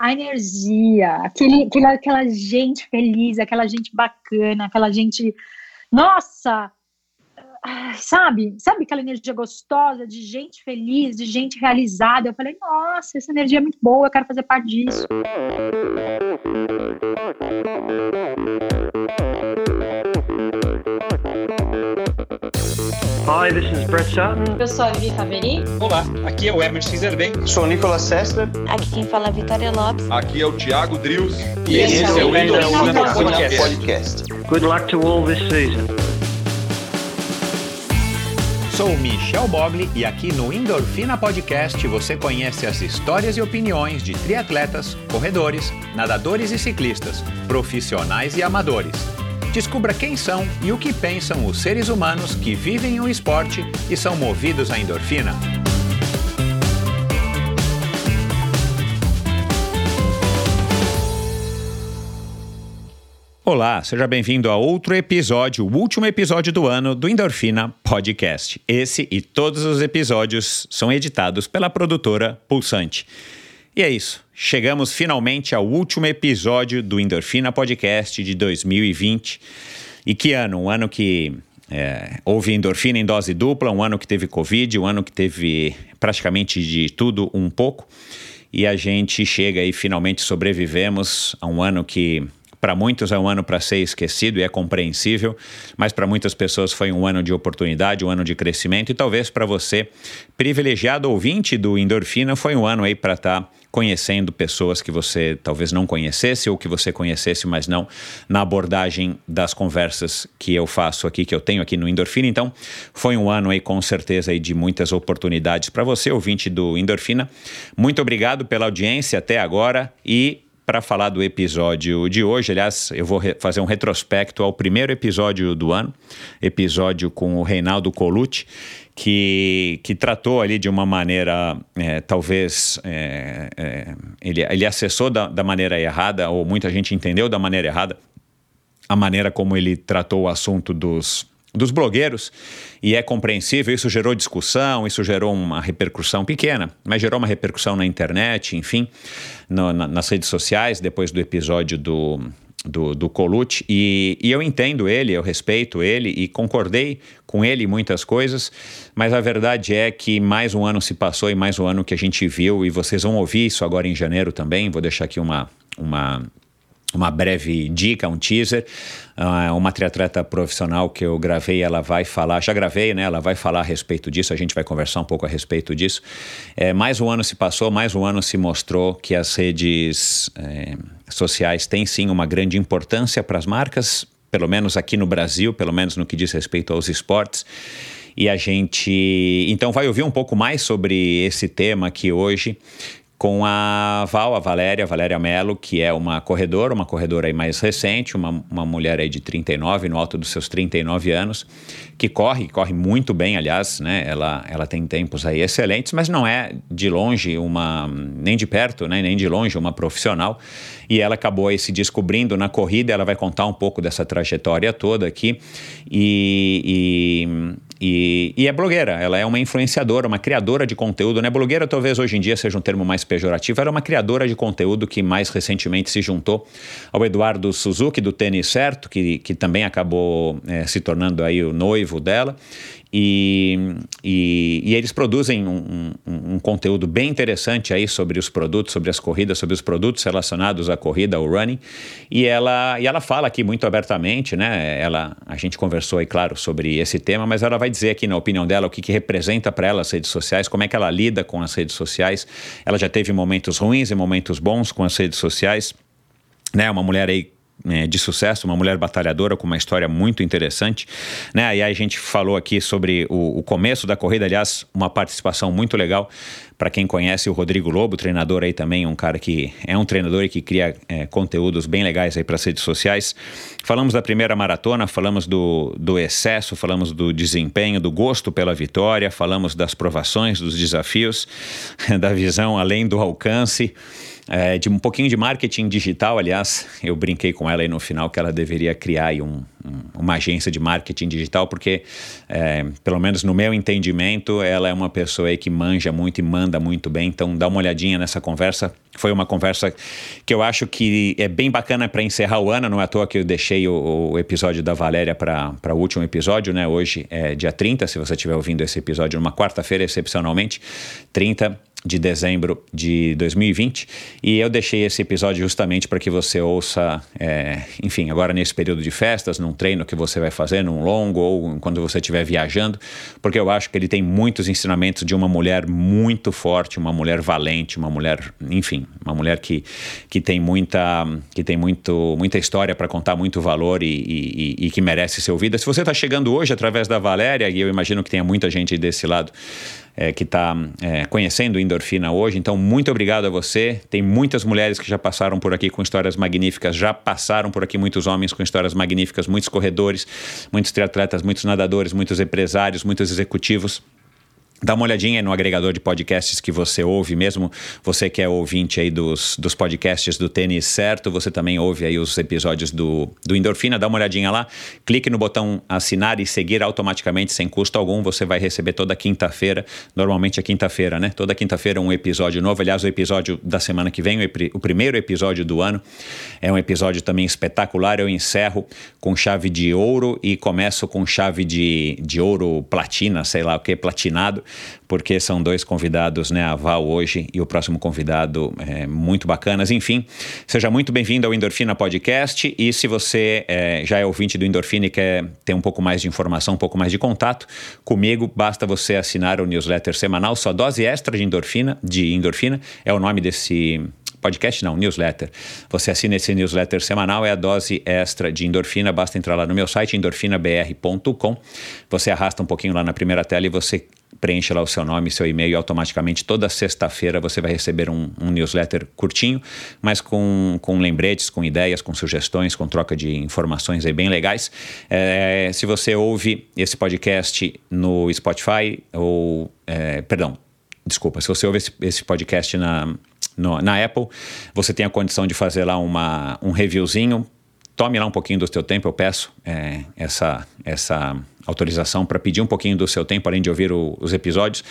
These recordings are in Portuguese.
a energia, aquele, aquela, aquela gente feliz, aquela gente bacana, aquela gente. Nossa! Sabe? Sabe aquela energia gostosa de gente feliz, de gente realizada? Eu falei, nossa, essa energia é muito boa, eu quero fazer parte disso. Hi, this is Brett Sutton. Eu sou a Vivi Faveri. Olá, aqui é o Emerson Zerben. Sou o Nicolas Sester. Aqui quem fala é Vitória Lopes. Aqui é o Thiago Drius. E, e esse, esse é o Endorfina Podcast. Podcast. Good luck to all this season. Sou Michel Bogli e aqui no Endorfina Podcast você conhece as histórias e opiniões de triatletas, corredores, nadadores e ciclistas, profissionais e amadores. Descubra quem são e o que pensam os seres humanos que vivem o esporte e são movidos à endorfina. Olá, seja bem-vindo a outro episódio, o último episódio do ano do Endorfina Podcast. Esse e todos os episódios são editados pela produtora Pulsante. E é isso. Chegamos finalmente ao último episódio do Endorfina Podcast de 2020. E que ano? Um ano que é, houve endorfina em dose dupla, um ano que teve Covid, um ano que teve praticamente de tudo um pouco. E a gente chega e finalmente sobrevivemos a um ano que para muitos é um ano para ser esquecido e é compreensível, mas para muitas pessoas foi um ano de oportunidade, um ano de crescimento e talvez para você, privilegiado ouvinte do Endorfina, foi um ano aí para estar tá conhecendo pessoas que você talvez não conhecesse ou que você conhecesse, mas não na abordagem das conversas que eu faço aqui, que eu tenho aqui no Endorfina. Então, foi um ano aí com certeza aí de muitas oportunidades para você, ouvinte do Endorfina. Muito obrigado pela audiência até agora e para falar do episódio de hoje. Aliás, eu vou fazer um retrospecto ao primeiro episódio do ano, episódio com o Reinaldo Colucci, que, que tratou ali de uma maneira, é, talvez, é, é, ele, ele acessou da, da maneira errada, ou muita gente entendeu da maneira errada, a maneira como ele tratou o assunto dos dos blogueiros e é compreensível. Isso gerou discussão, isso gerou uma repercussão pequena, mas gerou uma repercussão na internet, enfim, no, na, nas redes sociais depois do episódio do do, do Colucci e, e eu entendo ele, eu respeito ele e concordei com ele muitas coisas, mas a verdade é que mais um ano se passou e mais um ano que a gente viu e vocês vão ouvir isso agora em janeiro também, vou deixar aqui uma, uma uma breve dica, um teaser. Uh, uma triatleta profissional que eu gravei, ela vai falar, já gravei, né? Ela vai falar a respeito disso, a gente vai conversar um pouco a respeito disso. É, mais um ano se passou, mais um ano se mostrou que as redes é, sociais têm sim uma grande importância para as marcas, pelo menos aqui no Brasil, pelo menos no que diz respeito aos esportes. E a gente então vai ouvir um pouco mais sobre esse tema aqui hoje com a Val, a Valéria, a Valéria Mello, que é uma corredora, uma corredora aí mais recente, uma, uma mulher aí de 39, no alto dos seus 39 anos, que corre, corre muito bem, aliás, né? Ela, ela tem tempos aí excelentes, mas não é de longe uma, nem de perto, né? nem de longe uma profissional. E ela acabou aí se descobrindo na corrida, ela vai contar um pouco dessa trajetória toda aqui. e, e e, e, é blogueira, ela é uma influenciadora, uma criadora de conteúdo, né? Blogueira talvez hoje em dia seja um termo mais pejorativo, era uma criadora de conteúdo que mais recentemente se juntou ao Eduardo Suzuki, do Tênis Certo, que, que também acabou é, se tornando aí o noivo dela. E, e, e, eles produzem um, um, um, conteúdo bem interessante aí sobre os produtos, sobre as corridas, sobre os produtos relacionados à corrida, ao running. E ela, e ela fala aqui muito abertamente, né? Ela, a gente conversou aí, claro, sobre esse tema, mas ela vai dizer aqui na opinião dela o que, que representa para ela as redes sociais, como é que ela lida com as redes sociais. Ela já teve momentos ruins e momentos bons com as redes sociais. Né, uma mulher aí é, de sucesso, uma mulher batalhadora com uma história muito interessante. Né? E aí a gente falou aqui sobre o, o começo da corrida, aliás, uma participação muito legal para quem conhece o Rodrigo Lobo, treinador aí também, um cara que é um treinador e que cria é, conteúdos bem legais aí para as redes sociais. Falamos da primeira maratona, falamos do, do excesso, falamos do desempenho, do gosto pela vitória, falamos das provações, dos desafios, da visão além do alcance. É, de um pouquinho de marketing digital. Aliás, eu brinquei com ela aí no final que ela deveria criar um, um, uma agência de marketing digital, porque, é, pelo menos no meu entendimento, ela é uma pessoa aí que manja muito e manda muito bem. Então, dá uma olhadinha nessa conversa. Foi uma conversa que eu acho que é bem bacana para encerrar o ano. Não é à toa que eu deixei o, o episódio da Valéria para o último episódio, né? Hoje é dia 30, se você estiver ouvindo esse episódio numa quarta-feira, excepcionalmente. 30 de dezembro de 2020 e eu deixei esse episódio justamente para que você ouça, é, enfim, agora nesse período de festas, num treino que você vai fazer, num longo ou quando você estiver viajando, porque eu acho que ele tem muitos ensinamentos de uma mulher muito forte, uma mulher valente, uma mulher, enfim, uma mulher que, que tem muita que tem muito, muita história para contar, muito valor e, e, e, que merece ser ouvida. Se você está chegando hoje através da Valéria, e eu imagino que tenha muita gente desse lado é, que está é, conhecendo endorfina hoje. Então, muito obrigado a você. Tem muitas mulheres que já passaram por aqui com histórias magníficas, já passaram por aqui muitos homens com histórias magníficas, muitos corredores, muitos triatletas, muitos nadadores, muitos empresários, muitos executivos. Dá uma olhadinha no agregador de podcasts que você ouve, mesmo. Você que é ouvinte aí dos, dos podcasts do Tênis Certo, você também ouve aí os episódios do, do Endorfina, dá uma olhadinha lá, clique no botão assinar e seguir automaticamente, sem custo algum, você vai receber toda quinta-feira, normalmente é quinta-feira, né? Toda quinta-feira um episódio novo, aliás, o episódio da semana que vem, o, o primeiro episódio do ano, é um episódio também espetacular, eu encerro com chave de ouro e começo com chave de, de ouro platina, sei lá o que, platinado, porque são dois convidados, né? A Val hoje e o próximo convidado é, muito bacanas. Enfim, seja muito bem-vindo ao Endorfina Podcast. E se você é, já é ouvinte do Endorfina e quer ter um pouco mais de informação, um pouco mais de contato comigo, basta você assinar o newsletter semanal, sua dose extra de endorfina, de endorfina, é o nome desse podcast não, newsletter. Você assina esse newsletter semanal, é a dose extra de endorfina, basta entrar lá no meu site, endorfinabr.com. Você arrasta um pouquinho lá na primeira tela e você preenche lá o seu nome, seu e-mail e automaticamente toda sexta-feira você vai receber um, um, newsletter curtinho, mas com, com lembretes, com ideias, com sugestões, com troca de informações aí bem legais. É, se você ouve esse podcast no Spotify ou, é, perdão, desculpa, se você ouve esse, esse podcast na, no, na Apple, você tem a condição de fazer lá uma, um reviewzinho tome lá um pouquinho do seu tempo, eu peço é, essa, essa autorização para pedir um pouquinho do seu tempo, além de ouvir o, os episódios.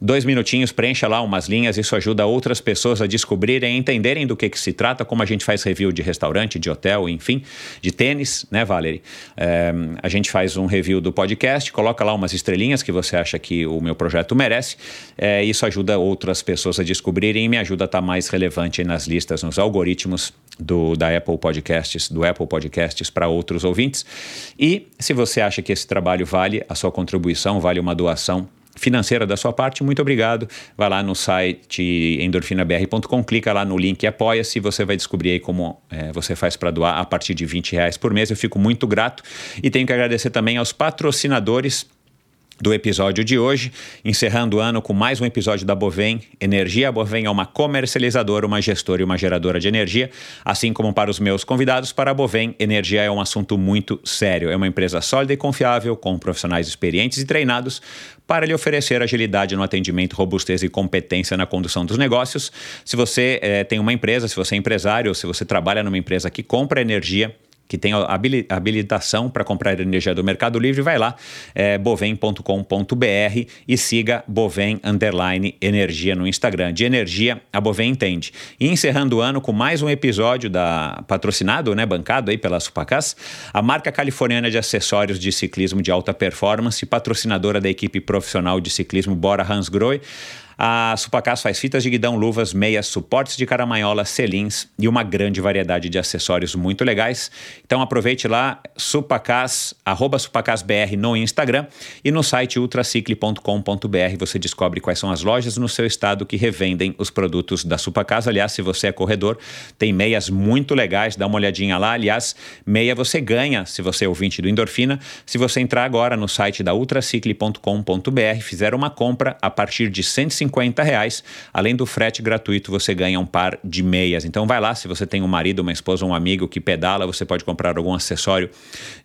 Dois minutinhos, preencha lá umas linhas, isso ajuda outras pessoas a descobrirem, entenderem do que, que se trata, como a gente faz review de restaurante, de hotel, enfim, de tênis, né, Valerie? É, a gente faz um review do podcast, coloca lá umas estrelinhas que você acha que o meu projeto merece. É, isso ajuda outras pessoas a descobrirem e me ajuda a estar mais relevante nas listas, nos algoritmos do, da Apple Podcasts, do Apple Podcasts para outros ouvintes. E se você acha que esse trabalho vale a sua contribuição, vale uma doação financeira da sua parte, muito obrigado. Vai lá no site endorfinabr.com, clica lá no link Apoia-se, você vai descobrir aí como é, você faz para doar a partir de 20 reais por mês. Eu fico muito grato e tenho que agradecer também aos patrocinadores do episódio de hoje, encerrando o ano com mais um episódio da Bovem Energia. A Bovem é uma comercializadora, uma gestora e uma geradora de energia, assim como para os meus convidados. Para a Bovem, energia é um assunto muito sério. É uma empresa sólida e confiável, com profissionais experientes e treinados para lhe oferecer agilidade no atendimento, robustez e competência na condução dos negócios. Se você é, tem uma empresa, se você é empresário, ou se você trabalha numa empresa que compra energia, que tem habilitação para comprar energia do Mercado Livre, vai lá, é, bovem.com.br e siga Bovem Underline Energia no Instagram. De energia, a Bovem entende. E encerrando o ano com mais um episódio da patrocinado, né, bancado aí pela Supacas, a marca californiana de acessórios de ciclismo de alta performance, patrocinadora da equipe profissional de ciclismo Bora Hansgrohe, a Supacas faz fitas de guidão, luvas, meias, suportes de caramanhola, selins e uma grande variedade de acessórios muito legais. Então aproveite lá, supacas, arroba supacasbr no Instagram e no site ultracicle.com.br você descobre quais são as lojas no seu estado que revendem os produtos da Supacas. Aliás, se você é corredor, tem meias muito legais, dá uma olhadinha lá. Aliás, meia você ganha se você é ouvinte do Endorfina. Se você entrar agora no site da ultracicle.com.br, fizer uma compra a partir de 150 150 reais. Além do frete gratuito, você ganha um par de meias. Então vai lá, se você tem um marido, uma esposa, um amigo que pedala, você pode comprar algum acessório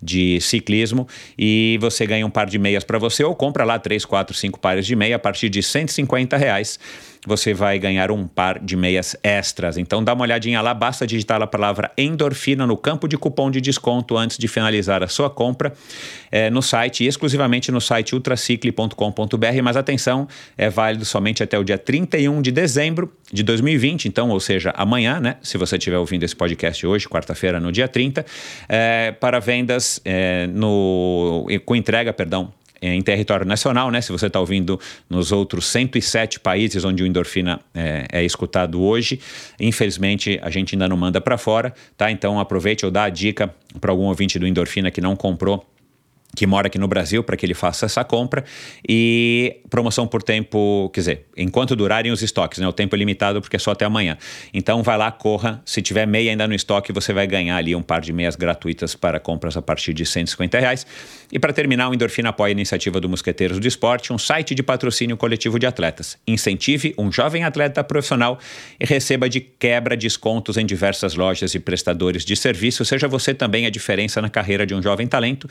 de ciclismo e você ganha um par de meias para você ou compra lá três, quatro, cinco pares de meia a partir de 150 reais. Você vai ganhar um par de meias extras. Então dá uma olhadinha lá, basta digitar a palavra endorfina no campo de cupom de desconto antes de finalizar a sua compra é, no site, exclusivamente no site ultracicle.com.br. Mas atenção, é válido somente até o dia 31 de dezembro de 2020, então, ou seja, amanhã, né? Se você estiver ouvindo esse podcast hoje, quarta-feira, no dia 30, é, para vendas é, no, com entrega, perdão, em território nacional, né? Se você está ouvindo nos outros 107 países onde o endorfina é, é escutado hoje, infelizmente a gente ainda não manda para fora, tá? Então aproveite ou dá a dica para algum ouvinte do endorfina que não comprou que mora aqui no Brasil para que ele faça essa compra e promoção por tempo, quer dizer, enquanto durarem os estoques, né? O tempo é limitado porque é só até amanhã. Então vai lá, corra. Se tiver meia ainda no estoque, você vai ganhar ali um par de meias gratuitas para compras a partir de 150 reais. E para terminar, o Endorfina apoia a iniciativa do Mosqueteiros do Esporte, um site de patrocínio coletivo de atletas. Incentive um jovem atleta profissional e receba de quebra descontos em diversas lojas e prestadores de serviço. Seja você também a diferença na carreira de um jovem talento.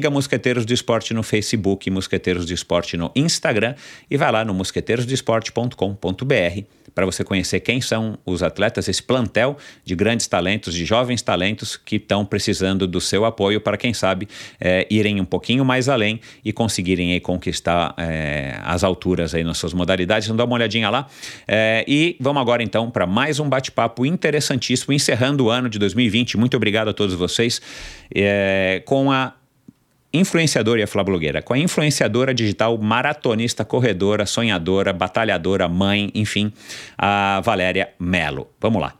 Siga Mosqueteiros do Esporte no Facebook, Mosqueteiros do Esporte no Instagram e vai lá no mosqueteirosdoesporte.com.br para você conhecer quem são os atletas, esse plantel de grandes talentos, de jovens talentos que estão precisando do seu apoio para, quem sabe, é, irem um pouquinho mais além e conseguirem aí, conquistar é, as alturas aí nas suas modalidades. Então dá uma olhadinha lá. É, e vamos agora então para mais um bate-papo interessantíssimo, encerrando o ano de 2020. Muito obrigado a todos vocês com a influenciadora e a Flá Blogueira, com a influenciadora digital, maratonista, corredora, sonhadora, batalhadora, mãe, enfim, a Valéria Melo. Vamos lá.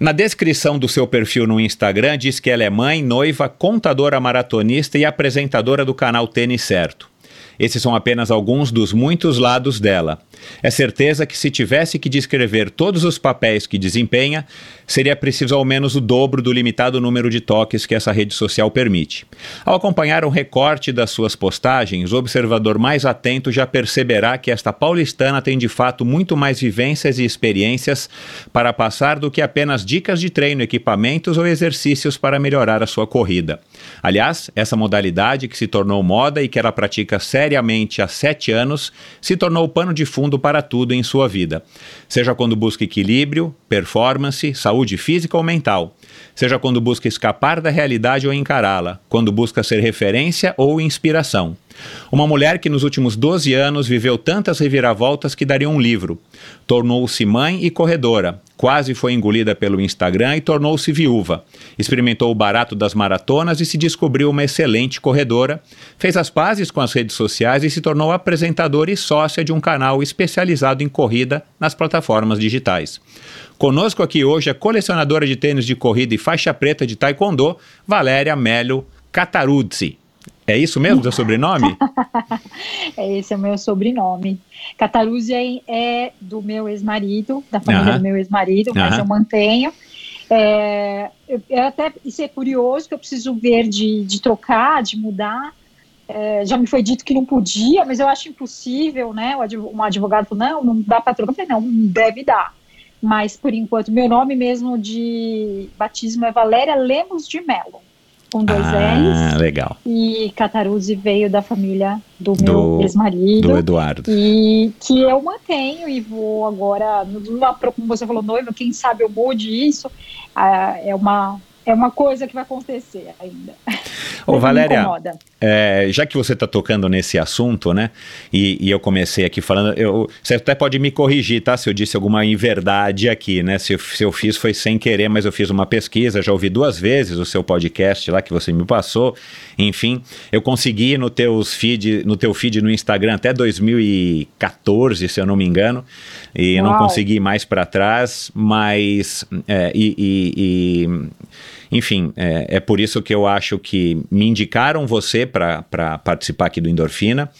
Na descrição do seu perfil no Instagram diz que ela é mãe, noiva, contadora maratonista e apresentadora do canal Tênis Certo. Esses são apenas alguns dos muitos lados dela. É certeza que se tivesse que descrever todos os papéis que desempenha, seria preciso ao menos o dobro do limitado número de toques que essa rede social permite. Ao acompanhar um recorte das suas postagens, o observador mais atento já perceberá que esta paulistana tem de fato muito mais vivências e experiências para passar do que apenas dicas de treino, equipamentos ou exercícios para melhorar a sua corrida. Aliás, essa modalidade que se tornou moda e que ela pratica seriamente há sete anos se tornou pano de fundo para tudo em sua vida. Seja quando busca equilíbrio, performance, saúde física ou mental. Seja quando busca escapar da realidade ou encará-la, quando busca ser referência ou inspiração. Uma mulher que nos últimos 12 anos viveu tantas reviravoltas que daria um livro. Tornou-se mãe e corredora, quase foi engolida pelo Instagram e tornou-se viúva. Experimentou o barato das maratonas e se descobriu uma excelente corredora. Fez as pazes com as redes sociais e se tornou apresentadora e sócia de um canal especializado em corrida nas plataformas digitais. Conosco aqui hoje a colecionadora de tênis de corrida e faixa preta de taekwondo, Valéria Melo Cataruzzi. É isso mesmo, seu sobrenome? é, esse é o meu sobrenome. Cataruzzi é, é do meu ex-marido, da família do meu ex-marido, mas eu mantenho. É, eu, eu até isso é curioso que eu preciso ver de, de trocar, de mudar. É, já me foi dito que não podia, mas eu acho impossível, né? Um advogado falou, não, não dá para trocar. Eu falei, não, deve dar. Mas, por enquanto, meu nome mesmo de batismo é Valéria Lemos de Mello com dois ah, L's. legal. E Cataruzzi veio da família do meu ex-marido. Do Eduardo. E que eu mantenho e vou agora, como você falou, noiva, quem sabe eu mude isso. Ah, é uma é uma coisa que vai acontecer ainda. Ô, Valéria, é, já que você está tocando nesse assunto, né? E, e, eu comecei aqui falando, eu, você até pode me corrigir, tá? Se eu disse alguma inverdade aqui, né? Se, se eu fiz foi sem querer, mas eu fiz uma pesquisa, já ouvi duas vezes o seu podcast lá que você me passou. Enfim, eu consegui no, teus feed, no teu feed no Instagram até 2014, se eu não me engano, e Uau. não consegui mais para trás, mas. É, e, e, e enfim, é, é por isso que eu acho que me indicaram você para participar aqui do Endorfina.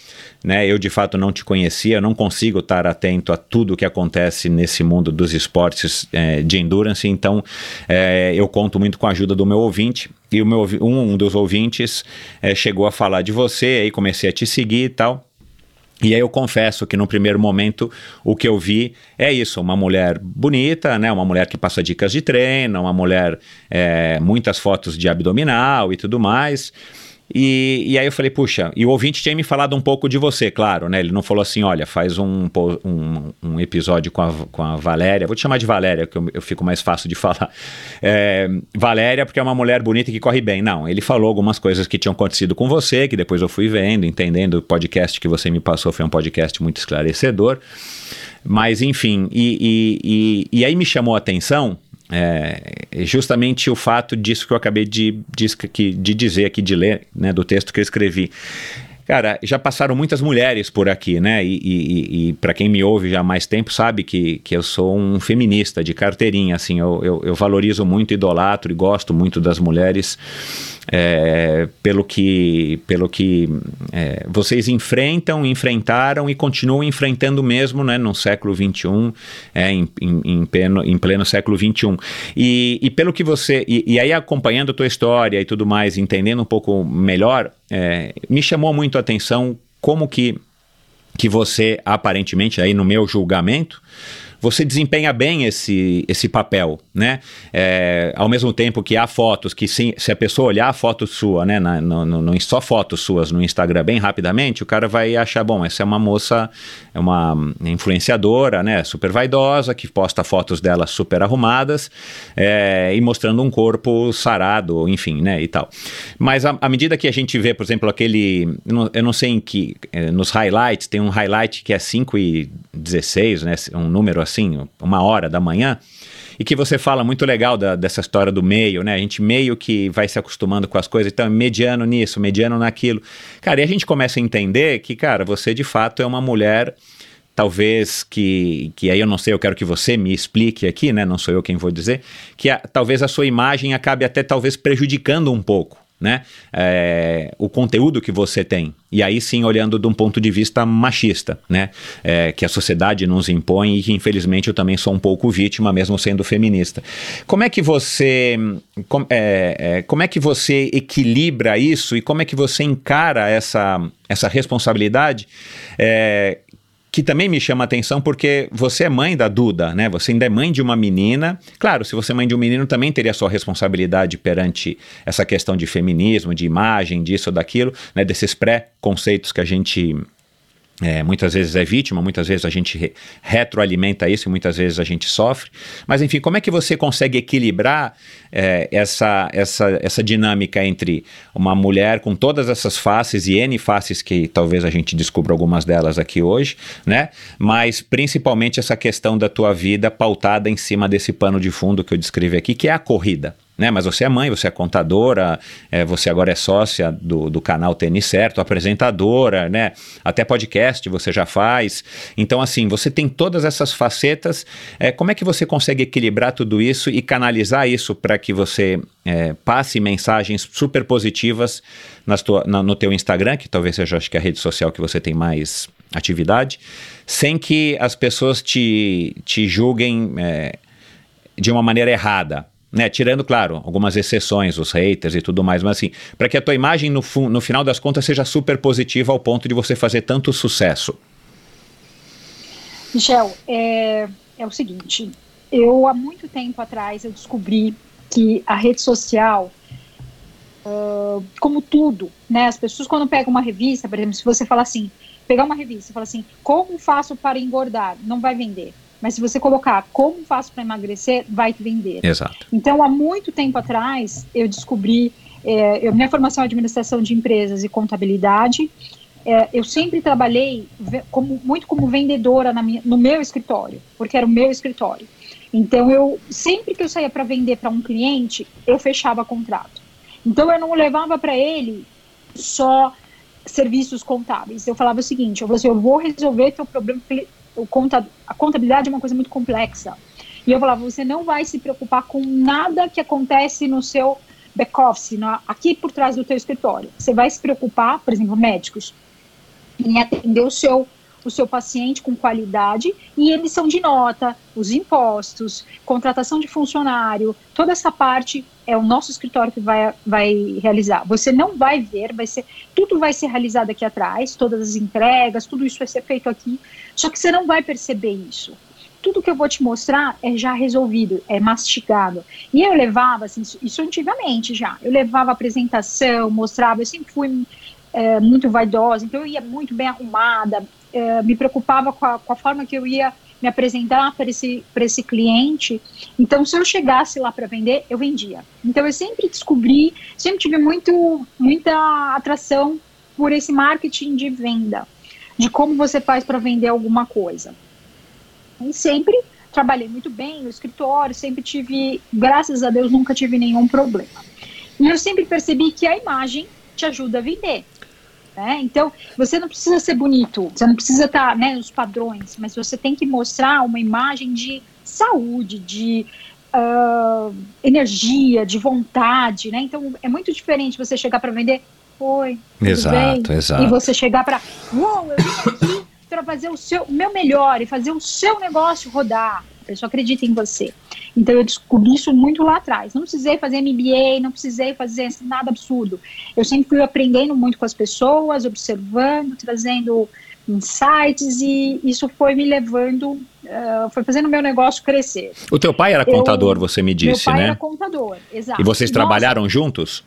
Né? Eu de fato não te conhecia, não consigo estar atento a tudo que acontece nesse mundo dos esportes é, de endurance, então é, eu conto muito com a ajuda do meu ouvinte. E meu, um dos ouvintes é, chegou a falar de você, aí comecei a te seguir e tal. E aí eu confesso que no primeiro momento o que eu vi é isso, uma mulher bonita, né, uma mulher que passa dicas de treino, uma mulher, é, muitas fotos de abdominal e tudo mais. E, e aí eu falei, puxa, e o ouvinte tinha me falado um pouco de você, claro, né? Ele não falou assim, olha, faz um, um, um episódio com a, com a Valéria, vou te chamar de Valéria, que eu, eu fico mais fácil de falar. É, Valéria, porque é uma mulher bonita que corre bem. Não, ele falou algumas coisas que tinham acontecido com você, que depois eu fui vendo, entendendo. O podcast que você me passou foi um podcast muito esclarecedor. Mas, enfim, e, e, e, e aí me chamou a atenção é, justamente o fato disso que eu acabei de, de, de dizer aqui, de ler, né, do texto que eu escrevi. Cara, já passaram muitas mulheres por aqui, né? E, e, e para quem me ouve já há mais tempo sabe que, que eu sou um feminista de carteirinha, assim, eu, eu, eu valorizo muito, idolatro e gosto muito das mulheres é, pelo que, pelo que é, vocês enfrentam, enfrentaram e continuam enfrentando mesmo né, no século XXI, é, em, em, em, pleno, em pleno século XXI. E, e pelo que você. E, e, aí, acompanhando a tua história e tudo mais, entendendo um pouco melhor, é, me chamou muito a atenção como que, que você, aparentemente, aí no meu julgamento, você desempenha bem esse, esse papel, né? É, ao mesmo tempo que há fotos que se a pessoa olhar a foto sua, né, na, no, no, só fotos suas no Instagram bem rapidamente, o cara vai achar, bom, essa é uma moça, é uma influenciadora, né, super vaidosa, que posta fotos dela super arrumadas é, e mostrando um corpo sarado, enfim, né, e tal. Mas à medida que a gente vê, por exemplo, aquele, eu não, eu não sei em que, é, nos highlights, tem um highlight que é 5 e 16, né, um número assim, uma hora da manhã, e que você fala muito legal da, dessa história do meio, né? A gente meio que vai se acostumando com as coisas, então mediano nisso, mediano naquilo. Cara, e a gente começa a entender que, cara, você de fato é uma mulher talvez que, que aí eu não sei, eu quero que você me explique aqui, né? Não sou eu quem vou dizer, que a, talvez a sua imagem acabe até talvez prejudicando um pouco né? É, o conteúdo que você tem. E aí sim, olhando de um ponto de vista machista, né? É, que a sociedade nos impõe e que infelizmente eu também sou um pouco vítima, mesmo sendo feminista. Como é que você, com, é, é, como é que você equilibra isso e como é que você encara essa, essa responsabilidade? Que também me chama a atenção porque você é mãe da Duda, né? Você ainda é mãe de uma menina. Claro, se você é mãe de um menino, também teria sua responsabilidade perante essa questão de feminismo, de imagem, disso ou daquilo, né? Desses pré-conceitos que a gente é, muitas vezes é vítima, muitas vezes a gente re retroalimenta isso e muitas vezes a gente sofre. Mas enfim, como é que você consegue equilibrar é, essa, essa, essa dinâmica entre uma mulher com todas essas faces e N faces que talvez a gente descubra algumas delas aqui hoje, né? Mas principalmente essa questão da tua vida pautada em cima desse pano de fundo que eu descrevi aqui, que é a corrida né? Mas você é mãe, você é contadora, é, você agora é sócia do, do canal Tênis Certo, apresentadora, né? Até podcast você já faz. Então, assim, você tem todas essas facetas. É, como é que você consegue equilibrar tudo isso e canalizar isso para que você é, passe mensagens super positivas nas tua, na, no teu Instagram, que talvez seja acho que a rede social que você tem mais atividade, sem que as pessoas te, te julguem é, de uma maneira errada né? Tirando, claro, algumas exceções, os haters e tudo mais, mas assim, para que a tua imagem no, no final das contas seja super positiva ao ponto de você fazer tanto sucesso. Michel, é, é o seguinte, eu há muito tempo atrás eu descobri que a rede social, uh, como tudo, né? As pessoas quando pegam uma revista, por exemplo, se você falar assim, pegar uma revista e falar assim, como faço para engordar? Não vai vender. Mas se você colocar como faço para emagrecer, vai te vender. Exato. Então, há muito tempo atrás, eu descobri. É, eu, minha formação é administração de empresas e contabilidade. É, eu sempre trabalhei como, muito como vendedora minha, no meu escritório, porque era o meu escritório. Então, eu sempre que eu saía para vender para um cliente, eu fechava contrato. Então, eu não levava para ele só serviços contábeis. Eu falava o seguinte: eu, falava assim, eu vou resolver teu problema o conta, a contabilidade é uma coisa muito complexa. E eu falava, você não vai se preocupar com nada que acontece no seu back-office, aqui por trás do teu escritório. Você vai se preocupar, por exemplo, médicos, em atender o seu o seu paciente com qualidade e emissão de nota, os impostos, contratação de funcionário, toda essa parte é o nosso escritório que vai, vai realizar. Você não vai ver, vai ser tudo vai ser realizado aqui atrás, todas as entregas, tudo isso vai ser feito aqui, só que você não vai perceber isso. tudo que eu vou te mostrar é já resolvido, é mastigado. E eu levava, assim, isso antigamente já, eu levava apresentação, mostrava, eu sempre fui é, muito vaidosa, então eu ia muito bem arrumada, é, me preocupava com a, com a, forma que eu ia me apresentar para esse, esse cliente. Então, se eu chegasse lá para vender, eu vendia. Então, eu sempre descobri, sempre tive muito, muita atração por esse marketing de venda, de como você faz para vender alguma coisa. E sempre trabalhei muito bem no escritório, sempre tive, graças a Deus, nunca tive nenhum problema. E eu sempre percebi que a imagem te ajuda a vender. Né? Então, você não precisa ser bonito, você não precisa estar né, nos padrões, mas você tem que mostrar uma imagem de saúde, de uh, energia, de vontade, né? Então, é muito diferente você chegar para vender, oi, exato, exato. E você chegar para, uou, eu vim aqui para fazer o seu, o meu melhor e fazer o seu negócio rodar. A pessoa acredita em você. Então eu descobri isso muito lá atrás. Não precisei fazer MBA, não precisei fazer nada absurdo. Eu sempre fui aprendendo muito com as pessoas, observando, trazendo insights e isso foi me levando, uh, foi fazendo o meu negócio crescer. O teu pai era contador, eu, você me disse, meu pai né? era contador, exato. E vocês Nossa, trabalharam juntos?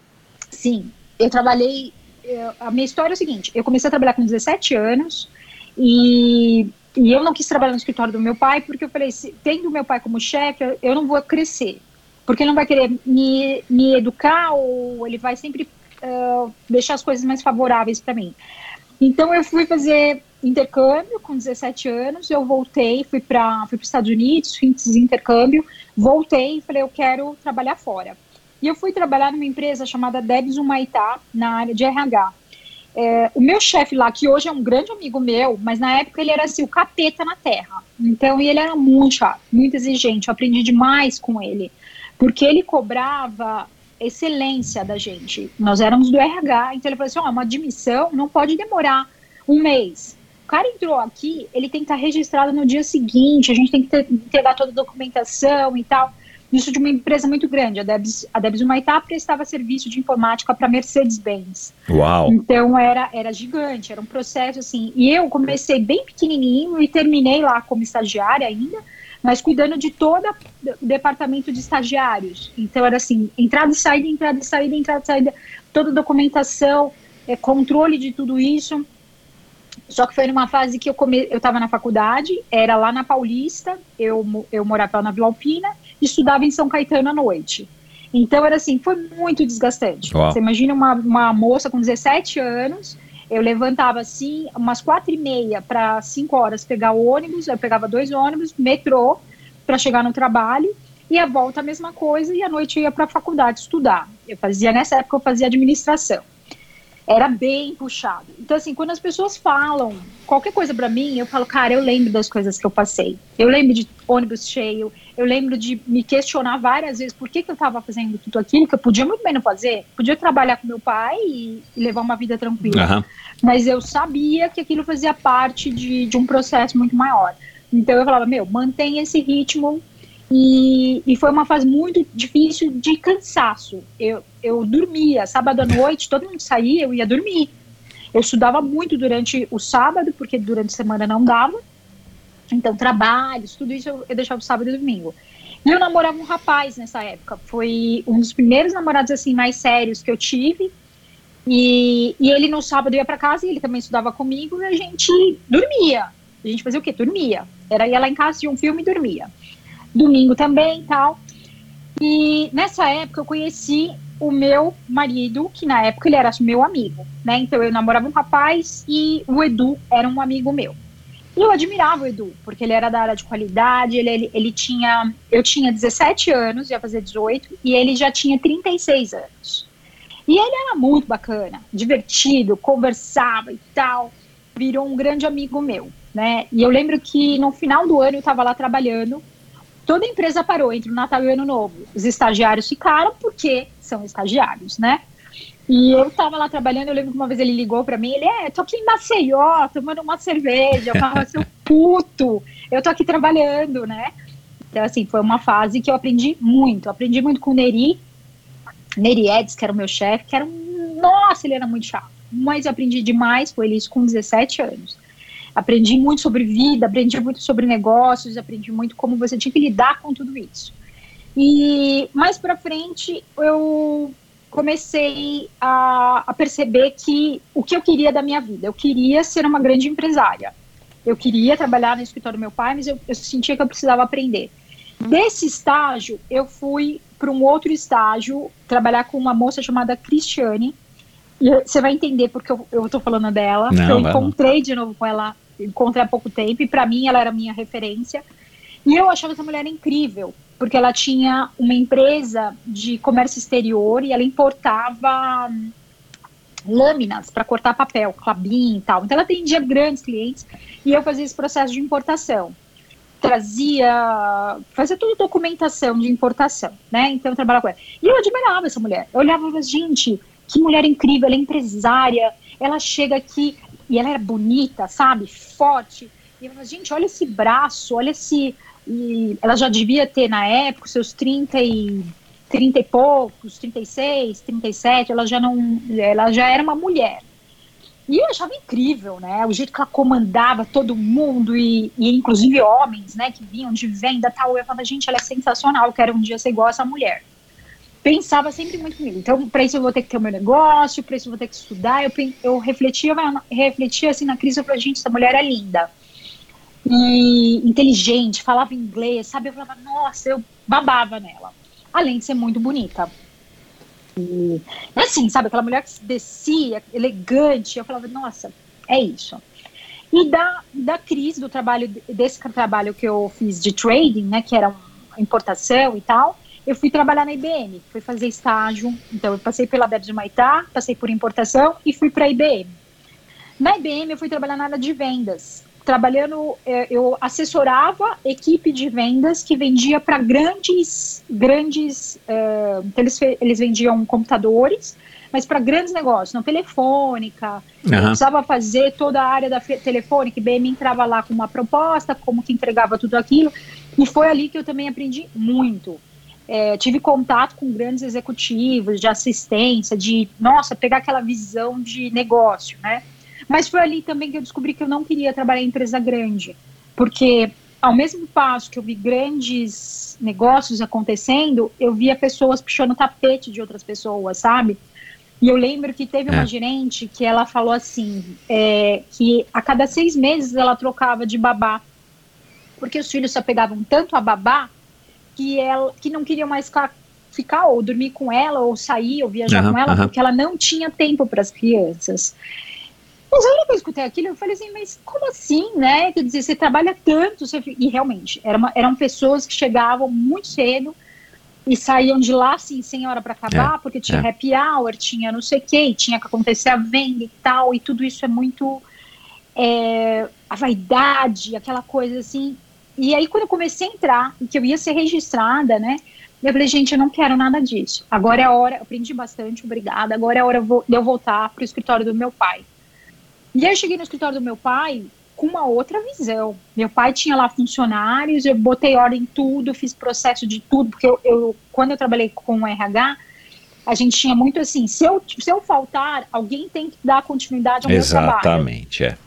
Sim, eu trabalhei. Eu, a minha história é o seguinte: eu comecei a trabalhar com 17 anos e e eu não quis trabalhar no escritório do meu pai, porque eu falei, se, tendo meu pai como chefe, eu não vou crescer. Porque ele não vai querer me, me educar ou ele vai sempre uh, deixar as coisas mais favoráveis para mim. Então eu fui fazer intercâmbio com 17 anos, eu voltei, fui para fui os Estados Unidos, fiz intercâmbio, voltei e falei, eu quero trabalhar fora. E eu fui trabalhar numa empresa chamada Debs Humaitá, na área de RH. É, o meu chefe lá, que hoje é um grande amigo meu, mas na época ele era assim, o capeta na terra. Então, ele era muito chato, muito exigente. Eu aprendi demais com ele, porque ele cobrava excelência da gente. Nós éramos do RH, então ele falou assim: ó, uma admissão não pode demorar um mês. O cara entrou aqui, ele tem que estar registrado no dia seguinte, a gente tem que ter, entregar toda a documentação e tal isso de uma empresa muito grande. A Debs, a Debs Humaitá prestava serviço de informática para Mercedes-Benz. Uau! Então era, era gigante, era um processo assim. E eu comecei bem pequenininho e terminei lá como estagiária ainda, mas cuidando de todo o departamento de estagiários. Então era assim, entrada e saída, entrada e saída, entrada e saída, toda a documentação, é, controle de tudo isso. Só que foi numa fase que eu come... eu estava na faculdade, era lá na Paulista, eu, eu morava na Vila Alpina, estudava em São Caetano à noite. Então era assim, foi muito desgastante. Uau. Você imagina uma, uma moça com 17 anos, eu levantava assim, umas quatro e meia para cinco horas pegar o ônibus, eu pegava dois ônibus, metrô, para chegar no trabalho, e a volta a mesma coisa, e à noite eu ia para a faculdade estudar. Eu fazia, nessa época eu fazia administração era bem puxado. Então, assim, quando as pessoas falam qualquer coisa para mim, eu falo, cara, eu lembro das coisas que eu passei. Eu lembro de ônibus cheio, eu lembro de me questionar várias vezes por que, que eu estava fazendo tudo aquilo, que eu podia muito bem não fazer. Podia trabalhar com meu pai e, e levar uma vida tranquila. Uhum. Mas eu sabia que aquilo fazia parte de, de um processo muito maior. Então eu falava, meu, mantém esse ritmo, e, e, foi uma fase muito difícil de cansaço. Eu, eu dormia, sábado à noite, todo mundo saía, eu ia dormir. Eu estudava muito durante o sábado, porque durante a semana não dava. Então, trabalhos, tudo isso eu, eu deixava o sábado e domingo. E eu namorava um rapaz nessa época. Foi um dos primeiros namorados, assim, mais sérios que eu tive. E, e ele no sábado ia para casa e ele também estudava comigo e a gente dormia. A gente fazia o quê? Dormia. Era ia lá em casa, tinha um filme e dormia. Domingo também e tal. E nessa época eu conheci o meu marido, que na época ele era meu amigo, né? Então eu namorava um rapaz e o Edu era um amigo meu. E eu admirava o Edu, porque ele era da área de qualidade, ele, ele, ele tinha. Eu tinha 17 anos, ia fazer 18, e ele já tinha 36 anos. E ele era muito bacana, divertido, conversava e tal. Virou um grande amigo meu, né? E eu lembro que no final do ano eu estava lá trabalhando toda empresa parou entre o Natal e o Ano Novo. Os estagiários ficaram porque são estagiários, né? E eu tava lá trabalhando, eu lembro que uma vez ele ligou para mim, ele, é, tô aqui em Maceió, tomando uma cerveja, eu falava, seu puto, eu tô aqui trabalhando, né? Então, assim, foi uma fase que eu aprendi muito, aprendi muito com o Neri, Neri Eds, que era o meu chefe, que era um, nossa, ele era muito chato, mas eu aprendi demais com ele isso com 17 anos. Aprendi muito sobre vida, aprendi muito sobre negócios, aprendi muito como você tinha que lidar com tudo isso. E mais para frente eu comecei a, a, perceber que o que eu queria da minha vida, eu queria ser uma grande empresária. Eu queria trabalhar no escritório do meu pai, mas eu, eu sentia que eu precisava aprender. Desse estágio, eu fui para um outro estágio, trabalhar com uma moça chamada Cristiane. E você vai entender porque eu estou falando dela. Não, eu encontrei de novo com ela, encontrei há pouco tempo, e para mim ela era minha referência. E eu achava essa mulher incrível, porque ela tinha uma empresa de comércio exterior e ela importava hum, lâminas para cortar papel, clabin e tal. Então ela atendia grandes clientes e eu fazia esse processo de importação. Trazia, fazia toda documentação de importação, né? Então eu trabalhava com ela. E eu admirava essa mulher. Eu olhava e falava, gente, que mulher incrível, ela é empresária, ela chega aqui e ela era bonita, sabe? Forte. E eu falava, gente, olha esse braço, olha esse e ela já devia ter, na época, seus 30 e, 30 e poucos, 36, 37, ela já não. Ela já era uma mulher. E eu achava incrível, né? O jeito que ela comandava todo mundo, e, e inclusive homens, né, que vinham de venda tal. Eu falava, gente, ela é sensacional, quero um dia ser igual a essa mulher. Pensava sempre muito comigo. Então, para isso eu vou ter que ter o meu negócio, para isso eu vou ter que estudar. Eu, eu refletia, refletia assim na crise, eu falei, gente, essa mulher é linda e inteligente, falava inglês, sabe? Eu falava, nossa, eu babava nela. Além de ser muito bonita. E assim, sabe? Aquela mulher que descia, elegante. Eu falava, nossa, é isso. E da, da crise do trabalho, desse trabalho que eu fiz de trading, né? Que era importação e tal, eu fui trabalhar na IBM. Fui fazer estágio. Então, eu passei pela Bebe de Maitá, passei por importação e fui para a IBM. Na IBM, eu fui trabalhar na área de vendas trabalhando, é, eu assessorava equipe de vendas que vendia para grandes, grandes, é, eles, eles vendiam computadores, mas para grandes negócios, não telefônica, uhum. precisava fazer toda a área da telefônica, IBM entrava lá com uma proposta, como que entregava tudo aquilo, e foi ali que eu também aprendi muito. É, tive contato com grandes executivos de assistência, de, nossa, pegar aquela visão de negócio, né? Mas foi ali também que eu descobri que eu não queria trabalhar em empresa grande, porque ao mesmo passo que eu vi grandes negócios acontecendo, eu via pessoas puxando o tapete de outras pessoas, sabe? E eu lembro que teve é. uma gerente que ela falou assim, é, que a cada seis meses ela trocava de babá, porque os filhos só pegavam tanto a babá que ela que não queriam mais ficar ou dormir com ela ou sair ou viajar uhum, com ela uhum. porque ela não tinha tempo para as crianças. Mas aí eu escutei aquilo, eu falei assim, mas como assim, né? Quer dizer, você trabalha tanto, você... e realmente, era uma, eram pessoas que chegavam muito cedo e saíam de lá, assim, sem hora para acabar, é, porque tinha é. happy hour, tinha não sei o que, tinha que acontecer a venda e tal, e tudo isso é muito... É, a vaidade, aquela coisa assim. E aí, quando eu comecei a entrar, que eu ia ser registrada, né? Eu falei, gente, eu não quero nada disso. Agora é a hora, aprendi bastante, obrigada. Agora é a hora de eu voltar para o escritório do meu pai. E aí eu cheguei no escritório do meu pai com uma outra visão. Meu pai tinha lá funcionários, eu botei ordem em tudo, fiz processo de tudo, porque eu, eu quando eu trabalhei com o RH, a gente tinha muito assim, se eu, se eu faltar, alguém tem que dar continuidade ao Exatamente, meu trabalho. Exatamente, é.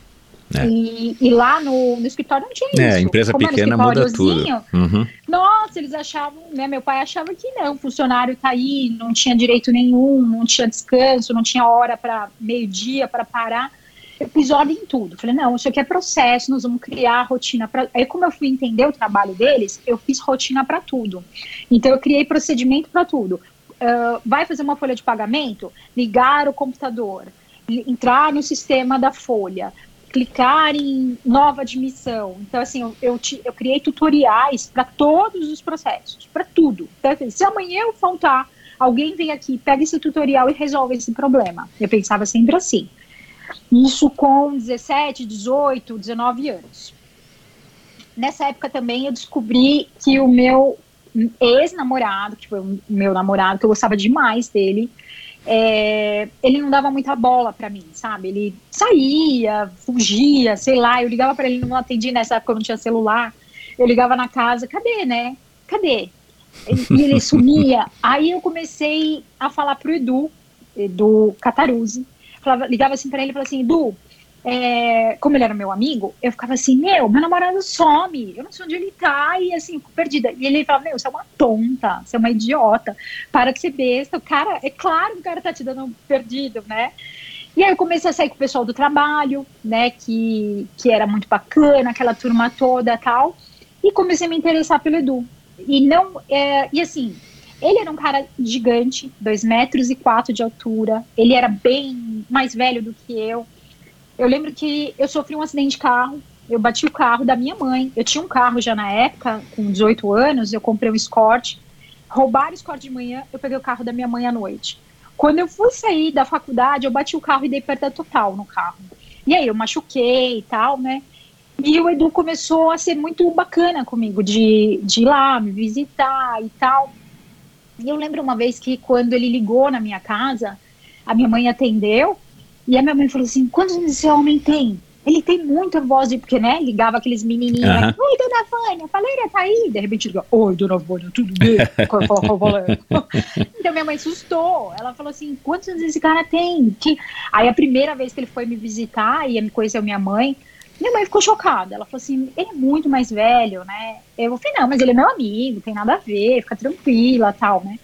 É. E, e, lá no, no, escritório não tinha é, isso. É, empresa Como pequena muda tudo. Uhum. Nossa, eles achavam, né? Meu pai achava que não, o funcionário tá aí, não tinha direito nenhum, não tinha descanso, não tinha hora para meio-dia para parar episódio em tudo. Falei, não, isso aqui é processo, nós vamos criar rotina para. Aí, como eu fui entender o trabalho deles, eu fiz rotina para tudo. Então, eu criei procedimento para tudo. Uh, vai fazer uma folha de pagamento? Ligar o computador, entrar no sistema da folha, clicar em nova admissão. Então, assim, eu, eu, te, eu criei tutoriais para todos os processos, para tudo. Então, assim, se amanhã eu faltar, alguém vem aqui, pega esse tutorial e resolve esse problema. Eu pensava sempre assim. Isso com 17, 18, 19 anos. Nessa época também eu descobri que o meu ex-namorado, que foi o meu namorado, que eu gostava demais dele, é, ele não dava muita bola para mim, sabe? Ele saía, fugia, sei lá. Eu ligava para ele, não atendia nessa época, eu não tinha celular. Eu ligava na casa, cadê, né? Cadê? E ele sumia. Aí eu comecei a falar pro Edu, Edu Cataruzzi, falava, ligava assim para ele e falava assim, Edu, é, como ele era meu amigo, eu ficava assim, meu, meu namorado some, eu não sei onde ele tá, e assim, perdida. E ele falava, meu, você é uma tonta, você é uma idiota, para de ser besta. O cara, é claro que o cara tá te dando um perdido, né? E aí eu comecei a sair com o pessoal do trabalho, né, que, que era muito bacana, aquela turma toda tal, e comecei a me interessar pelo Edu. E não, é, e assim, ele era um cara gigante, dois metros e quatro de altura, ele era bem mais velho do que eu, eu lembro que eu sofri um acidente de carro, eu bati o carro da minha mãe. Eu tinha um carro já na época, com 18 anos, eu comprei um Escort. Roubaram o Escort de manhã, eu peguei o carro da minha mãe à noite. Quando eu fui sair da faculdade, eu bati o carro e dei perda total no carro. E aí eu machuquei e tal, né? E o Edu começou a ser muito bacana comigo, de, de ir lá me visitar e tal. E eu lembro uma vez que quando ele ligou na minha casa, a minha mãe atendeu e a minha mãe falou assim: quantos anos esse homem tem? Ele tem muita voz de. Porque, né? Ligava aqueles menininhos. Uhum. Oi, dona Vânia, a Valéria tá aí. De repente liga: Oi, dona Vânia, tudo bem? então minha mãe assustou. Ela falou assim: quantos anos esse cara tem? Que... Aí a primeira vez que ele foi me visitar, ia me conhecer minha mãe. Minha mãe ficou chocada. Ela falou assim: ele é muito mais velho, né? Eu falei: não, mas ele é meu amigo, tem nada a ver, fica tranquila tal, né?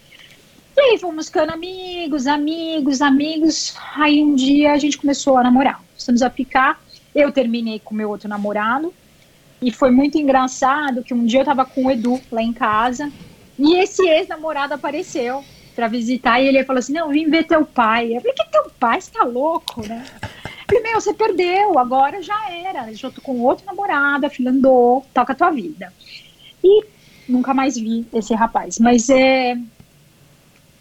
E aí fomos ficando amigos, amigos, amigos. Aí um dia a gente começou a namorar. Começamos a ficar. Eu terminei com meu outro namorado. E foi muito engraçado que um dia eu tava com o Edu lá em casa. E esse ex-namorado apareceu para visitar. E ele falou assim: Não, vim ver teu pai. Eu falei: Que teu pai? Você tá louco, né? Falei: Meu, você perdeu. Agora já era. Eu tô com outro namorado. A filha andou. Toca a tua vida. E nunca mais vi esse rapaz. Mas é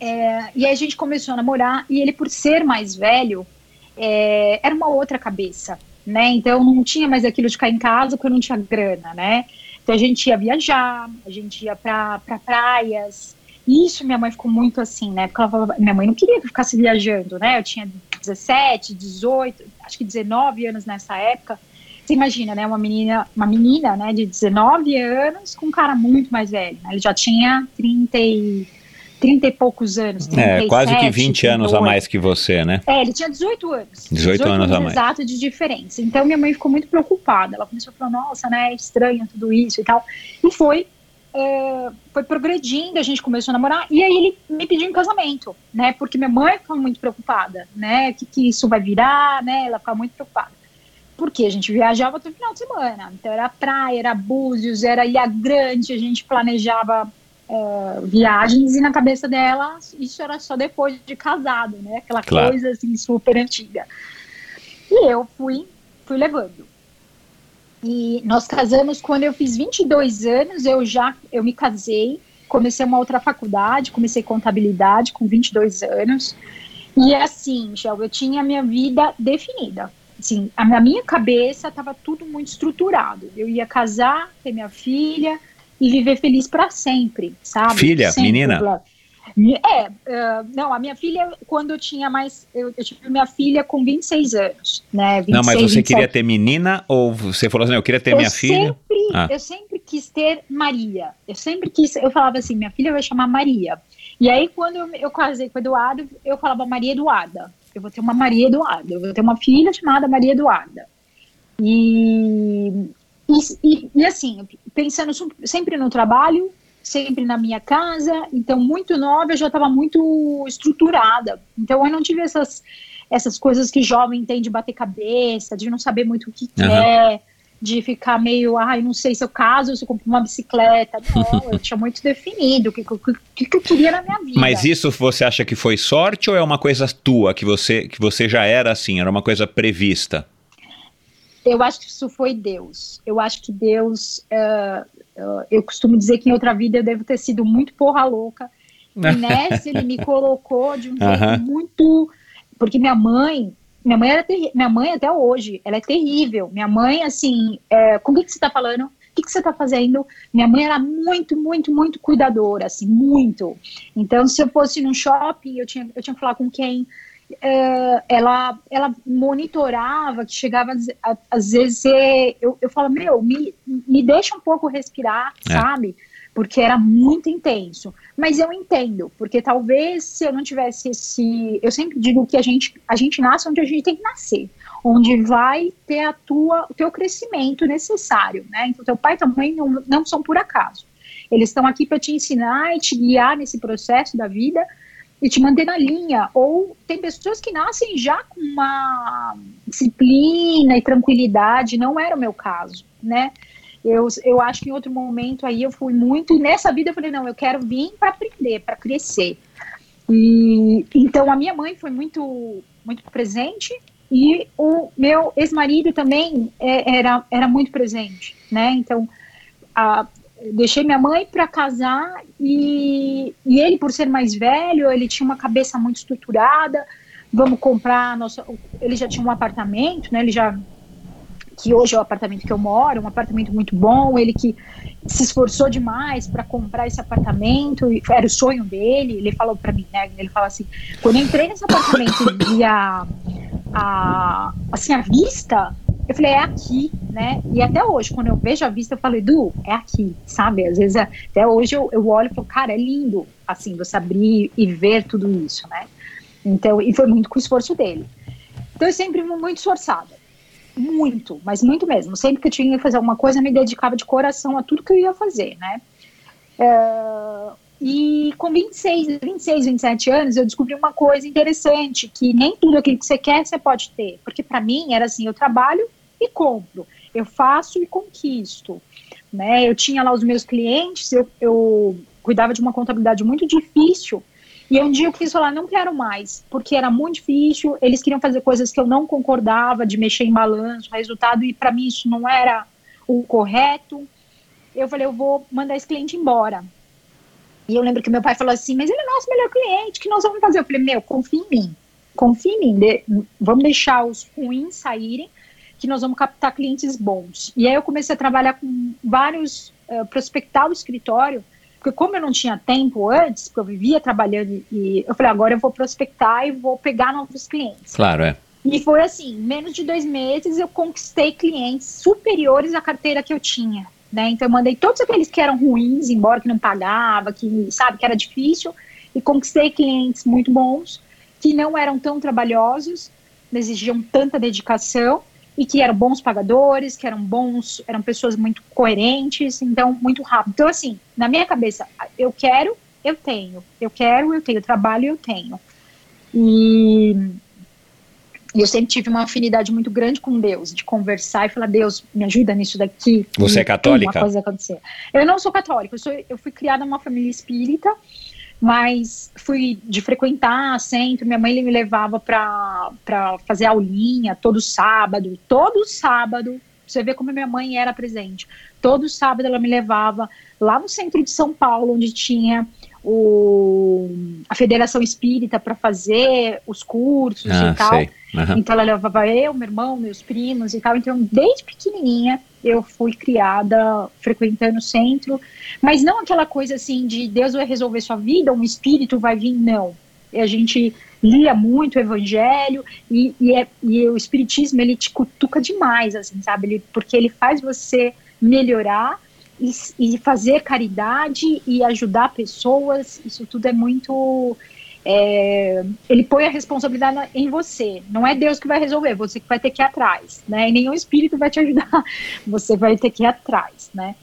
é, e a gente começou a namorar, e ele, por ser mais velho, é, era uma outra cabeça, né? Então não tinha mais aquilo de ficar em casa porque eu não tinha grana, né? Então a gente ia viajar, a gente ia para pra praias. E isso minha mãe ficou muito assim, né? Porque ela falava, minha mãe não queria que eu ficasse viajando, né? Eu tinha 17, 18, acho que 19 anos nessa época. Você imagina, né? Uma menina, uma menina, né, de 19 anos com um cara muito mais velho. Né? Ele já tinha 30 e 30 e poucos anos. 37, é, quase que 20 38. anos a mais que você, né? É, ele tinha 18 anos. 18, 18 anos, anos a mais. Exato de diferença. Então minha mãe ficou muito preocupada. Ela começou a falar, nossa, né, é estranho tudo isso e tal. E foi, é, foi progredindo, a gente começou a namorar. E aí ele me pediu em casamento, né? Porque minha mãe ficou muito preocupada, né? O que, que isso vai virar, né? Ela ficava muito preocupada porque a gente viajava todo final de semana. Então era praia, era Búzios, era Ilha Grande, a gente planejava é, viagens e na cabeça dela isso era só depois de casado, né? Aquela claro. coisa assim super antiga. E eu fui, fui levando. E nós casamos quando eu fiz 22 anos, eu já eu me casei, comecei uma outra faculdade, comecei contabilidade com 22 anos. E assim, Gel, eu tinha a minha vida definida. Assim, a, na minha cabeça estava tudo muito estruturado. Eu ia casar, ter minha filha, e viver feliz para sempre, sabe? Filha, sempre, menina? É, uh, não, a minha filha, quando eu tinha mais. Eu, eu, tive minha filha com 26 anos, né? 26, não, mas você 27. queria ter menina ou você falou assim, eu queria ter eu minha filha? Ah. Eu sempre quis ter Maria. Eu sempre quis. Eu falava assim, minha filha vai chamar Maria. E aí, quando eu, eu casei com o Eduardo, eu falava Maria Eduarda. Eu vou ter uma Maria Eduarda. Eu vou ter uma filha chamada Maria Eduarda. E, e, e, e assim, pensando sempre no trabalho, sempre na minha casa, então muito nova, eu já estava muito estruturada. Então eu não tive essas, essas coisas que jovem tem de bater cabeça, de não saber muito o que uhum. quer, de ficar meio, ai, ah, não sei se eu caso ou se eu compro uma bicicleta. Não, eu tinha muito definido o que, que, que, eu queria na minha vida. Mas isso você acha que foi sorte ou é uma coisa tua, que você, que você já era assim, era uma coisa prevista? Eu acho que isso foi Deus. Eu acho que Deus. Uh, uh, eu costumo dizer que em outra vida eu devo ter sido muito porra louca. E nessa ele me colocou de um jeito muito. Porque minha mãe. Minha mãe era Minha mãe até hoje, ela é terrível. Minha mãe, assim, é, com o que, que você está falando? O que, que você está fazendo? Minha mãe era muito, muito, muito cuidadora, assim, muito. Então, se eu fosse num shopping, eu tinha, eu tinha que falar com quem, uh, ela, ela monitorava, que chegava, às vezes, eu, eu falo, meu, me, me deixa um pouco respirar, é. sabe? Porque era muito intenso. Mas eu entendo, porque talvez se eu não tivesse esse. Eu sempre digo que a gente, a gente nasce onde a gente tem que nascer. onde vai ter a tua, o teu crescimento necessário, né? Então, teu pai e tua mãe não, não são por acaso. Eles estão aqui para te ensinar e te guiar nesse processo da vida e te manter na linha. Ou tem pessoas que nascem já com uma disciplina e tranquilidade, não era o meu caso, né? Eu, eu acho que em outro momento aí eu fui muito, nessa vida eu falei, não, eu quero vir para aprender, para crescer. E então a minha mãe foi muito, muito presente e o meu ex-marido também é, era, era muito presente, né? Então, a, deixei minha mãe para casar e, e ele, por ser mais velho, ele tinha uma cabeça muito estruturada. Vamos comprar nossa. Ele já tinha um apartamento, né? Ele já que hoje é o apartamento que eu moro, um apartamento muito bom, ele que se esforçou demais para comprar esse apartamento, era o sonho dele, ele falou para mim, né, ele fala assim, quando eu entrei nesse apartamento e vi a, a, assim, a vista, eu falei, é aqui, né? E até hoje, quando eu vejo a vista, eu falo, Edu, é aqui, sabe? Às vezes, até hoje eu, eu olho e falo, cara, é lindo, assim, você abrir e ver tudo isso, né? Então, e foi muito com o esforço dele. Então, eu sempre muito esforçada. Muito, mas muito mesmo. Sempre que eu tinha que fazer alguma coisa, eu me dedicava de coração a tudo que eu ia fazer, né? Uh, e com 26, 26, 27 anos, eu descobri uma coisa interessante, que nem tudo aquilo que você quer, você pode ter. Porque para mim era assim, eu trabalho e compro, eu faço e conquisto. Né? Eu tinha lá os meus clientes, eu, eu cuidava de uma contabilidade muito difícil, e um dia eu quis falar, não quero mais, porque era muito difícil, eles queriam fazer coisas que eu não concordava, de mexer em balanço, resultado, e para mim isso não era o correto. Eu falei, eu vou mandar esse cliente embora. E eu lembro que meu pai falou assim, mas ele é nosso melhor cliente, que nós vamos fazer? Eu falei, meu, confia em mim, confia em mim, de, vamos deixar os ruins saírem, que nós vamos captar clientes bons. E aí eu comecei a trabalhar com vários, uh, prospectar o escritório, porque como eu não tinha tempo antes, porque eu vivia trabalhando, e eu falei, agora eu vou prospectar e vou pegar novos clientes. Claro, é. E foi assim, menos de dois meses eu conquistei clientes superiores à carteira que eu tinha né? Então eu mandei todos aqueles que eram ruins embora, que não pagava, que sabe que era difícil, e conquistei clientes muito bons que não eram tão trabalhosos, não exigiam tanta dedicação e que eram bons pagadores, que eram bons, eram pessoas muito coerentes, então muito rápido. Então assim, na minha cabeça, eu quero, eu tenho, eu quero, eu tenho trabalho, eu tenho. E e eu sempre tive uma afinidade muito grande com Deus, de conversar e falar, Deus, me ajuda nisso daqui. Você é católica? Uma coisa acontecer. Eu não sou católica, eu, sou, eu fui criada numa família espírita, mas fui de frequentar centro, minha mãe me levava para fazer aulinha todo sábado, todo sábado, você vê como minha mãe era presente. Todo sábado ela me levava lá no centro de São Paulo, onde tinha o, a Federação Espírita para fazer os cursos ah, e tal. Uhum. Então ela levava eu, meu irmão, meus primos e tal. Então, desde pequenininha, eu fui criada frequentando o centro, mas não aquela coisa assim de Deus vai resolver sua vida, um espírito vai vir, não. A gente lia muito o evangelho e, e, é, e o espiritismo ele te cutuca demais, assim, sabe? Ele, porque ele faz você melhorar e, e fazer caridade e ajudar pessoas. Isso tudo é muito é, ele põe a responsabilidade em você. Não é Deus que vai resolver, você que vai ter que ir atrás, né? E nenhum espírito vai te ajudar, você vai ter que ir atrás, né?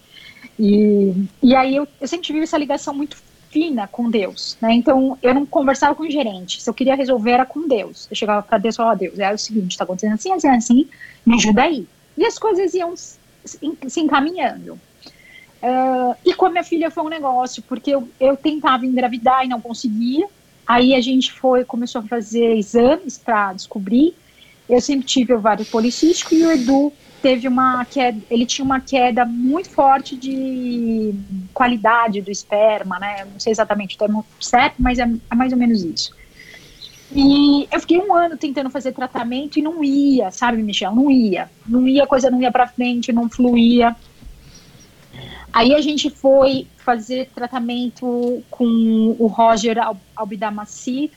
E, e aí eu, eu sempre tive essa ligação muito fina com Deus, né? Então eu não conversava com o gerente. Se eu queria resolver era com Deus. Eu chegava para Deus e falava: Deus, é o seguinte, está acontecendo assim, assim, assim, me ajuda aí. E as coisas iam se encaminhando. Uh, e com a minha filha foi um negócio, porque eu, eu tentava engravidar e não conseguia. Aí a gente foi, começou a fazer exames para descobrir. Eu sempre tive ovário policístico e o Edu teve uma queda, ele tinha uma queda muito forte de qualidade do esperma, né? Não sei exatamente o termo certo, mas é, é mais ou menos isso. E eu fiquei um ano tentando fazer tratamento e não ia, sabe, Michel? Não ia. Não ia, a coisa não ia para frente, não fluía. Aí a gente foi fazer tratamento com o Roger Albidamaci,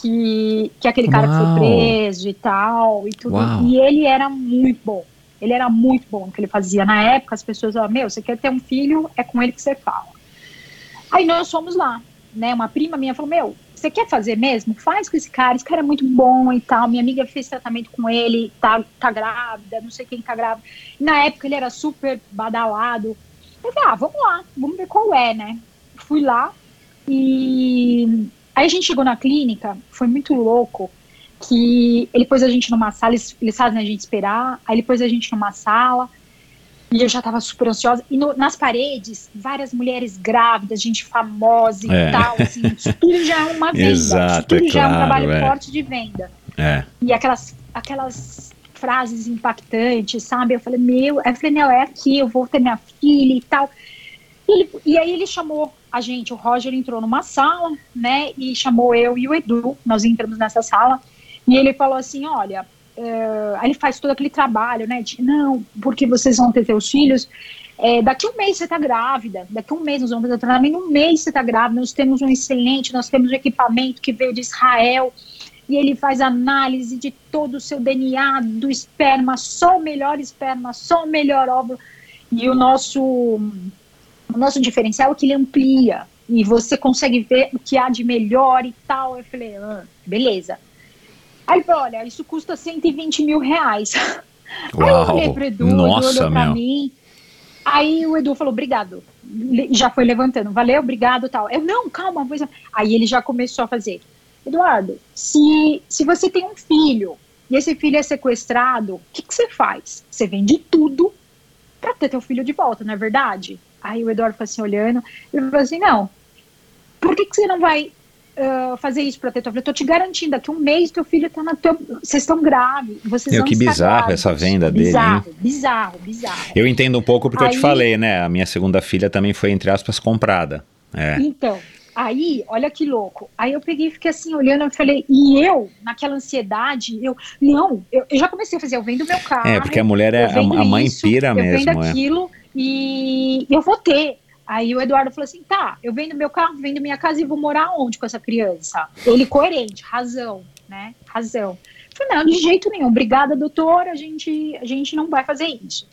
que, que é aquele cara Uau. que foi preso e tal, e tudo. Uau. E ele era muito bom. Ele era muito bom no que ele fazia. Na época, as pessoas falavam, meu, você quer ter um filho, é com ele que você fala. Aí nós fomos lá. né, uma prima minha falou, meu, você quer fazer mesmo? Faz com esse cara, esse cara é muito bom e tal. Minha amiga fez tratamento com ele, tá, tá grávida, não sei quem tá grávida. Na época ele era super badalado. Eu falei, ah, vamos lá, vamos ver qual é, né? Fui lá e aí a gente chegou na clínica, foi muito louco, que ele pôs a gente numa sala, eles, eles fazem a gente esperar, aí ele pôs a gente numa sala, e eu já tava super ansiosa. E no, nas paredes, várias mulheres grávidas, gente famosa e É. tal. Assim, tudo já é uma venda. Exato, tudo é já é um claro, trabalho é. forte de venda. É. E aquelas, aquelas frases impactantes, sabe? Eu falei, meu, eu falei, não, é aqui, eu vou ter minha filha e tal. E, e aí ele chamou a gente, o Roger entrou numa sala, né? E chamou eu e o Edu, nós entramos nessa sala. E ele falou assim, olha, eh, aí ele faz todo aquele trabalho, né? De, não, porque vocês vão ter seus filhos. eh, daqui um mês você tá grávida, daqui um mês nós vamos fazer o tratamento, um mês você tá grávida, nós temos um excelente, nós temos um equipamento que veio de Israel, e ele faz análise de todo o seu DNA, do esperma, só o melhor esperma, só o melhor óvulo. E o nosso, o nosso diferencial é que ele amplia, e você consegue ver o que há de melhor e tal. Eu falei, ah, beleza. Aí ele falou, olha, isso custa 120 mil reais. Aí eu Uau. olhei pro Edu, o Edu Nossa, olhou pra meu. mim. Aí o Edu falou, obrigado. Já foi levantando, valeu, obrigado tal. Eu, não, calma. Vou... Aí ele já começou a fazer. Eduardo, se, se você tem um filho e esse filho é sequestrado, o que, que você faz? Você vende tudo pra ter teu filho de volta, não é verdade? Aí o Eduardo ficou assim olhando, ele falou assim, não, por que, que você não vai ah, fazer isso pra ter teu filho? Eu tô te garantindo, daqui um mês teu filho tá na tua... Vocês estão graves, vocês Meu, que bizarro essa venda dele, hein? Bizarro, bizarro, bizarro. Eu entendo um pouco porque eu te Aí- falei, né? A minha segunda filha também foi, entre aspas, comprada. É. Então, aí, olha que louco. Aí eu peguei e fiquei assim, olhando, eu falei, e eu, naquela ansiedade, eu, não, eu, eu já comecei a fazer, eu vendo meu carro. É, porque a mulher é. eu A, a mãe isso, pira eu mesmo, vendo é. aquilo e eu vou ter. Aí o Eduardo falou assim: tá, eu vendo meu carro, vendo minha casa e vou morar onde com essa criança? Ele coerente, razão, né? Razão. Eu falei, não, de jeito nenhum, obrigada, doutor, a gente, a gente não vai fazer isso.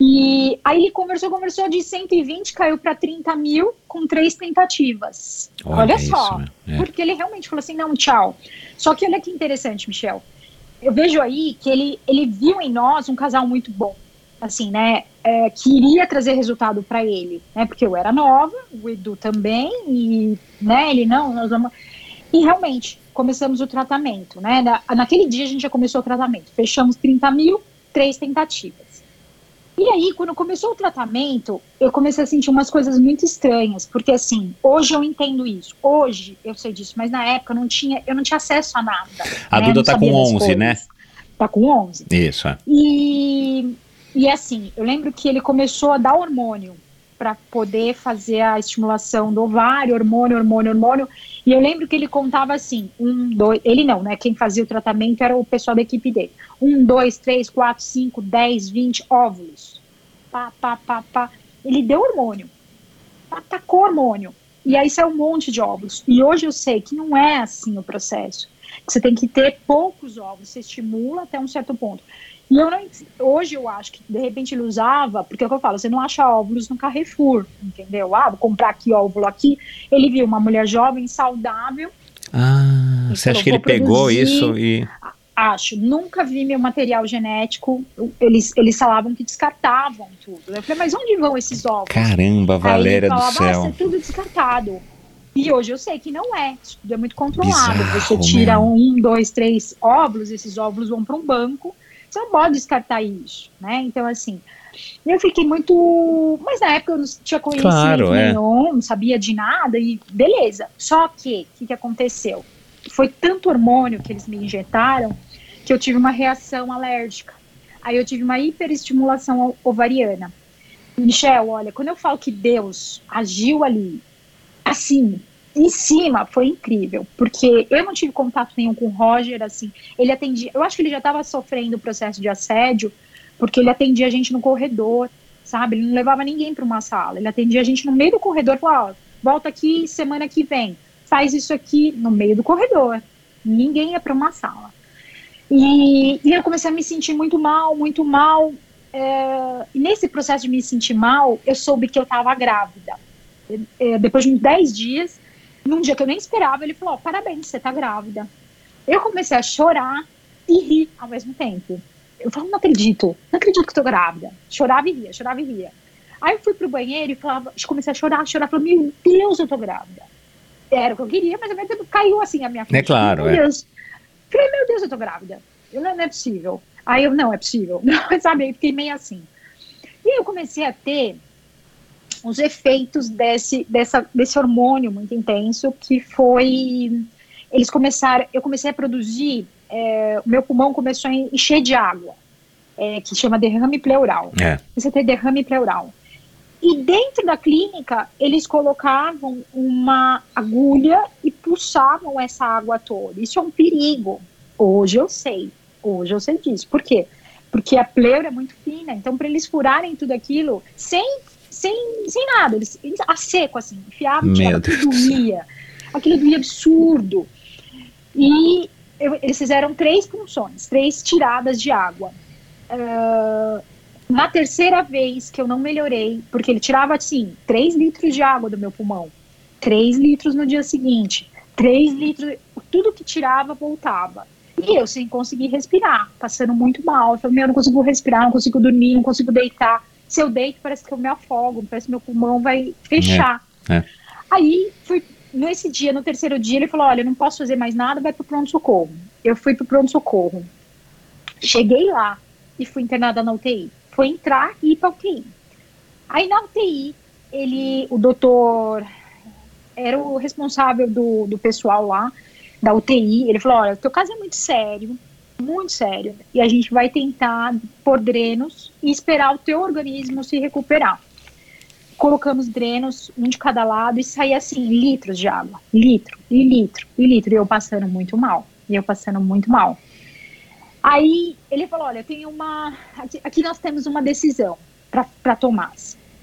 E aí ele conversou, conversou de 120, caiu para 30 mil com três tentativas. Olha Olha, isso, só. né? É. Porque ele realmente falou assim: não, tchau. Só que olha que interessante, Michel. Eu vejo aí que ele, ele viu em nós um casal muito bom. Assim, né? É, que iria trazer resultado para ele, né? Porque eu era nova, o Edu também, e né, ele não, nós vamos. E realmente, começamos o tratamento, né? Na, naquele dia a gente já começou o tratamento. Fechamos 30 mil, três tentativas. E aí, quando começou o tratamento, eu comecei a sentir umas coisas muito estranhas, porque assim, hoje eu entendo isso, hoje eu sei disso, mas na época eu não tinha, eu não tinha acesso a nada. A né? Duda tá com das 11, coisas. né? Tá com 11. Isso, é. E, e assim, eu lembro que ele começou a dar hormônio para poder fazer a estimulação do ovário, hormônio, hormônio, hormônio. E eu lembro que ele contava assim: um, dois. Ele não, né? Quem fazia o tratamento era o pessoal da equipe dele. Um, dois, três, quatro, cinco, dez, vinte óvulos. Pá, pá, pá, pá. Ele deu hormônio. Atacou hormônio. E aí saiu um monte de óvulos. E hoje eu sei que não é assim o processo. Você tem que ter poucos óvulos, você estimula até um certo ponto. E eu não, hoje eu acho que de repente ele usava, porque é o que eu falo, você não acha óvulos no Carrefour, entendeu? Ah, vou comprar aqui óvulo aqui. Ele viu uma mulher jovem, saudável, Ah, você acha falou, que ele pegou isso e. acho, nunca vi meu material genético. Eles, eles falavam que descartavam tudo. Eu falei, mas onde vão esses óvulos? Caramba, Valéria do ah, céu. é tudo descartado. E hoje eu sei que não é, tudo é muito controlado. Bizarro, você tira meu. um, dois, três óvulos, esses óvulos vão para um banco, você não pode descartar isso, né? Então, assim, eu fiquei muito. Mas na época eu não tinha conhecimento Claro, é. nenhum, não sabia de nada, e beleza. Só que, o que, que aconteceu? Foi tanto hormônio que eles me injetaram que eu tive uma reação alérgica. Aí eu tive uma hiperestimulação ovariana. Michel, olha, quando eu falo que Deus agiu ali, assim, em cima, foi incrível, porque eu não tive contato nenhum com o Roger, assim, ele atendia, eu acho que ele já estava sofrendo o processo de assédio, porque ele atendia a gente no corredor, sabe, ele não levava ninguém para uma sala, ele atendia a gente no meio do corredor, falava, ó, volta aqui semana que vem, faz isso aqui no meio do corredor, ninguém ia para uma sala. E, e eu comecei a me sentir muito mal, muito mal. é, e nesse processo de me sentir mal, eu soube que eu estava grávida. É, depois de uns 10 dias, num dia que eu nem esperava, ele falou: oh, parabéns, você tá grávida. Eu comecei a chorar e rir ao mesmo tempo. Eu falava, não acredito, não acredito que tô grávida. Chorava e ria, chorava e ria. Aí eu fui pro banheiro e falava, comecei a chorar, chorar, falei, meu Deus, eu tô grávida. Era o que eu queria, mas ao mesmo tempo caiu assim a minha frente. É claro, meu é. Deus. Falei, meu Deus, eu tô grávida. Eu, não, não é possível. Aí eu, não, é possível. Não, sabe, eu fiquei meio assim. E aí eu comecei a ter os efeitos desse, dessa, desse hormônio muito intenso que foi. Eles começaram. Eu comecei a produzir. É, o meu pulmão começou a encher de água, é, que chama derrame pleural. É. Você tem derrame pleural. E dentro da clínica, eles colocavam uma agulha e pulsavam essa água toda. Isso é um perigo. Hoje eu sei. Hoje eu sei disso. Por quê? Porque a pleura é muito fina. Então, para eles furarem tudo aquilo sem sem, sem nada, eles, eles, a seco, assim, enfiavam, tirava, aquilo doía, aquilo doía absurdo. E eu, eles fizeram três punções, três tiradas de água. Uh, na terceira vez que eu não melhorei, porque ele tirava, assim, três litros de água do meu pulmão, três litros no dia seguinte, três litros, tudo que tirava voltava. E eu sem conseguir respirar, passando muito mal. Eu falei, meu, eu não consigo respirar, não consigo dormir, não consigo deitar se eu deito, parece que eu me afogo, parece que meu pulmão vai fechar. É, é. Aí, fui, nesse dia, no terceiro dia, ele falou: Olha, não posso fazer mais nada, vai pro pronto-socorro. Eu fui pro pronto-socorro. Cheguei lá e fui internada na UTI. Foi entrar e ir pra UTI. Aí na UTI, ele, o doutor, era o responsável do, do pessoal lá, da UTI. Ele falou: Olha, teu caso é muito sério muito sério. E a gente vai tentar pôr drenos e esperar o teu organismo se recuperar. Colocamos drenos, um de cada lado, e saía assim, litros de água. Litro, e litro, e litro. E eu passando muito mal. E eu passando muito mal. Aí ele falou: Olha, tenho uma. Aqui, aqui nós temos uma decisão para tomar.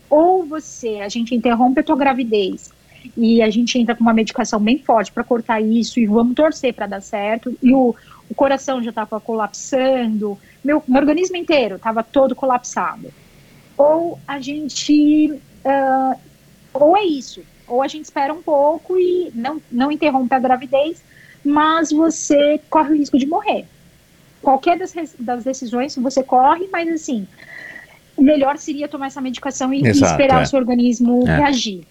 Ou você, a gente interrompe a tua gravidez e a gente entra com uma medicação bem forte para cortar isso e vamos torcer para dar certo. E o, o coração já estava colapsando, meu, meu organismo inteiro estava todo colapsado. Ou a gente. Uh, ou é isso, ou a gente espera um pouco e não, não interrompe a gravidez, mas você corre o risco de morrer. Qualquer das, das decisões você corre, mas assim, o melhor seria tomar essa medicação e, Exato, esperar é. o seu organismo é. reagir.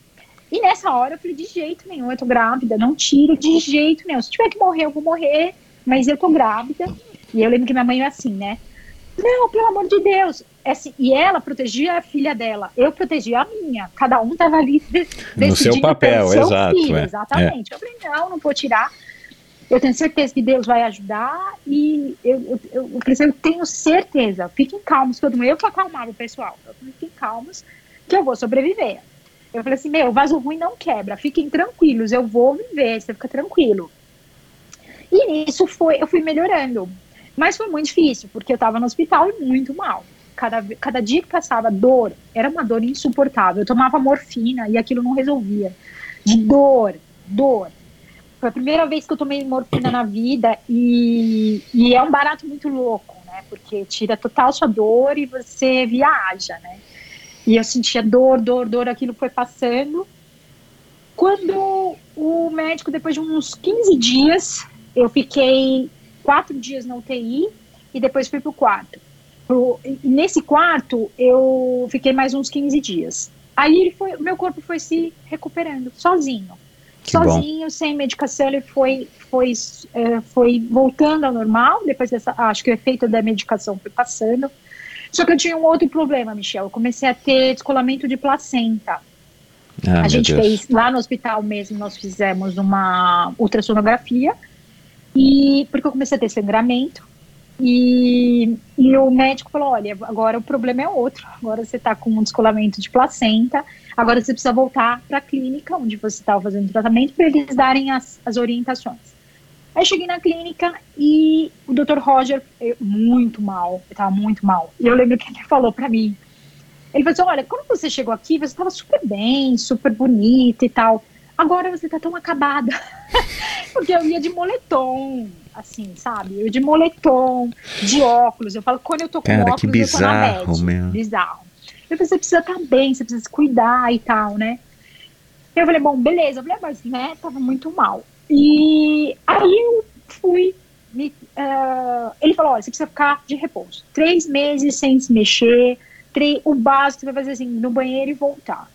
E nessa hora eu falei, de jeito nenhum, eu tô grávida, não tiro de jeito nenhum. Se tiver que morrer, eu vou morrer mas eu tô grávida. E eu lembro que minha mãe é assim, né? Não, pelo amor de Deus. É assim, e ela protegia a filha dela, eu protegia a minha. Cada um tava ali no seu papel, seu exato. Filho, é. Exatamente. É. Eu falei, não, não vou tirar. Eu tenho certeza que Deus vai ajudar e eu, eu, eu, eu, eu tenho certeza. Fiquem calmos, todo mundo. Eu que acalmava o pessoal. Fiquem calmos que eu vou sobreviver. Eu falei assim, meu, vaso ruim não quebra. Fiquem tranquilos, eu vou viver, você fica tranquilo. E isso foi, eu fui melhorando. Mas foi muito difícil, porque eu estava no hospital e muito mal. Cada, cada dia que passava, dor, era uma dor insuportável. Eu tomava morfina e aquilo não resolvia. De dor, dor. Foi a primeira vez que eu tomei morfina na vida e, e é um barato muito louco, né? Porque tira total sua dor e você viaja, né? E eu sentia dor, dor, dor, aquilo foi passando. Quando o médico, depois de uns 15 dias, eu fiquei quatro dias na UTI e depois fui para o quarto. Pro, nesse quarto, eu fiquei mais uns 15 dias. Aí ele foi, meu corpo foi se recuperando, sozinho. Que sozinho, bom. sem medicação, ele foi, foi, é, foi voltando ao normal. Depois dessa, acho que o efeito da medicação foi passando. Só que eu tinha um outro problema, Michel. Eu comecei a ter descolamento de placenta. Ah, a gente Deus. fez lá no hospital mesmo, nós fizemos uma ultrassonografia e porque eu comecei a ter sangramento. E, e o médico falou: olha, agora o problema é outro. Agora você está com um descolamento de placenta. Agora você precisa voltar para a clínica onde você estava fazendo tratamento para eles darem as, as orientações. Aí cheguei na clínica e o Dr. Roger, muito mal, estava muito mal. E eu lembro que ele falou para mim: ele falou assim: olha, quando você chegou aqui, você estava super bem, super bonita e tal. Agora você tá tão acabada. Porque eu ia de moletom, assim, sabe? Eu de moletom, de óculos. Eu falo, quando eu tô com Cara, óculos, que bizarro, eu tô na meu. Bizarro. Eu falei, você precisa estar tá bem, você precisa se cuidar e tal, né? Eu falei, bom, beleza. Eu falei, ah, mas, né, tava muito mal. E aí eu fui, me, uh, ele falou, olha, você precisa ficar de repouso. Três meses sem se mexer, o básico, você vai fazer assim, no banheiro e voltar.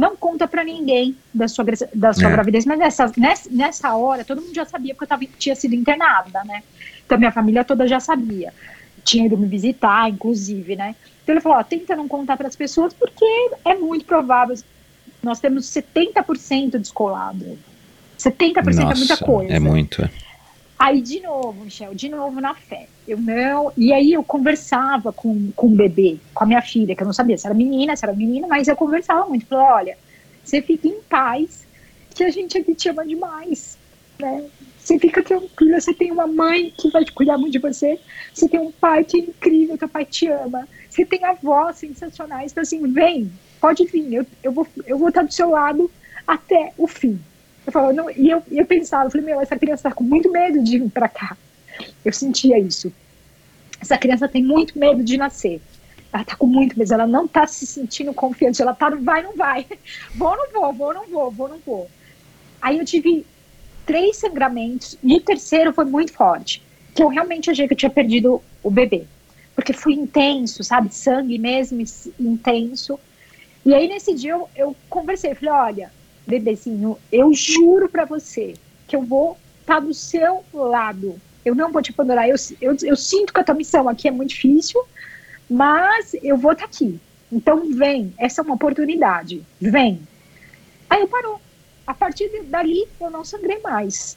Não conta para ninguém da sua, da sua é. gravidez, mas nessa, nessa, nessa hora todo mundo já sabia porque eu tava, tinha sido internada, né? Então minha família toda já sabia. Tinha ido me visitar, inclusive, né? Então ele falou: ó, tenta não contar para as pessoas porque é muito provável. Nós temos 70% descolado. 70% Nossa, é muita coisa. É muito. É. Aí, de novo, Michel, de novo na fé. Eu não. E aí eu conversava com, com o bebê, com a minha filha, que eu não sabia se era menina, se era menina, mas eu conversava muito. Falei, olha, você fica em paz, que a gente aqui te ama demais. Né? Você fica tranquila, você tem uma mãe que vai te cuidar muito de você, você tem um pai que é incrível, teu pai te ama, você tem avós sensacionais, então assim, vem, pode vir, eu, eu, vou, eu vou estar do seu lado até o fim. Eu falo, não, e eu, eu pensava, eu falei, meu, essa criança está com muito medo de vir para cá. Eu sentia isso. Essa criança tem muito medo de nascer. Ela tá com muito medo, ela não tá se sentindo confiante. Ela tá, vai, não vai. Vou, não vou, vou, não vou, vou, não vou. Aí eu tive três sangramentos e o terceiro foi muito forte. Que eu realmente achei que eu tinha perdido o bebê. Porque foi intenso, sabe? Sangue mesmo, intenso. E aí nesse dia eu, eu conversei, falei, olha, bebezinho, eu juro para você que eu vou estar tá do seu lado. Eu não vou te abandonar. Eu, eu, eu sinto que a tua missão aqui é muito difícil, mas eu vou estar tá aqui. Então vem, essa é uma oportunidade. Vem. Aí eu parou. A partir dali eu não sangrei mais.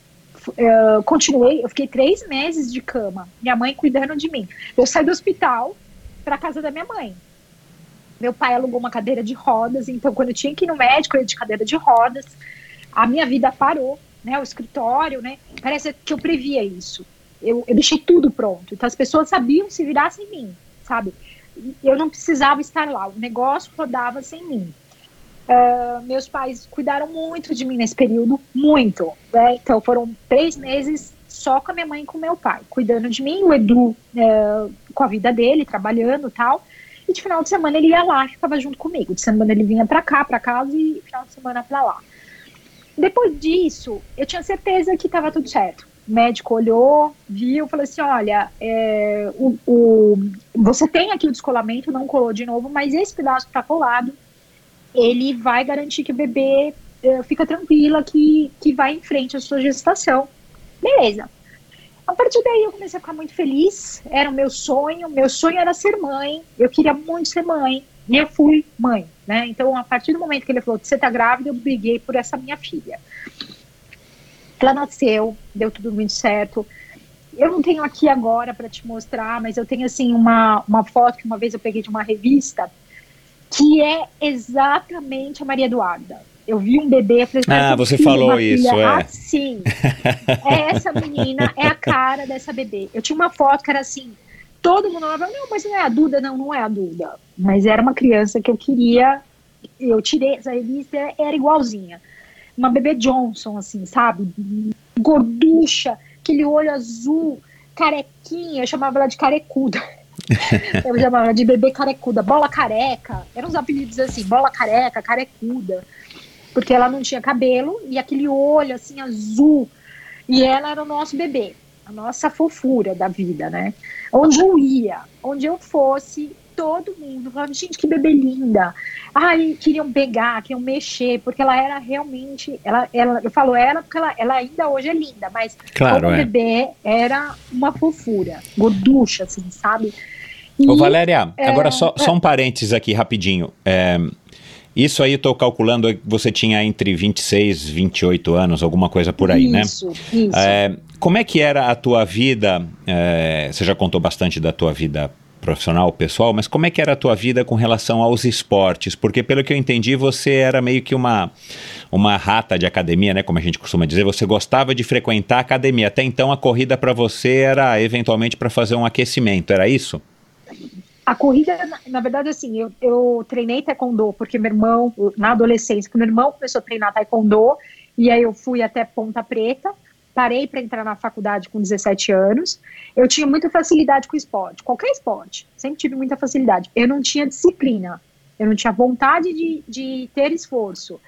Eu continuei, eu fiquei três meses de cama, minha mãe cuidando de mim. Eu saí do hospital para casa da minha mãe. Meu pai alugou uma cadeira de rodas, então quando eu tinha que ir no médico, eu ia de cadeira de rodas. A minha vida parou, né? O escritório, né? Parece que eu previa isso. Eu, eu deixei tudo pronto. Então as pessoas sabiam se virar sem mim, sabe? Eu não precisava estar lá. O negócio rodava sem mim. Uh, meus pais cuidaram muito de mim nesse período, muito. Né? Então foram três meses só com a minha mãe e com meu pai, cuidando de mim, o Edu uh, com a vida dele, trabalhando e tal. E de final de semana ele ia lá, ficava junto comigo. De semana ele vinha para cá, para casa e final de semana para lá. Depois disso, eu tinha certeza que estava tudo certo. O médico olhou, viu, falou assim: olha, é, o, o, você tem aqui o descolamento, não colou de novo, mas esse pedaço está colado, ele vai garantir que o bebê é, fica tranquila, que, que vai em frente à sua gestação. Beleza. A partir daí eu comecei a ficar muito feliz, era o meu sonho, meu sonho era ser mãe, eu queria muito ser mãe, e eu fui mãe, né? Então, a partir do momento que ele falou, você tá grávida, eu briguei por essa minha filha. Ela nasceu, deu tudo muito certo. Eu não tenho aqui agora para te mostrar, mas eu tenho, assim, uma, uma foto que uma vez eu peguei de uma revista, que é exatamente a Maria Eduarda eu vi um bebê, falei, ah, você falou isso, é. Assim, é essa menina, é a cara dessa bebê. Eu tinha uma foto que era assim, todo mundo falava, não, mas não é a Duda, não, não é a Duda. Mas era uma criança que eu queria, eu tirei essa revista, era igualzinha. Uma bebê Johnson, assim, sabe? Gorducha, aquele olho azul, carequinha, eu chamava ela de carecuda. eu chamava de bebê carecuda, bola careca, eram uns apelidos assim, bola careca, carecuda porque ela não tinha cabelo e aquele olho assim azul. E ela era o nosso bebê, a nossa fofura da vida, né? Onde eu ia, onde eu fosse, todo mundo falava, gente, que bebê linda. Ai, queriam pegar, queriam mexer, porque ela era realmente, ela, ela eu falo ela porque ela, ela ainda hoje é linda, mas claro, como é. bebê era uma fofura, gorducha, assim, sabe? E, Ô, Valéria, é, agora só, só um parênteses aqui rapidinho. É, isso aí eu estou calculando você tinha entre 26 e 28 anos, alguma coisa por aí, isso, né? Isso, isso. É, como é que era a tua vida? É, você já contou bastante da tua vida profissional, pessoal, mas como é que era a tua vida com relação aos esportes? Porque pelo que eu entendi, você era meio que uma, uma rata de academia, né? Como a gente costuma dizer, você gostava de frequentar a academia. Até então a corrida para você era eventualmente para fazer um aquecimento, era isso? A corrida, na, na, verdade, assim, eu, eu treinei taekwondo porque meu irmão, na adolescência, meu irmão começou a treinar taekwondo e aí eu fui até Ponta Preta, parei para entrar na faculdade com 17 anos. Eu tinha muita facilidade com esporte, qualquer esporte, sempre tive muita facilidade. Eu não tinha disciplina, eu não tinha vontade de, de ter esforço.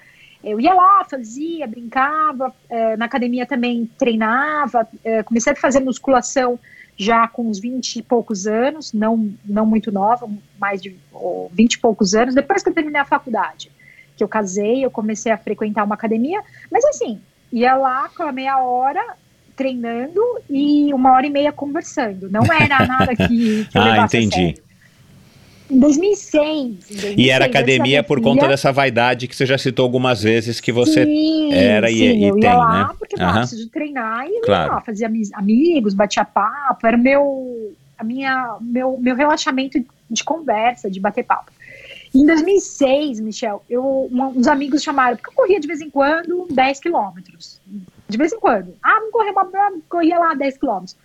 Eu ia lá, fazia, brincava, é, na academia também treinava, é, comecei a fazer musculação já com uns 20 e poucos anos, não, não muito nova, mais de oh, 20 e poucos anos, depois que eu terminei a faculdade, que eu casei, eu comecei a frequentar uma academia, mas assim, ia lá com a meia hora treinando e uma hora e meia conversando, não era nada que, que eu ah, entendi. Em 2006, em 2006. E era academia por filha. conta dessa vaidade que você já citou algumas vezes que você sim, era sim, e, e eu tem, ia lá né? porque uhum. preciso treinar e claro. lá, fazia amigos, batia papo, era meu, a minha, meu, meu relaxamento de conversa, de bater papo. Em 2006, Michel, eu, uns amigos chamaram, porque eu corria de vez em quando 10 quilômetros. De vez em quando. Ah, vamos correr, uma, corria lá 10 quilômetros.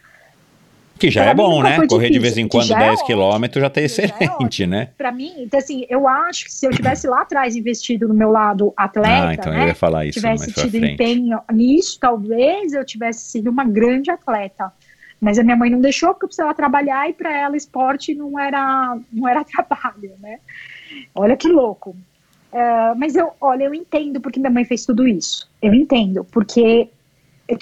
Que já pra é bom, né? Correr difícil, de vez em quando 10 é quilômetros já tá excelente, é né? Para mim, então assim, eu acho que se eu tivesse lá atrás investido no meu lado atleta, ah, então né, eu ia falar isso tivesse tido empenho nisso, talvez eu tivesse sido uma grande atleta. Mas a minha mãe não deixou porque eu precisava trabalhar e para ela esporte não era não era trabalho, né? Olha que louco. Uh, mas eu, olha, eu entendo porque minha mãe fez tudo isso. Eu entendo porque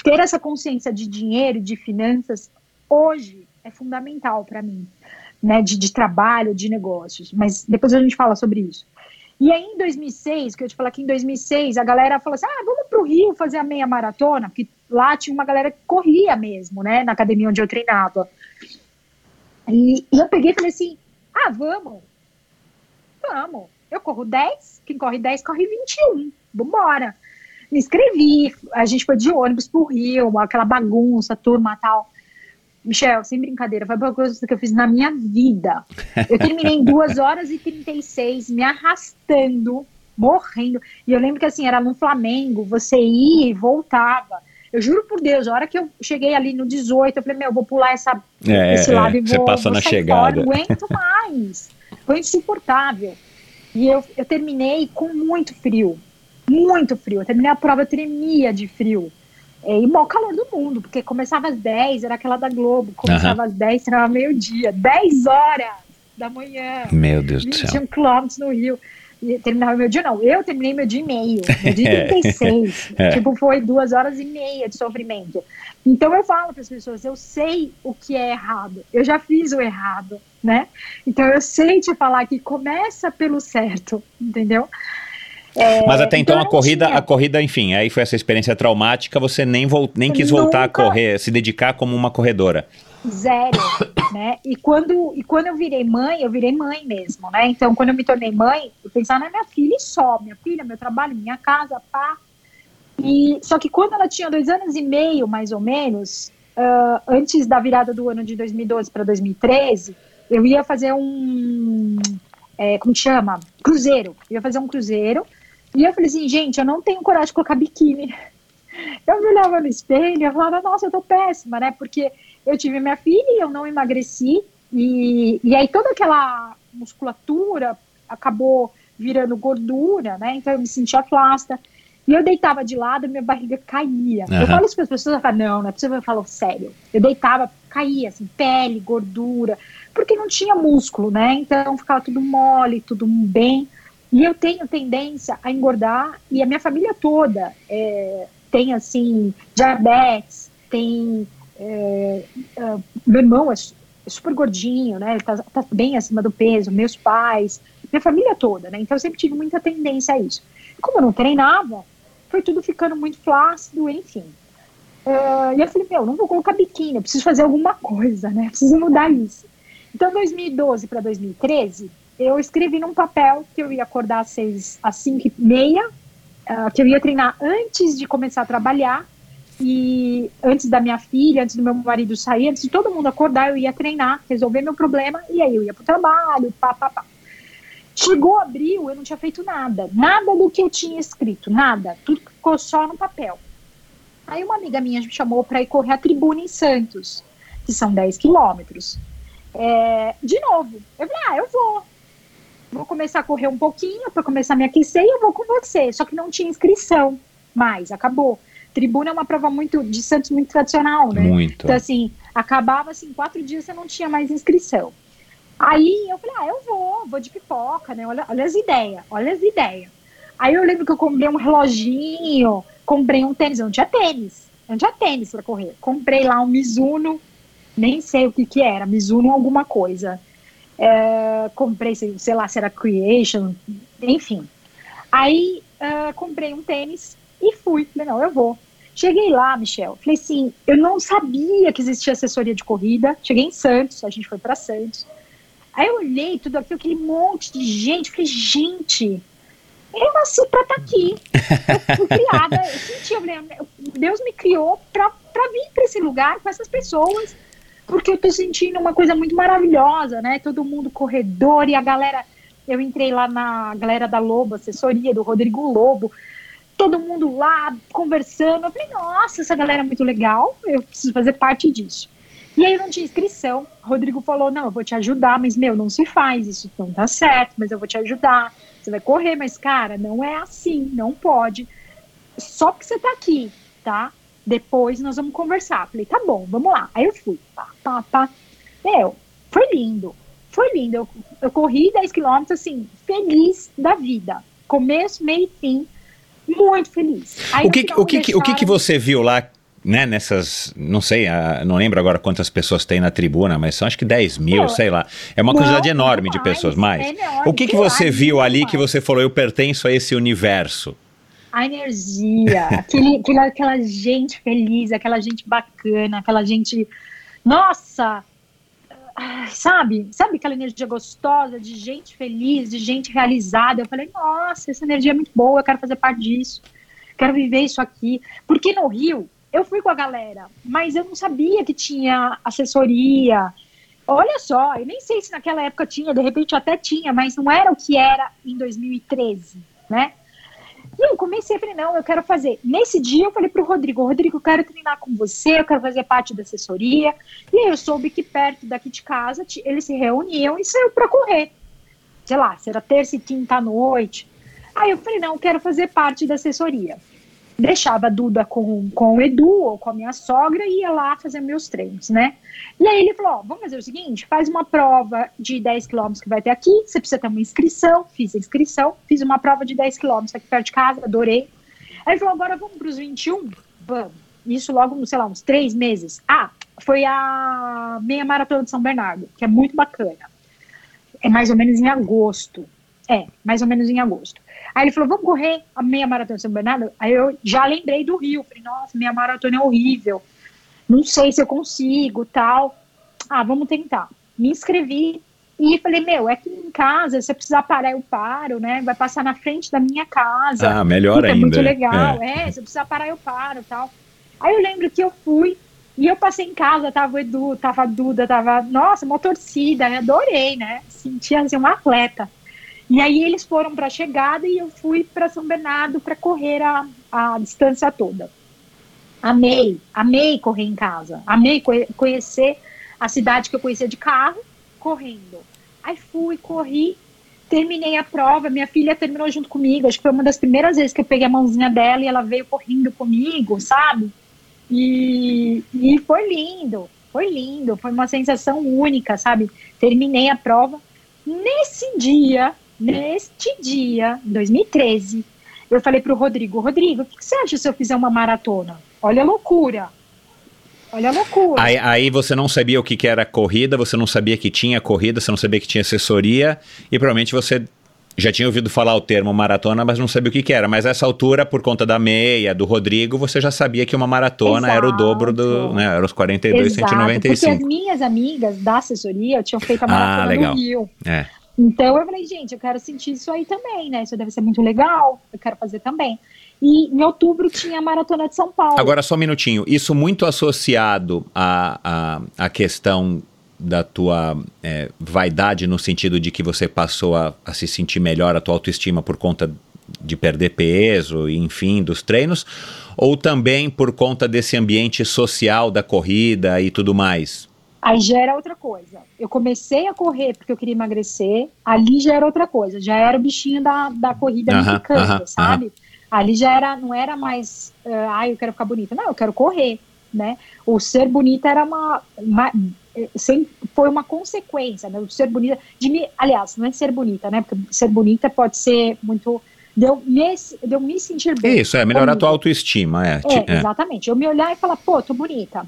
ter essa consciência de dinheiro, de finanças, hoje é fundamental para mim, né, de, de, trabalho, de negócios, mas depois a gente fala sobre isso. E aí em 2006, que eu te falei que em 2006 a galera falou assim, ah, vamos para o Rio fazer a meia maratona, porque lá tinha uma galera que corria mesmo, né, na academia onde eu treinava. E, e eu peguei e falei assim, ah, vamos, vamos, eu corro 10, quem corre 10 corre 21, vambora. Me inscrevi, a gente foi de ônibus pro Rio, aquela bagunça, turma tal. Michel, sem brincadeira, foi a pior coisa que eu fiz na minha vida. Eu terminei em 2 horas e 36, me arrastando, morrendo. E eu lembro que assim, era no Flamengo, você ia e voltava. Eu juro por Deus, a hora que eu cheguei ali no 18, eu falei, meu, eu vou pular essa, é, esse lado é, e vou, você passa vou na chegada. fora, não aguento mais. Foi insuportável. E eu, eu terminei com muito frio, muito frio. Eu terminei a prova, eu tremia de frio. É, e o maior calor do mundo, porque começava às 10, era aquela da Globo, começava às 10, terminava meio-dia, 10 horas da manhã. Meu Deus do céu. 21 quilômetros no Rio. E terminava meu dia, não. Eu terminei meu dia e meio, meu dia 36. é. Tipo, foi duas horas e meia de sofrimento. Então eu falo para as pessoas, eu sei o que é errado, eu já fiz o errado, né? Então eu sei te falar que começa pelo certo, entendeu? É, Mas até então, então a corrida, tinha. a corrida, enfim, aí foi essa experiência traumática, você nem, volt, nem quis Nunca... voltar a correr, se dedicar como uma corredora. Zero, né? E quando, e quando eu virei mãe, eu virei mãe mesmo, né? Então, quando eu me tornei mãe, eu pensava na minha filha e só, minha filha, meu trabalho, minha casa, pá. E, só que quando ela tinha dois anos e meio, mais ou menos, uh, antes da virada do ano de 2012 para 2013, eu ia fazer um, é, como chama? Cruzeiro. Eu ia fazer um cruzeiro e eu falei assim, gente, eu não tenho coragem de colocar biquíni. Eu me olhava no espelho e falava, nossa, eu tô péssima, né? Porque eu tive minha filha e eu não emagreci. E, e aí toda aquela musculatura acabou virando gordura, né? Então eu me sentia flácida. E eu deitava de lado e minha barriga caía. Uhum. Eu falo isso para as pessoas, eu falo, não, não é possível, eu falo sério. Eu deitava, caía, assim, pele, gordura, porque não tinha músculo, né? Então ficava tudo mole, tudo bem. E eu tenho tendência a engordar, e a minha família toda é, tem, assim, diabetes, tem. É, é, meu irmão é, é super gordinho, né? Tá, tá, bem acima do peso, meus pais, minha família toda, né? Então eu sempre tive muita tendência a isso. Como eu não treinava, foi tudo ficando muito flácido, enfim. Uh, e eu falei, meu, não vou colocar biquíni, eu preciso fazer alguma coisa, né? Preciso mudar isso. Então, 2012 para 2013, eu escrevi num papel que eu ia acordar às seis, às cinco e meia, uh, que eu ia treinar antes de começar a trabalhar, e antes da minha filha, antes do meu marido sair, antes de todo mundo acordar, eu ia treinar, resolver meu problema, e aí eu ia pro trabalho, pá, pá, pá. Chegou abril, eu não tinha feito nada, nada do que eu tinha escrito, nada, tudo ficou só no papel. Aí uma amiga minha me chamou para ir correr a tribuna em Santos, que são 10 quilômetros. É, de novo, eu falei, ah, eu vou vou começar a correr um pouquinho para começar a me aquecer e eu vou com você. Só que não tinha inscrição mais, acabou. Tribuna é uma prova muito de Santos muito tradicional, né? Muito. Então, assim, acabava assim, quatro dias você não tinha mais inscrição. Aí eu falei, ah, eu vou, vou de pipoca, né? Olha, olha as ideias, olha as ideias. Aí eu lembro que eu comprei um reloginho, comprei um tênis, eu não tinha tênis, eu não tinha tênis para correr. Comprei lá um Mizuno, nem sei o que que era, Mizuno alguma coisa. É, comprei, sei lá, se era Creation, enfim. Aí uh, comprei um tênis e fui. Falei, não, eu vou. Cheguei lá, Michel. Falei assim, eu não sabia que existia assessoria de corrida. Cheguei em Santos, a gente foi para Santos. Aí eu olhei tudo aquilo, aquele monte de gente. Falei, gente, eu nasci para estar tá aqui. Eu fui criada, eu senti, eu falei, Deus me criou para vir para esse lugar com essas pessoas, porque eu tô sentindo uma coisa muito maravilhosa, né? Todo mundo corredor e a galera. Eu entrei lá na galera da Lobo, assessoria do Rodrigo Lobo todo mundo lá conversando. Eu falei, nossa, essa galera é muito legal, eu preciso fazer parte disso. E aí eu não tinha inscrição. Rodrigo falou: não, eu vou te ajudar, mas meu, não se faz, isso não tá certo, mas eu vou te ajudar. Você vai correr, mas cara, não é assim, não pode. Só que você tá aqui, tá? Depois nós vamos conversar. Falei, tá bom, vamos lá. Aí eu fui, pá, pá, pá. Meu, foi lindo, foi lindo. Eu, eu corri 10 quilômetros, assim, feliz da vida. Começo, meio e fim muito feliz. Aí, o que, o, que, deixaram... o que, que você viu lá né, nessas, não sei, não lembro agora quantas pessoas tem na tribuna, mas são acho que 10 mil, sei lá. É uma não, quantidade enorme de pessoas, mas é enorme, o que, que você viu ali que você falou, eu pertenço a esse universo? A energia, aquele, aquela gente feliz, aquela gente bacana, aquela gente, nossa, sabe, sabe aquela energia gostosa de gente feliz, de gente realizada. Eu falei, nossa, essa energia é muito boa, eu quero fazer parte disso, quero viver isso aqui. Porque no Rio, eu fui com a galera, mas eu não sabia que tinha assessoria. Olha só, eu nem sei se naquela época tinha, de repente até tinha, mas não era o que era em 2013, né? Eu comecei falei, não, eu quero fazer. Nesse dia eu falei pro Rodrigo, Rodrigo, eu quero treinar com você, eu quero fazer parte da assessoria. E aí eu soube que perto daqui de casa eles se reuniam e saiu para correr. Sei lá, será terça e quinta à noite. Aí eu falei, não, eu quero fazer parte da assessoria deixava a Duda com, com o Edu ou com a minha sogra e ia lá fazer meus treinos, né? E aí ele falou: vamos fazer o seguinte: faz uma prova de 10 quilômetros que vai ter aqui, você precisa ter uma inscrição. Fiz a inscrição, fiz uma prova de 10 quilômetros aqui perto de casa, adorei. Aí ele falou: agora vamos para os 21? Vamos. Isso logo, sei lá, uns três meses. Ah, foi a meia maratona de São Bernardo, que é muito bacana. É mais ou menos em agosto. É, mais ou menos em agosto. Aí ele falou, vamos correr a meia maratona de São Bernardo? Aí eu já lembrei do Rio. Falei, nossa, minha maratona é horrível. Não sei se eu consigo, tal. Ah, vamos tentar. Me inscrevi e falei, meu, é que em casa, se eu precisar parar, eu paro, né? Vai passar na frente da minha casa. Ah, melhor ainda. É muito legal. É. é, se eu precisar parar, eu paro, tal. Aí eu lembro que eu fui e eu passei em casa, tava o Edu, tava a Duda, tava, nossa, uma torcida, adorei, né? Sentia assim, um atleta. E aí eles foram para a chegada e eu fui para São Bernardo para correr a, a distância toda. Amei, amei correr em casa, amei conhecer a cidade que eu conhecia de carro, correndo. Aí fui, corri, terminei a prova, minha filha terminou junto comigo, acho que foi uma das primeiras vezes que eu peguei a mãozinha dela e ela veio correndo comigo, sabe? E, e foi lindo, foi lindo, foi uma sensação única, sabe? Terminei a prova. Nesse dia, Neste dia, em 2013, eu falei para o Rodrigo: Rodrigo, o que você acha se eu fizer uma maratona? Olha a loucura. Olha a loucura. Aí, aí, você não sabia o que, que era corrida, você não sabia que tinha corrida, você não sabia que tinha assessoria, e provavelmente você já tinha ouvido falar o termo maratona, mas não sabia o que, que era. Mas essa altura, por conta da meia, do Rodrigo, você já sabia que uma maratona Exato. era o dobro do. Né, era os 42, Exato, 195. Porque as minhas amigas da assessoria tinham feito a ah, maratona ah, legal. no Rio. É. Então eu falei, gente, eu quero sentir isso aí também, né? Isso deve ser muito legal, eu quero fazer também. E em outubro tinha a Maratona de São Paulo. Agora, só um minutinho. Isso muito associado à, à, à questão da tua é, vaidade, no sentido de que você passou a, a se sentir melhor, a tua autoestima por conta de perder peso, enfim, dos treinos, ou também por conta desse ambiente social da corrida e tudo mais? Aí já era outra coisa. Eu comecei a correr porque eu queria emagrecer, ali já era outra coisa, já era o bichinho da, da corrida americana, sabe? Ali já era, não era mais, uh, ah, eu quero ficar bonita. Não, eu quero correr, né? O ser bonita era uma, uma sempre foi uma consequência, né? O ser bonita, de me, aliás, não é ser bonita, né? Porque ser bonita pode ser muito Deu me, deu me sentir bem. Isso, é melhorar a tua autoestima. É, é, exatamente. Eu me olhar e falar, pô, tô bonita.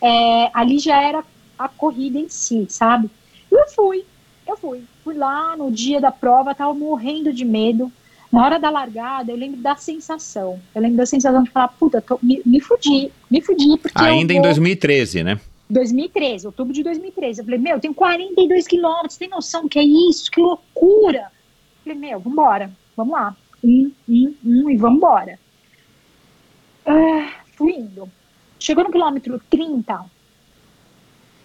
É, ali já era a corrida em si, sabe? E eu fui, eu fui. Fui lá no dia da prova, tava morrendo de medo. Na hora da largada, eu lembro da sensação. Eu lembro da sensação de falar, puta, tô, me, me fudi, me fudi. Porque Ainda em 2013, né? 2013, outubro de 2013. Eu falei, meu, eu tenho 42 quilômetros, tem noção que é isso? Que loucura! Eu falei, meu, vambora, vamos lá. Um, um, um e vambora. Ah, fui indo. Chegou no quilômetro 30,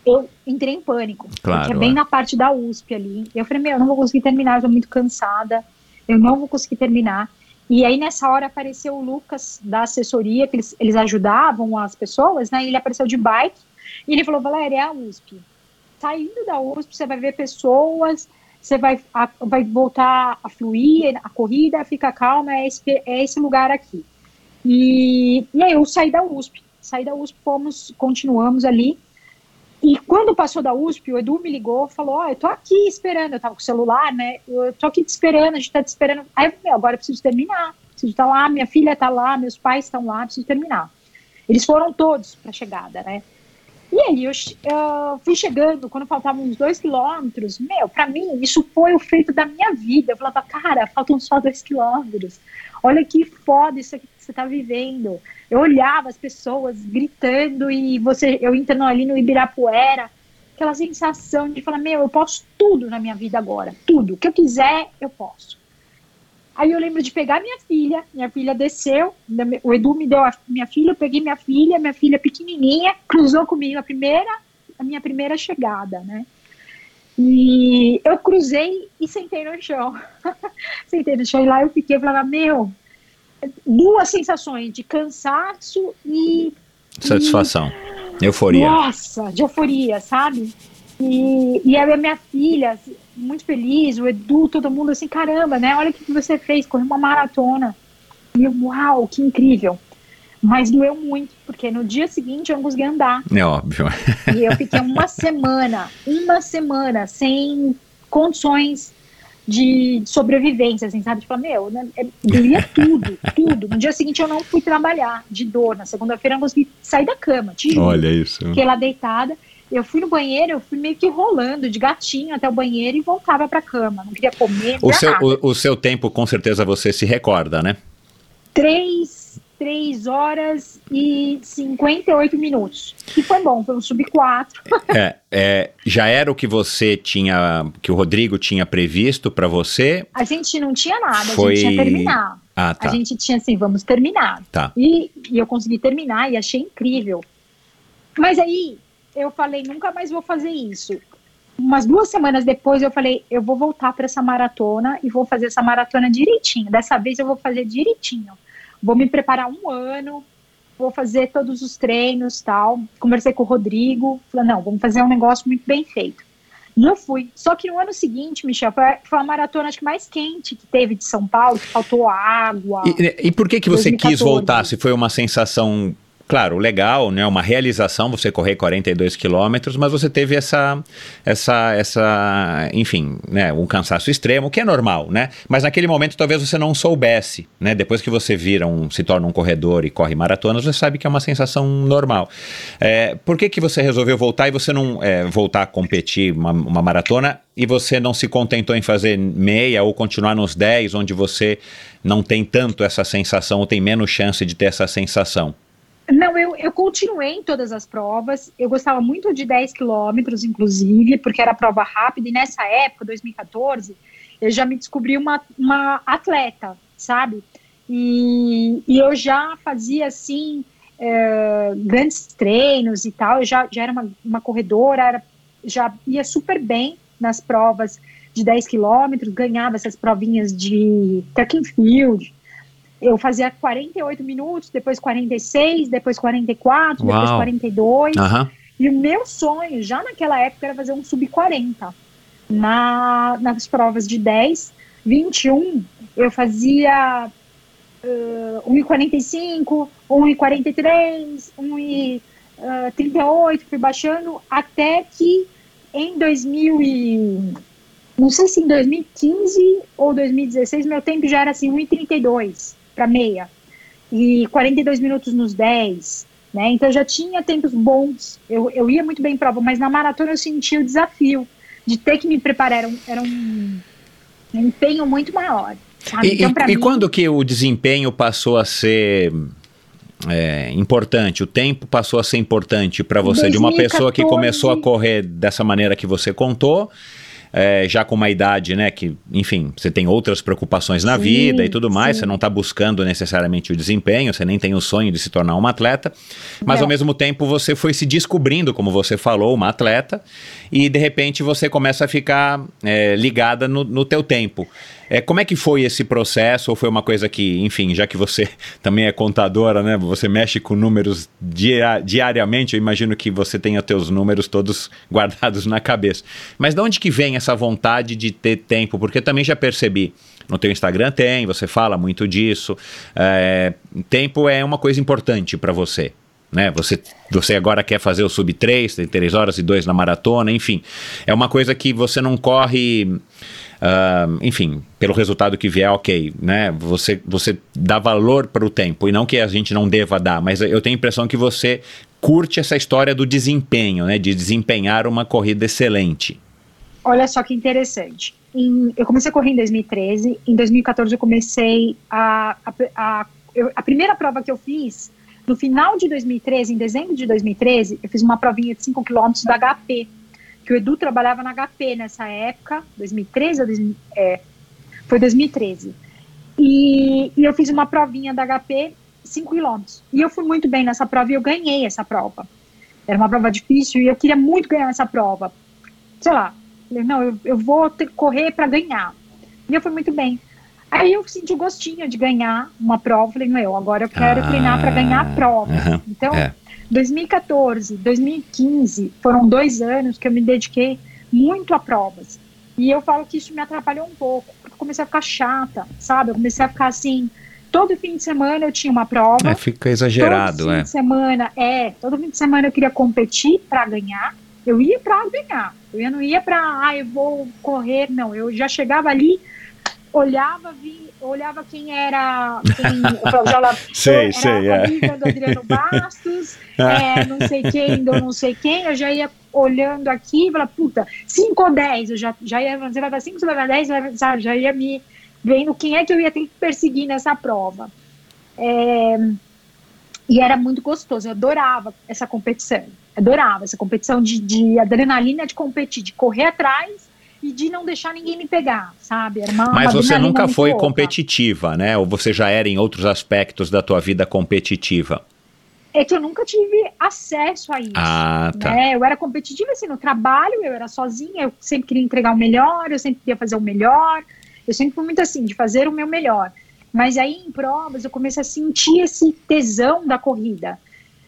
eu entrei em pânico. Claro, porque é bem é. na parte da USP ali. Eu falei, meu, eu não vou conseguir terminar, eu tô muito cansada eu não vou conseguir terminar. E aí, nessa hora, apareceu o Lucas da assessoria, que eles, eles ajudavam as pessoas, né? Ele apareceu de bike e ele falou: Valéria, é a USP. Saindo da USP, você vai ver pessoas, você vai, a, vai voltar a fluir, a corrida, fica calma, é esse, é esse lugar aqui. E, e aí, eu saí da USP. Saí da USP, fomos, continuamos ali. E quando passou da USP, o Edu me ligou, falou: Ó, oh, eu tô aqui esperando. Eu tava com o celular, né? Eu tô aqui te esperando, a gente tá te esperando. Aí eu falei: agora eu preciso terminar. Preciso estar tá lá, minha filha tá lá, meus pais estão lá, preciso terminar. Eles foram todos pra chegada, né? E aí eu, fui chegando, quando faltavam uns dois quilômetros, meu, para mim isso foi o feito da minha vida. Eu falava, cara, faltam só dois quilômetros. Olha que foda isso aqui que você tá vivendo. Eu olhava as pessoas gritando e você, eu entrando ali no Ibirapuera, aquela sensação de falar, meu, eu posso tudo na minha vida agora, tudo, o que eu quiser, eu posso. Aí eu lembro de pegar minha filha, minha filha desceu, o Edu me deu a minha filha, eu peguei minha filha, minha filha pequenininha, cruzou comigo a primeira, a minha primeira chegada, né? E eu cruzei e sentei no chão. sentei no chão e lá eu fiquei, eu falava, meu, duas sensações de cansaço e satisfação, e, euforia. Nossa, de euforia, sabe? E, e a minha filha, muito feliz, o Edu, todo mundo assim, caramba, né? Olha o que você fez, correu uma maratona. E eu, uau, que incrível. Mas doeu muito, porque no dia seguinte eu não consegui andar. É óbvio. E eu fiquei uma semana, uma semana sem condições de sobrevivência, assim, sabe? Tipo, meu, né, é, doía tudo, tudo. No dia seguinte eu não fui trabalhar de dor. Na segunda-feira eu não consegui sair da cama, Olha isso. Fiquei lá deitada. Eu fui no banheiro, eu fui meio que rolando de gatinho até o banheiro e voltava pra cama. Não queria comer. O seu, o, o seu tempo, com certeza, você se recorda, né? Três 3 horas e 58 minutos. Que foi bom, foi um sub 4. é, é, já era o que você tinha, que o Rodrigo tinha previsto para você? A gente não tinha nada, foi... a gente tinha terminar. Ah, tá. A gente tinha assim, vamos terminar. Tá. E, e eu consegui terminar e achei incrível. Mas aí eu falei, nunca mais vou fazer isso. Umas duas semanas depois eu falei, eu vou voltar para essa maratona e vou fazer essa maratona direitinho. Dessa vez eu vou fazer direitinho vou me preparar um ano, vou fazer todos os treinos tal. Conversei com o Rodrigo, falei, não, vamos fazer um negócio muito bem feito. E eu fui. Só que no ano seguinte, Michel, foi, a maratona acho que mais quente que teve de São Paulo, que faltou água. E, e por que, que você 2014. quis voltar? Se foi uma sensação claro, legal, né? Uma realização você correr 42 quilômetros, mas você teve essa, essa, essa, enfim, né? Um cansaço extremo, que é normal, né? Mas naquele momento talvez você não soubesse, né? Depois que você vira um, se torna um corredor e corre maratonas, você sabe que é uma sensação normal. É, por que que você resolveu voltar e você não é, voltar a competir uma, uma maratona e você não se contentou em fazer meia ou continuar nos 10, onde você não tem tanto essa sensação ou tem menos chance de ter essa sensação? Não, eu, eu continuei em todas as provas. Eu gostava muito de 10 quilômetros, inclusive, porque era prova rápida. E nessa época, 2014, eu já me descobri uma, uma atleta, sabe? E, e eu já fazia, assim, é, grandes treinos e tal. Eu já, já era uma, uma corredora, era, já ia super bem nas provas de 10 quilômetros, ganhava essas provinhas de track and field, eu fazia 48 minutos, depois 46, depois 44, Uau. depois 42. Uhum. E o meu sonho, já naquela época, era fazer um sub-40. Na, nas provas de 10, 21, eu fazia uh, 1,45, 1,43, 1,38, fui baixando, até que em 2000 e não sei se em 2015 ou 2016, meu tempo já era assim 1,32 para meia e 42 minutos nos 10, né? Então eu já tinha tempos bons, eu, eu ia muito bem em prova, mas na maratona eu senti o desafio de ter que me preparar, era um, era um empenho muito maior. E, então, e, mim... e quando que o desempenho passou a ser é, importante, o tempo passou a ser importante para você, 2014. de uma pessoa que começou a correr dessa maneira que você contou, é, já com uma idade, né, que, enfim, você tem outras preocupações na sim, vida e tudo mais, sim. você não está buscando necessariamente o desempenho, você nem tem o sonho de se tornar uma atleta, mas é. ao mesmo tempo você foi se descobrindo, como você falou, uma atleta, e de repente você começa a ficar é, ligada no, no teu tempo. É, como é que foi esse processo? Ou foi uma coisa que, enfim, já que você também é contadora, né? Você mexe com números dia, diariamente, eu imagino que você tenha teus números todos guardados na cabeça. Mas de onde que vem essa vontade de ter tempo? Porque também já percebi. No teu Instagram tem, você fala muito disso. É, tempo é uma coisa importante para você. Né? Você, você agora quer fazer o sub 3, tem 3 horas e 2 na maratona, enfim. É uma coisa que você não corre Uh, enfim, pelo resultado que vier, ok, né? Você, você dá valor para o tempo, e não que a gente não deva dar, mas eu tenho a impressão que você curte essa história do desempenho, né? De desempenhar uma corrida excelente. Olha só que interessante. Em, eu comecei a correr em 2013, em 2014 eu comecei a. A, a, eu, a primeira prova que eu fiz, no final de 2013, em dezembro de 2013, eu fiz uma provinha de 5 km da HP que o Edu trabalhava na HP nessa época, 2013 ou 2000, é, foi 2013. E, e eu fiz uma provinha da HP 5 quilômetros. E eu fui muito bem nessa prova e eu ganhei essa prova. Era uma prova difícil e eu queria muito ganhar essa prova. Sei lá, falei, não, eu, eu vou ter, correr para ganhar. E eu fui muito bem. Aí eu senti o gostinho de ganhar uma prova. Falei, meu, agora eu quero ah, treinar para ganhar a prova. -huh, então, é. 2014, 2015 foram dois anos que eu me dediquei muito a provas. E eu falo que isso me atrapalhou um pouco, porque eu comecei a ficar chata, sabe? Eu comecei a ficar assim. Todo fim de semana eu tinha uma prova. É, fica exagerado, todo fim é. De semana, é, todo fim de semana eu queria competir para ganhar. Eu ia para ganhar. Eu não ia para, ah, eu vou correr. Não, eu já chegava ali, olhava, vi, olhava quem era. Quem, eu sei, sei, a é. do Adriano Bastos, é, não sei quem do não sei quem, eu já ia olhando aqui e falava, puta, 5 ou 10, eu já, já ia, você vai dar 5, você vai dar 10, sabe, já ia me vendo quem é que eu ia ter que perseguir nessa prova. É, e era muito gostoso, eu adorava essa competição, adorava essa competição de, de adrenalina de competir, de correr atrás e de não deixar ninguém me pegar, sabe? Mas você nunca foi louca. competitiva, né? Ou você já era em outros aspectos da tua vida competitiva? É que eu nunca tive acesso a isso. Ah, tá. Né? Eu era competitiva assim no trabalho, eu era sozinha, eu sempre queria entregar o melhor, eu sempre queria fazer o melhor. Eu sempre fui muito assim, de fazer o meu melhor. Mas aí em provas eu comecei a sentir esse tesão da corrida.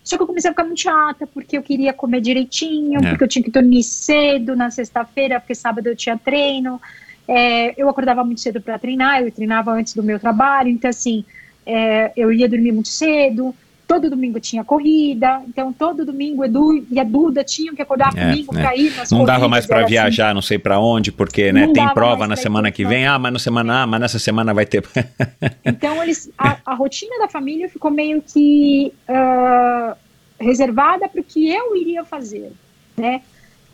Só que eu comecei a ficar muito chata, porque eu queria comer direitinho, é. porque eu tinha que dormir cedo na sexta-feira, porque sábado eu tinha treino. É, eu acordava muito cedo para treinar, eu treinava antes do meu trabalho, então assim, é, eu ia dormir muito cedo, todo domingo tinha corrida, então todo domingo Edu e a Duda tinham que acordar é, comigo é. para ir nas Não dava mais para assim. viajar, assim. não sei para onde, porque né, tem prova na semana que vem, ah, mas na semana, ah, mas nessa semana vai ter. então eles, a, a, rotina da família ficou meio que uh, reservada para o que eu iria fazer, né?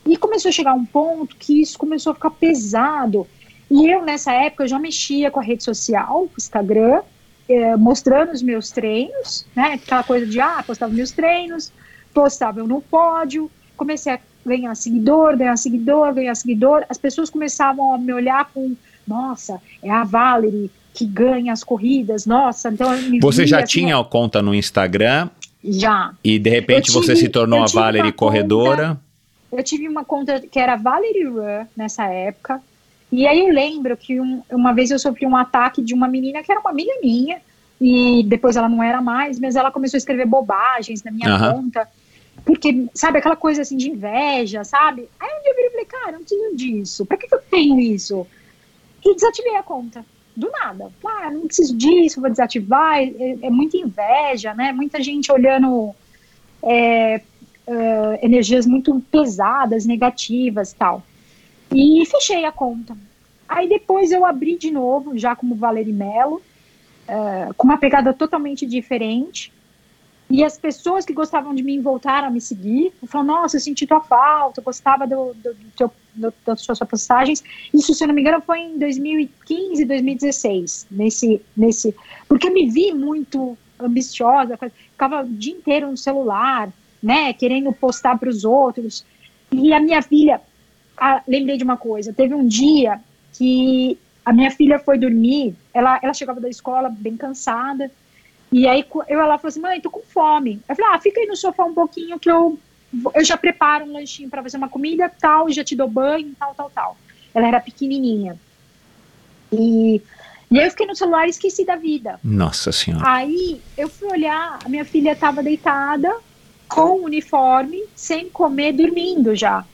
E começou a chegar um ponto que isso começou a ficar pesado. E eu, nessa época, já mexia com a rede social, Instagram, é, mostrando os meus treinos, né? Aquela coisa de, ah, postava meus treinos, postava eu no pódio, comecei a ganhar seguidor, ganhar seguidor, ganhar seguidor. As pessoas começavam a me olhar com, nossa, é a Valerie que ganha as corridas, nossa, então... Você já assim, tinha conta no Instagram? Já. E de repente tive, você se tornou a Valerie corredora? Conta, eu tive uma conta que era Valerie Run nessa época, e aí eu lembro que um, uma vez eu sofri um ataque de uma menina que era uma amiga minha, e depois ela não era mais, mas ela começou a escrever bobagens na minha uhum. conta, porque, sabe, aquela coisa assim de inveja, sabe? Aí um dia eu virei e falei, cara, eu não preciso disso, pra que, que eu tenho isso? E desativei a conta, do nada. Ah, não preciso disso, vou desativar, é, é muita inveja, né? Muita gente olhando é, energias muito pesadas, negativas tal. E fechei a conta. Aí depois eu abri de novo, já como Valeri Melo, uh, com uma pegada totalmente diferente. E as pessoas que gostavam de mim voltaram a me seguir. Falaram, nossa, eu senti tua falta, eu gostava do, do, do teu, do, das suas postagens. Isso, se eu não me engano, foi em 2015, 2016. Nesse, nesse, porque eu me vi muito ambiciosa, ficava o dia inteiro no celular, né, querendo postar para os outros. E a minha filha, ah, lembrei de uma coisa, teve um dia que a minha filha foi dormir, ela, ela chegava da escola bem cansada, e aí eu, ela falou assim, mãe, tô com fome. Eu falei, ah, fica aí no sofá um pouquinho que eu, eu já preparo um lanchinho para fazer uma comida, tal, já te dou banho, tal, tal, tal. Ela era pequenininha. E, e aí eu fiquei no celular e esqueci da vida. Nossa Senhora. Aí eu fui olhar, a minha filha estava deitada, com o uniforme, sem comer, dormindo já.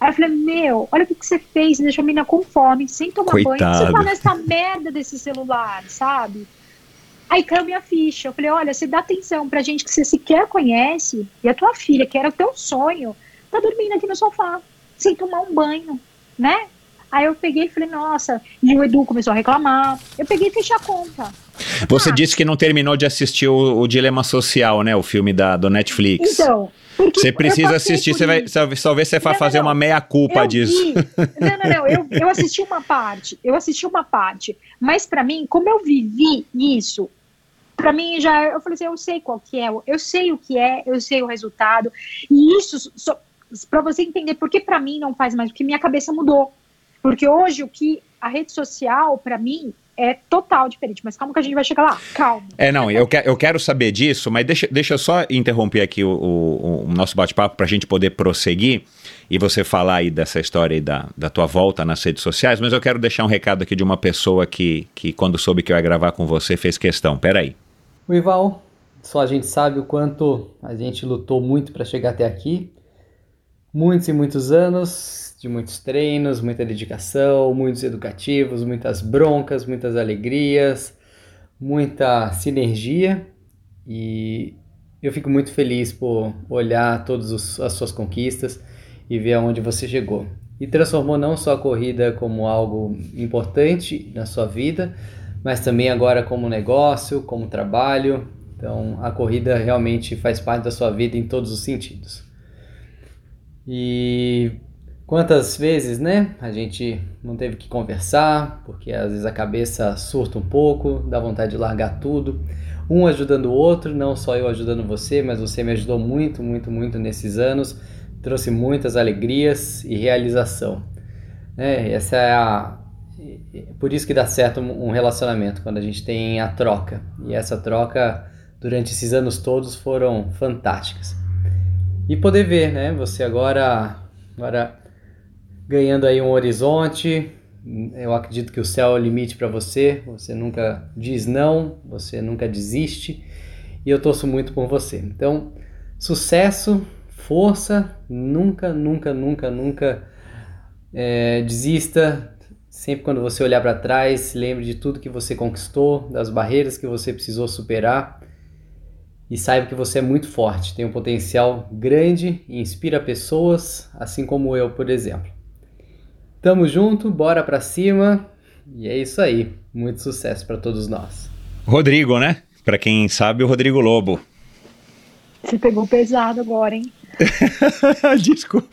Aí eu falei, meu, olha o que, que você fez, deixou a menina com fome, sem tomar Coitado. banho. Você tá nessa merda desse celular, sabe? Aí caiu minha ficha. Eu falei, olha, você dá atenção pra gente que você sequer conhece, e a tua filha, que era o teu sonho, tá dormindo aqui no sofá, sem tomar um banho, né? Aí eu peguei e falei, nossa, e o Edu começou a reclamar. Eu peguei e fechei a conta. Você ah, disse que não terminou de assistir o, o, Dilema Social, né? O filme da, do Netflix. Então. Você precisa assistir, você vai, talvez você vá fazer não, uma meia-culpa disso. Vi, não, não, não. Eu, eu assisti uma parte, eu assisti uma parte. Mas para mim, como eu vivi isso, para mim já, eu falei assim, eu sei qual que é, eu sei o que é, eu sei o resultado. E isso, para você entender por que para mim não faz mais, porque minha cabeça mudou. Porque hoje o que a rede social, para mim, é total diferente. Mas calma que a gente vai chegar lá. Calma. É, não, eu, que, eu quero saber disso, mas deixa, deixa eu só interromper aqui o, o, o nosso bate-papo para a gente poder prosseguir e você falar aí dessa história aí da, da tua volta nas redes sociais, mas eu quero deixar um recado aqui de uma pessoa que, que quando soube que eu ia gravar com você, fez questão. Peraí. O Ival, só a gente sabe o quanto a gente lutou muito para chegar até aqui. Muitos e muitos anos, de muitos treinos, muita dedicação, muitos educativos, muitas broncas, muitas alegrias, muita sinergia e eu fico muito feliz por olhar todas as suas conquistas e ver aonde você chegou. E transformou não só a corrida como algo importante na sua vida, mas também agora como negócio, como trabalho. Então a corrida realmente faz parte da sua vida em todos os sentidos. E Quantas vezes, né? A gente não teve que conversar, porque às vezes a cabeça surta um pouco, dá vontade de largar tudo. Um ajudando o outro, não só eu ajudando você, mas você me ajudou muito, muito, muito nesses anos. Trouxe muitas alegrias e realização. Né? Essa é a. Por isso que dá certo um relacionamento, quando a gente tem a troca. E essa troca, durante esses anos todos, foram fantásticas. E poder ver, né? Você agora. Agora ganhando aí um horizonte. Eu acredito que o céu é o limite para você. Você nunca diz não, você nunca desiste. E eu torço muito por você. Então, sucesso, força, nunca, nunca, nunca, nunca é, desista. Sempre quando você olhar para trás, lembre de tudo que você conquistou, das barreiras que você precisou superar e saiba que você é muito forte, tem um potencial grande e inspira pessoas, assim como eu, por exemplo. Tamo junto, bora pra cima. E é isso aí. Muito sucesso para todos nós. Rodrigo, né? Para quem sabe, o Rodrigo Lobo. Você pegou pesado agora, hein? Desculpa.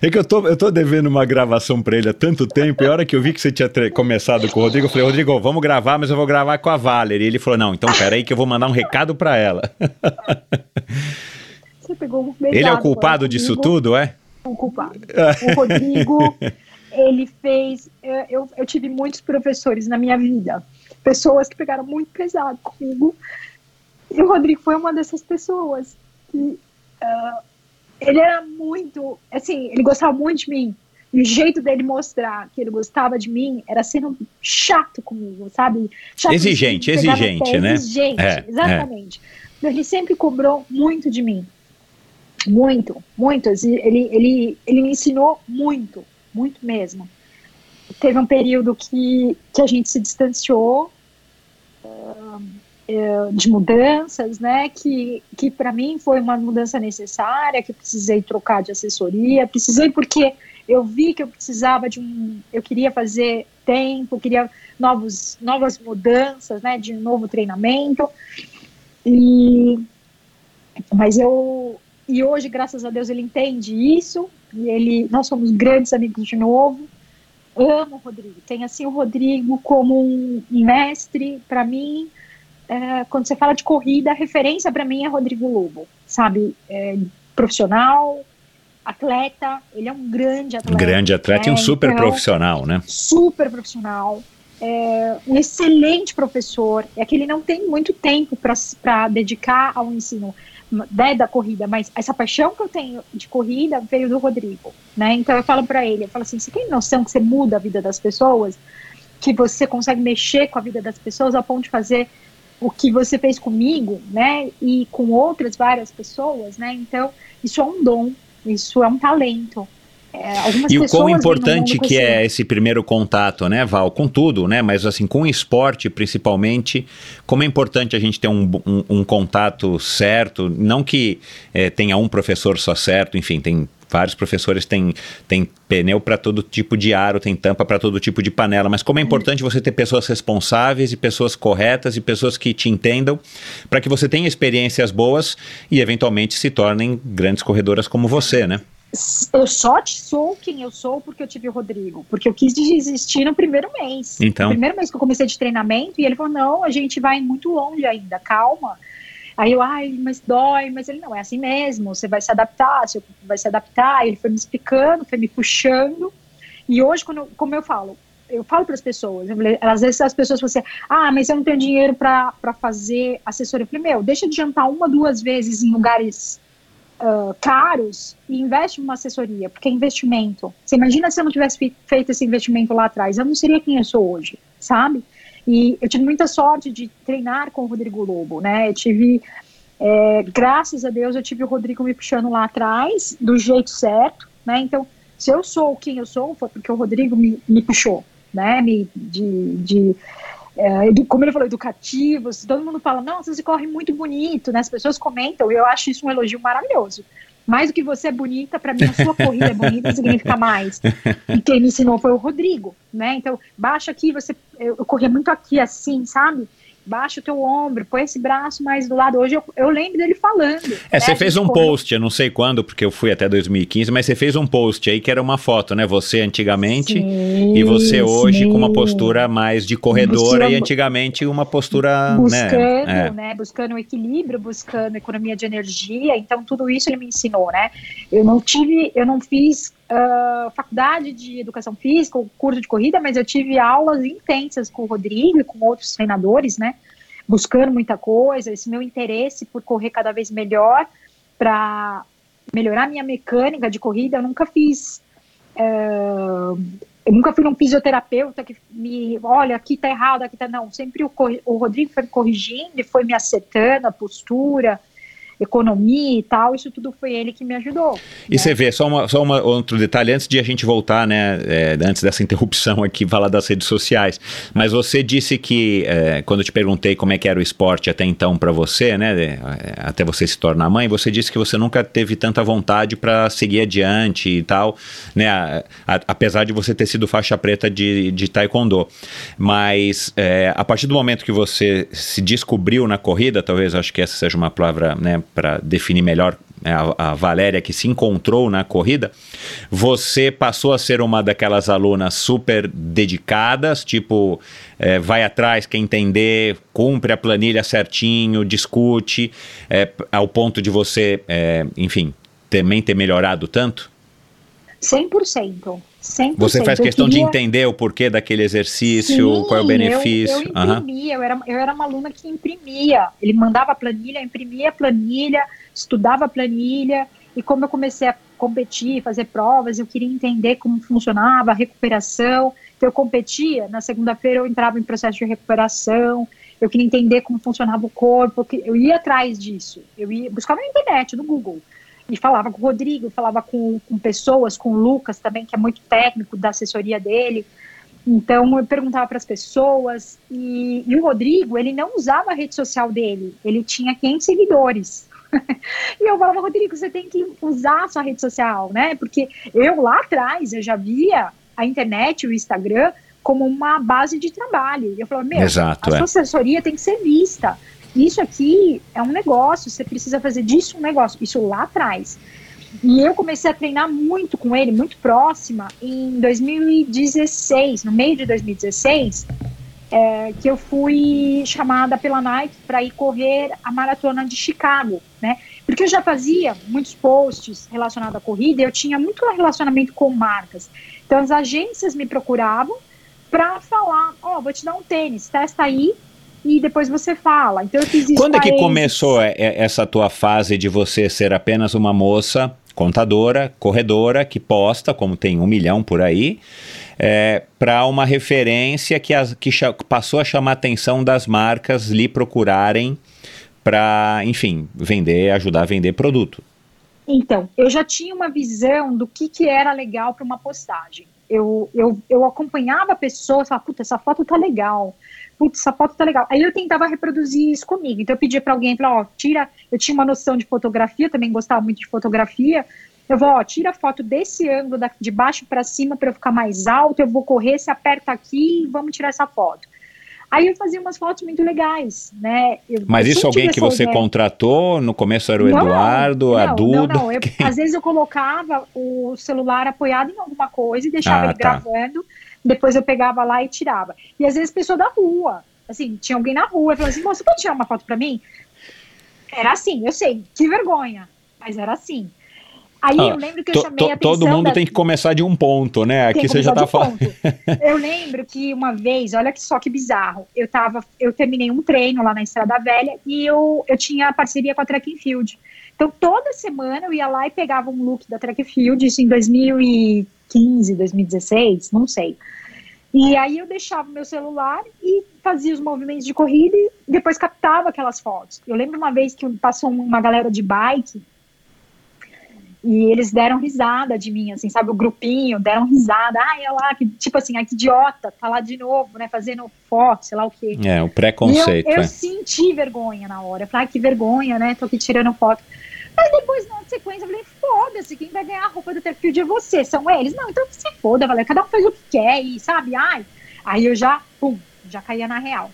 É que eu tô, eu tô devendo uma gravação pra ele há tanto tempo, e a hora que eu vi que você tinha começado com o Rodrigo, eu falei, Rodrigo, vamos gravar, mas eu vou gravar com a Valerie. E ele falou, não, então peraí que eu vou mandar um recado pra ela. Você pegou pesado. Ele é o culpado disso tudo, é? O culpado. O Rodrigo, ele fez. Eu, eu tive muitos professores na minha vida, pessoas que pegaram muito pesado comigo. E o Rodrigo foi uma dessas pessoas. Que, uh, ele era muito. Assim, ele gostava muito de mim. E o jeito dele mostrar que ele gostava de mim era sendo chato comigo, sabe? Chato exigente, exigente, né? Exigente, é, exatamente. É. Ele sempre cobrou muito de mim. Muito, muito. Ele, ele, ele me ensinou muito, muito mesmo. Teve um período que, que a gente se distanciou uh, de mudanças, né? Que, que para mim foi uma mudança necessária, que precisei trocar de assessoria, precisei porque eu vi que eu precisava de um, eu queria fazer tempo, queria novos, novas mudanças, né, de um novo treinamento. E mas eu e hoje, graças a Deus, ele entende isso e ele, nós somos grandes amigos de novo. Amo o Rodrigo. Tem assim o Rodrigo como um mestre para mim. É, quando você fala de corrida, a referência para mim é Rodrigo Lobo, sabe? É, profissional, atleta, ele é um grande atleta. Grande atleta e um super então, profissional, né? Super profissional. É, um excelente professor, é que ele não tem muito tempo para dedicar ao ensino né, da corrida, mas essa paixão que eu tenho de corrida veio do Rodrigo, né? Então eu falo para ele, eu falo assim, você tem noção que você muda a vida das pessoas, que você consegue mexer com a vida das pessoas a ponto de fazer o que você fez comigo, né? E com outras várias pessoas, né? Então isso é um dom, isso é um talento. É, e o quão importante que é esse primeiro contato, né, Val, com tudo, né, mas assim, com o esporte principalmente, como é importante a gente ter um, um, um contato certo, não que é, tenha um professor só certo, enfim, tem vários professores têm, têm pneu para todo tipo de aro, tem tampa para todo tipo de panela, mas como é importante você ter pessoas responsáveis e pessoas corretas e pessoas que te entendam para que você tenha experiências boas e eventualmente se tornem grandes corredoras como você, né? Eu só sou quem eu sou porque eu tive o Rodrigo, porque eu quis desistir no primeiro mês. Então. No primeiro mês que eu comecei de treinamento, e ele falou: não, a gente vai muito longe ainda, calma. Aí eu, ai, mas dói, mas ele não, é assim mesmo, você vai se adaptar, você vai se adaptar. Ele foi me explicando, foi me puxando. E hoje, quando eu, como eu falo, eu falo para as pessoas, falei, às vezes as pessoas falam assim, ah, mas eu não tenho dinheiro para fazer assessoria. Eu falei, meu, deixa de jantar uma, duas vezes em lugares uh, caros e investe numa assessoria, porque é investimento. Você imagina se eu não tivesse feito esse investimento lá atrás, eu não seria quem eu sou hoje, sabe? E eu tive muita sorte de treinar com o Rodrigo Lobo, né? Eu tive, é, graças a Deus, eu tive o Rodrigo me puxando lá atrás, do jeito certo, né? Então, se eu sou quem eu sou, foi porque o Rodrigo me, me puxou, né? Me, de, de é, como ele falou, educativos, todo mundo fala, não, você corre muito bonito, né? As pessoas comentam, eu acho isso um elogio maravilhoso. Mais do que você é bonita, para mim a sua corrida é bonita significa mais. E quem me ensinou foi o Rodrigo, né? Então, baixa aqui, você. Eu, eu corria muito aqui assim, sabe? Baixa o teu ombro, põe esse braço mais do lado. Hoje eu, eu lembro dele falando. É, né? você fez um post, eu não sei quando, porque eu fui até 2015, mas você fez um post aí que era uma foto, né? Você antigamente sim, e você hoje sim. com uma postura mais de corredora e antigamente uma postura. Né, buscando, né? É. né? Buscando equilíbrio, buscando economia de energia. Então, tudo isso ele me ensinou, né? Eu não tive, eu não fiz Uh, faculdade de educação física, o curso de corrida, mas eu tive aulas intensas com o Rodrigo e com outros treinadores, né? Buscando muita coisa, esse meu interesse por correr cada vez melhor para melhorar minha mecânica de corrida. Eu nunca fiz. Uh, eu nunca fui um fisioterapeuta que me, olha, aqui tá errado, aqui tá não. Sempre o, o Rodrigo foi me corrigindo e foi me acertando a postura, economia e tal, isso tudo foi ele que me ajudou. E né? você vê, só, uma, só uma, outro detalhe, antes de a gente voltar, né, é, antes dessa interrupção aqui, falar das redes sociais, mas você disse que, é, quando eu te perguntei como é que era o esporte até então para você, né, é, até você se tornar mãe, você disse que você nunca teve tanta vontade para seguir adiante e tal, né, a, a, apesar de você ter sido faixa preta de, de taekwondo, mas é, a partir do momento que você se descobriu na corrida, talvez acho que essa seja uma palavra, né, para definir melhor né, a, a, Valéria que se encontrou na corrida, você passou a ser uma daquelas alunas super dedicadas, tipo, é, vai atrás, quer entender, cumpre a planilha certinho, discute, é, ao ponto de você, é, enfim, também ter melhorado tanto? 100%. 100%. Você faz questão queria... de entender o porquê daquele exercício, Sim, qual é o benefício. Eu, eu imprimia, uhum. eu, era, eu era uma aluna que imprimia. Ele mandava a planilha, imprimia a planilha, estudava a planilha. E como eu comecei a competir, fazer provas, eu queria entender como funcionava a recuperação. Então eu competia, na segunda-feira eu entrava em processo de recuperação, eu queria entender como funcionava o corpo, eu ia atrás disso. Eu ia buscava na internet, no Google e falava com o Rodrigo, falava com, com pessoas, com o Lucas também, que é muito técnico da assessoria dele. Então eu perguntava para as pessoas e, e, o Rodrigo ele não usava a rede social dele, ele tinha 500 seguidores. e eu falava, Rodrigo, você tem que usar a sua rede social, né? Porque eu lá atrás, eu já via a internet, o Instagram, como uma base de trabalho. E eu falava, meu, Exato, a é. sua assessoria tem que ser vista. Isso aqui é um negócio, você precisa fazer disso um negócio. Isso lá atrás. E eu comecei a treinar muito com ele, muito próxima, em 2016, no meio de 2016, é, que eu fui chamada pela Nike para ir correr a maratona de Chicago, né? Porque eu já fazia muitos posts relacionados à corrida, e eu tinha muito relacionamento com marcas. Então as agências me procuravam para falar, ó, oh, vou te dar um tênis, testa aí e depois você fala. Então eu fiz isso Quando é que eles. começou é, é, essa tua fase de você ser apenas uma moça contadora, corredora, que posta, como tem um milhão por aí, é, para uma referência que, as, que passou a chamar a atenção das marcas lhe procurarem para, enfim, vender, ajudar a vender produto? Então, eu já tinha uma visão do que, que era legal para uma postagem. Eu, eu, eu acompanhava pessoas, falava, puta, essa foto tá legal, putz, essa foto tá legal. Aí eu tentava reproduzir isso comigo. Então eu pedia para alguém, falar, ó, tira, eu tinha uma noção de fotografia, também gostava muito de fotografia. Eu vou, ó, tira a foto desse ângulo da, de baixo para cima para eu ficar mais alto, eu vou correr, se aperta aqui vamos tirar essa foto. Aí eu fazia umas fotos muito legais, né? Eu, Mas eu isso alguém que você ideia. contratou? No começo era o Não, Eduardo, não, a Duda? Não, não. Eu, às vezes eu colocava o celular apoiado em alguma coisa e deixava Ah, ele tá. gravando. Depois eu pegava lá e tirava. E às vezes pessoa da rua. Assim, tinha alguém na rua e falava assim: moça, pode tirar uma foto pra mim? Era assim, eu sei, que vergonha. Mas era assim. Aí Ah, eu lembro que eu chamei a atenção todo mundo da- tem que começar de um ponto, né? Aqui você já tá de falando. Eu lembro que uma vez, olha que só que bizarro, eu tava, eu terminei um treino lá na Estrada Velha e eu, eu tinha parceria com a Track and Field. Então toda semana eu ia lá e pegava um look da Track and Field, isso em 2015, 2016, não sei. E aí eu deixava o meu celular e fazia os movimentos de corrida e depois captava aquelas fotos. Eu lembro uma vez que passou uma galera de bike e eles deram risada de mim, assim, sabe? O grupinho, deram risada. Ai, olha lá, que, tipo assim, ai, que idiota, tá lá de novo, né? Fazendo foto, sei lá o quê. É, o E preconceito. eu, eu é. senti vergonha na hora. Eu falei, ai, que vergonha, né? Tô aqui tirando foto. Mas depois, na sequência, eu falei, foda-se, quem vai ganhar a roupa do Trackfield é você, são eles. Não, então você foda, valeu. Cada um faz o que quer e, sabe? Ai. Aí eu já, pum, já caía na real.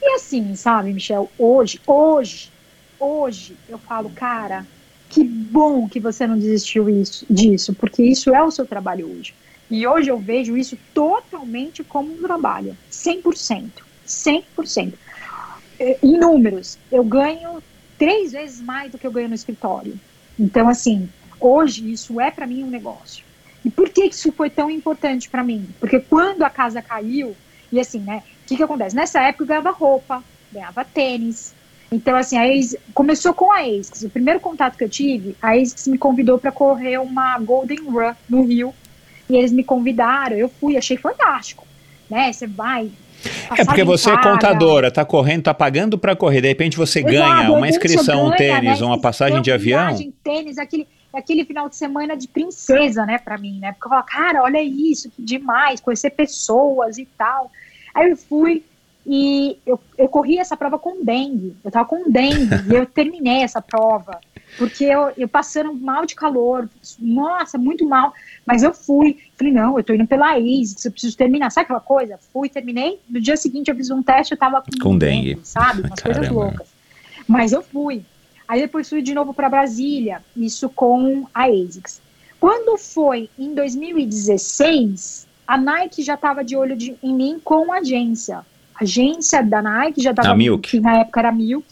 E assim, sabe, Michel, hoje, hoje, hoje, eu falo, cara, que bom que você não desistiu isso, disso, porque isso é o seu trabalho hoje. E hoje eu vejo isso totalmente como um trabalho, 100%, 100%. Eh, Em números, eu ganho três vezes mais do que eu ganho no escritório. Então, assim, hoje isso é para mim um negócio. E por que isso foi tão importante para mim? Porque quando a casa caiu, e assim, né, o que, que acontece? Nessa época eu ganhava roupa, ganhava tênis, então, assim, a ASICS, começou com a ASICS. O primeiro contato que eu tive, a ASICS me convidou para correr uma Golden Run no Rio. E eles me convidaram, eu fui, achei fantástico. Né? Você vai. É porque você é paga. contadora, tá correndo, tá pagando para correr, de repente você Exato, ganha uma inscrição, um você ganha, tênis, né, uma passagem de avião. Viagem, tênis, aquele, aquele final de semana de princesa, né, pra mim, né? Porque eu falo, cara, olha isso, que demais, conhecer pessoas e tal. Aí eu fui e eu, eu corri essa prova com dengue. Eu tava com dengue e eu terminei essa prova. Porque eu, eu passando mal de calor, nossa, muito mal. Mas eu fui, falei, não, eu tô indo pela ASICS, eu preciso terminar. Sabe aquela coisa? Fui, terminei. No dia seguinte eu fiz um teste, eu tava com, Com dengue. sabe? Umas coisas Caramba. loucas. Mas eu fui. Aí depois fui de novo para Brasília, isso com a ASICS. Quando foi em 2016, a Nike já estava de olho de- em mim com a agência. Agência da Nike já estava. Que na época era Milk.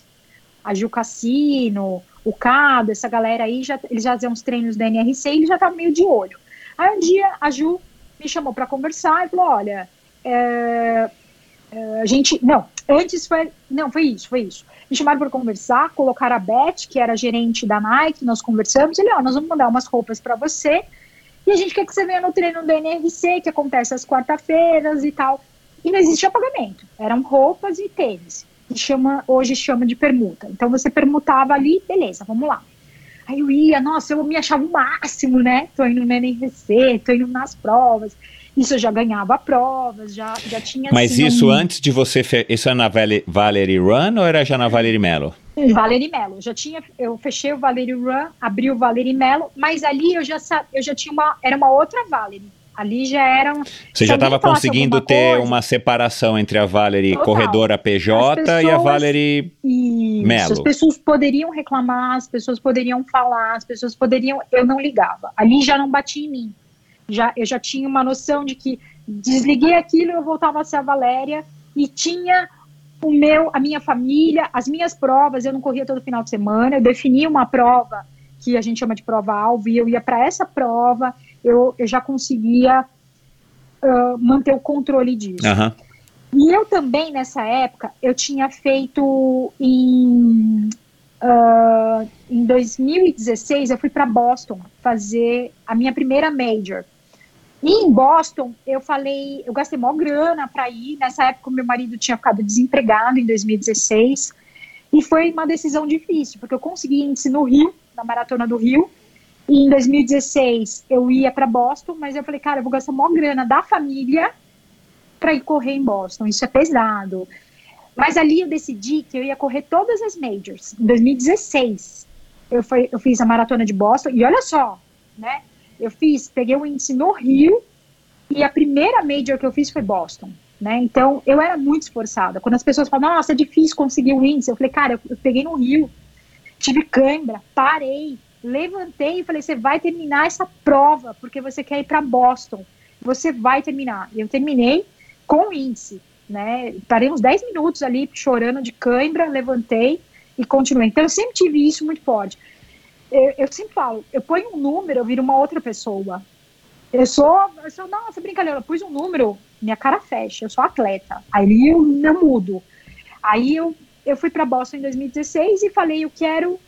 A Gil Cassino, o Cado, essa galera aí, já, eles já faziam uns treinos da NRC e eles já estavam meio de olho. Aí um dia a Ju me chamou para conversar e falou: olha, é, é, a gente. Não, antes foi. Não, foi isso, foi isso. Me chamaram para conversar, colocaram a Beth, que era gerente da Nike, nós conversamos. Ele, ó, nós vamos mandar umas roupas para você e a gente quer que você venha no treino do NRC, que acontece às quarta-feiras e tal. E não existia pagamento, eram roupas e tênis. Que chama, hoje chama de permuta. Então você permutava ali, beleza, vamos lá. Aí eu ia, nossa, eu me achava o máximo, né? Tô indo no NRC, tô indo nas provas. Isso eu já ganhava provas, já, já tinha. Mas assim, isso um- antes de você. Fe... Isso é na Vale- Valerie Run ou era já na Valerie Mello? Valerie Melo. Já tinha, eu fechei o Valerie Run, abri o Valerie Melo, mas ali eu já eu já tinha uma, era uma outra Valerie. Ali já eram. Você já estava conseguindo ter coisa, uma separação entre a Valerie total. corredora PJ pessoas, e a Valerie Melo. As pessoas poderiam reclamar, as pessoas poderiam falar, as pessoas poderiam. Eu não ligava. Ali já não batia em mim. Já, eu já tinha uma noção de que desliguei aquilo, eu voltava a ser a Valéria e tinha o meu, a minha família, as minhas provas, eu não corria todo final de semana, eu definia uma prova que a gente chama de prova alvo e eu ia para essa prova, eu, eu já conseguia uh, manter o controle disso. Uhum. E eu também, nessa época, eu tinha feito em, uh, em 2016, eu fui para Boston fazer a minha primeira major. E em Boston, eu falei, eu gastei maior grana para ir. Nessa época, meu marido tinha ficado desempregado em 2016. E foi uma decisão difícil, porque eu consegui índice no Rio, na Maratona do Rio. E em 2016, eu ia para Boston, mas eu falei, cara, eu vou gastar maior grana da família para ir correr em Boston. Isso é pesado. Mas ali eu decidi que eu ia correr todas as majors. Em 2016, eu, foi, eu fiz a maratona de Boston. E olha só, né? Eu fiz, peguei o índice no Rio e a primeira major que eu fiz foi Boston. Né? Então, eu era muito esforçada. Quando as pessoas falam, nossa, é difícil conseguir o índice, eu falei, cara, eu, eu peguei no Rio, tive cãibra, parei, levantei e falei, você vai terminar essa prova, porque você quer ir para Boston. Você vai terminar. E eu terminei com índice, né? Parei uns 10 minutos ali chorando de cãibra, levantei e continuei. Então, eu sempre tive isso muito forte eu, eu, sempre falo, eu ponho um número, eu viro uma outra pessoa. Eu sou, eu sou, nossa, brincadeira, eu pus um número, minha cara fecha, eu sou atleta. Aí eu não mudo. Aí eu, eu fui para Boston em 2016 e falei, eu quero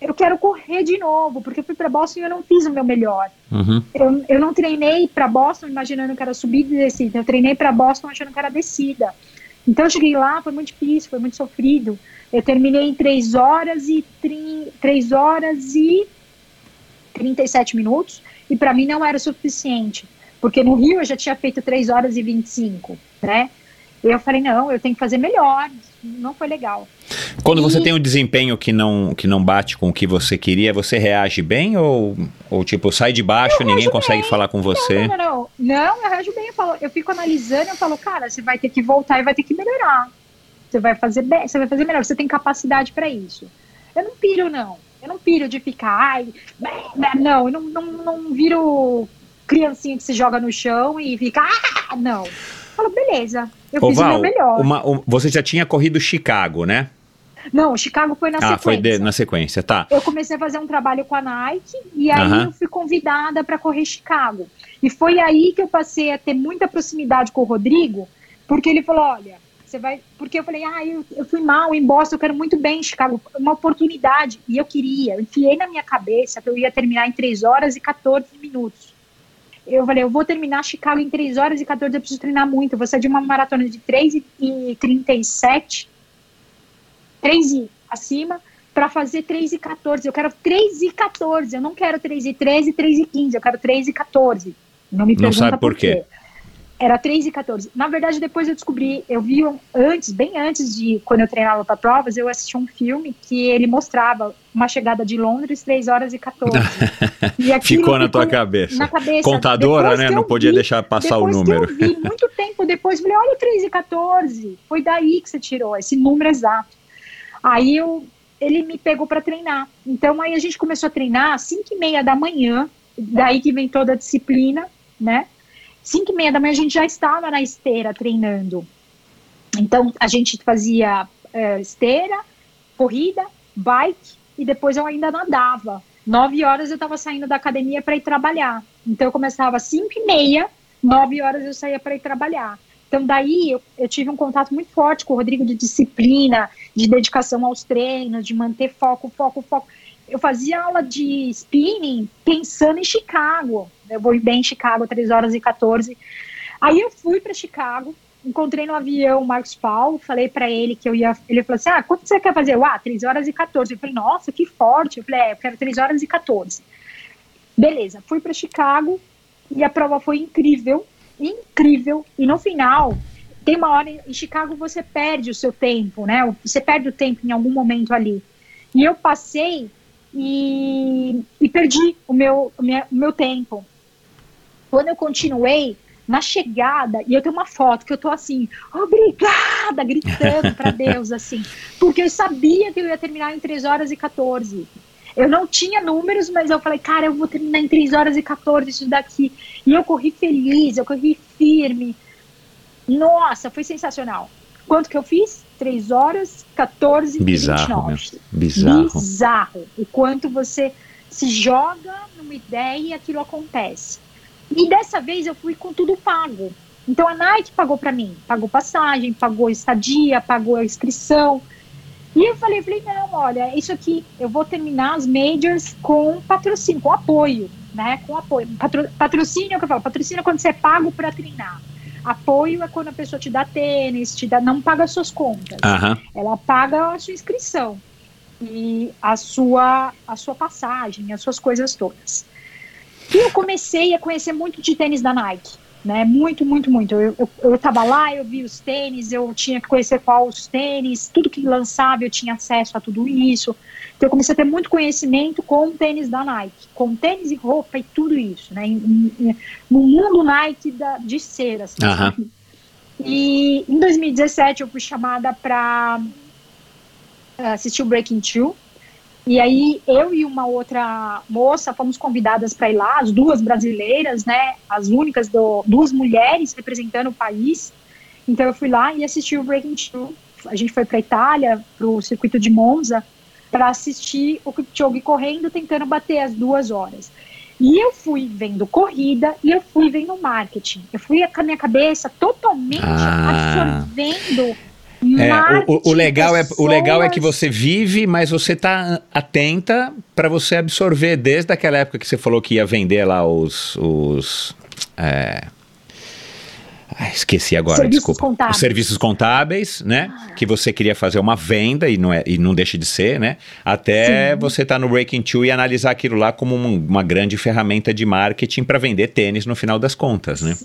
eu quero correr de novo, porque eu fui para Boston e eu não fiz o meu melhor. Uhum. Eu, eu não treinei para Boston imaginando que era subida e descida, eu treinei para Boston achando que era descida. Então eu cheguei lá, foi muito difícil, foi muito sofrido. Eu terminei em 3 horas e 3 horas e 37 minutos, e para mim não era suficiente, porque no Rio eu já tinha feito 3 horas e 25, né? Eu falei, não, eu tenho que fazer melhor, não foi legal. Quando e... você tem um desempenho que não, que não bate com o que você queria, você reage bem ou, ou tipo, sai de baixo, ninguém consegue bem. falar com você? Não, não, não, não. eu reajo bem, eu, falo, eu fico analisando, eu falo, cara, você vai ter que voltar e vai ter que melhorar. Você vai fazer bem, você vai fazer melhor, você tem capacidade para isso. Eu não piro, não. Eu não piro de ficar, ai, não, eu não, não, não viro criancinha que se joga no chão e fica, ah, não. Eu falo, beleza, eu Ô, fiz Val, o meu melhor. Uma, um, você já tinha corrido Chicago, né? Não, Chicago foi na ah, sequência. Ah, foi de, na sequência, tá. Eu comecei a fazer um trabalho com a Nike e aí eu fui convidada para correr Chicago. E foi aí que eu passei a ter muita proximidade com o Rodrigo, porque ele falou: olha, você vai. Porque eu falei, ah, eu, eu fui mal em Boston, eu quero muito bem em Chicago. Uma oportunidade. E eu queria. Eu enfiei na minha cabeça que eu ia terminar em 3 horas e 14 minutos. Eu falei, eu vou terminar Chicago em 3 horas e 14, eu preciso treinar muito. Vou sair de uma maratona de 3 e 37, 3 e acima, para fazer 3 e 14. Eu quero 3 e 14. Eu não quero 3 e 13, 3 e 15. Eu quero 3 e 14. Não me pergunta não sabe por quê. quê. Era 3 e 14. Na verdade, depois eu descobri, eu vi antes, bem antes de quando eu treinava para provas, eu assisti um filme que ele mostrava uma chegada de Londres 3 horas e 14. e ficou na tua cabeça. Na cabeça. Contadora, né? Não podia vi, deixar passar o número. Que eu vi, muito tempo depois, falei, olha 3 e 14. Foi daí que você tirou esse número exato. Aí eu, ele me pegou para treinar. Então aí a gente começou a treinar às 5 e meia da manhã, daí que vem toda a disciplina, né? 5 e meia da manhã a gente já estava na esteira treinando. Então a gente fazia é, esteira, corrida, bike e depois eu ainda nadava. 9 horas eu estava saindo da academia para ir trabalhar. Então eu começava às 5 e meia, 9 horas eu saía para ir trabalhar. Então daí eu, eu, tive um contato muito forte com o Rodrigo de disciplina, de dedicação aos treinos, de manter foco, foco, foco eu fazia aula de spinning pensando em Chicago. Eu vou bem em Chicago, 3 horas e 14. Aí eu fui para Chicago, encontrei no avião o Marcos Paulo, falei para ele que eu ia. Ele falou assim: Ah, quanto você quer fazer? Eu, ah, 3 horas e 14. Eu falei, nossa, que forte. Eu falei, é, eu quero 3 horas e 14. Beleza, fui para Chicago e a prova foi incrível, incrível. E no final, tem uma hora em Chicago você perde o seu tempo, né? Você perde o tempo em algum momento ali. E eu passei e, e perdi o meu, o meu, o meu tempo. Quando eu continuei, na chegada, e eu tenho uma foto que eu tô assim, obrigada, gritando para Deus, assim, porque eu sabia que eu ia terminar em 3 horas e 14. Eu não tinha números, mas eu falei, cara, eu vou terminar em 3 horas e 14 isso daqui. E eu corri feliz, eu corri firme. Nossa, foi sensacional. Quanto que eu fiz? 3 horas, 14 Bizarro, e 29. Meu. Bizarro. Bizarro. O quanto você se joga numa ideia e aquilo acontece. E dessa vez eu fui com tudo pago. Então a Nike pagou para mim, pagou passagem, pagou estadia, pagou a inscrição. E eu falei, falei, não, olha, isso aqui, eu vou terminar as majors com patrocínio, com apoio, né? Com apoio. Patro, patrocínio é o que eu falo, patrocínio é quando você é pago para treinar. Apoio é quando a pessoa te dá tênis, te dá, não paga as suas contas. Aham. Ela paga a sua inscrição e a sua, a sua passagem, as suas coisas todas. E eu comecei a conhecer muito de tênis da Nike, né? Muito, muito, muito. Eu, eu, eu tava lá, eu vi os tênis, eu tinha que conhecer qual os tênis, tudo que lançava, eu tinha acesso a tudo isso. Então eu comecei a ter muito conhecimento com tênis da Nike, com tênis e roupa e tudo isso, né? Em- em- no mundo Nike da, de cera, assim, Aham. sabe? E em 2017 eu fui chamada para assistir o Breaking Two. E aí eu e uma outra moça fomos convidadas para ir lá, as duas brasileiras, né? As únicas do, duas mulheres representando o país. Então eu fui lá e assisti o Breaking Two. A gente foi para Itália, para o circuito de Monza, para assistir o Kipchoge correndo, tentando bater as duas horas. E eu fui vendo corrida e eu fui vendo marketing. Eu fui com a minha cabeça totalmente Ah. absorvendo É, o- o, legal é, o legal é que pessoas. você vive, mas você tá atenta para você absorver desde aquela época que você falou que ia vender lá os. os é, ai, esqueci agora, Serviços desculpa. contábeis. Os serviços contábeis, né? Que você queria fazer uma venda e não, é, e não deixa de ser, né? Até Sim. você tá no Breaking Two e analisar aquilo lá como um- uma grande ferramenta de marketing para vender tênis no final das contas, né?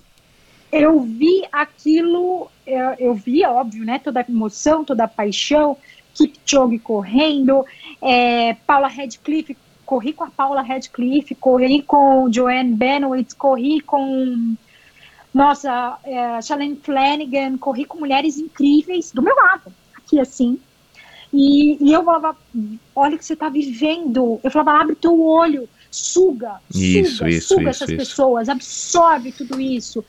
Eu vi aquilo, eu, eu vi, óbvio, né, toda a emoção, toda a paixão, Kipchoge correndo, é, Paula Radcliffe, corri com a Paula Radcliffe, corri com Joanne Benoit, corri com, nossa, é, Shalane Flanagan, corri com mulheres incríveis do meu lado, aqui assim, e, e eu falava, olha o que você está vivendo, eu falava, abre teu olho, suga, Isso, suga, isso, suga isso, essas pessoas, absorve tudo isso,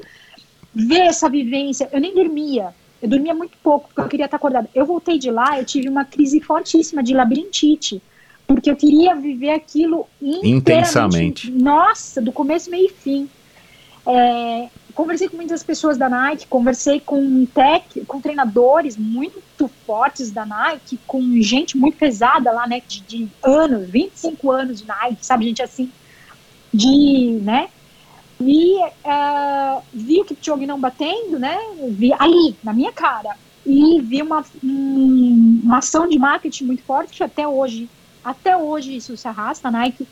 ver essa vivência. Eu nem dormia. Eu dormia muito pouco, porque eu queria estar acordada. Eu voltei de lá, eu tive uma crise fortíssima de labirintite, porque eu queria viver aquilo. Intensamente. Nossa, do começo, meio e fim. É, conversei com muitas pessoas da Nike, conversei com, tech, com treinadores muito fortes da Nike, com gente muito pesada lá, né, de, de anos, 25 anos de Nike, sabe, gente assim, de, né, e ah, vi o Kipchoge não batendo, né? Vi ali, na minha cara. E vi uma, um- uma ação de marketing muito forte que até hoje, até hoje isso se arrasta. A Nike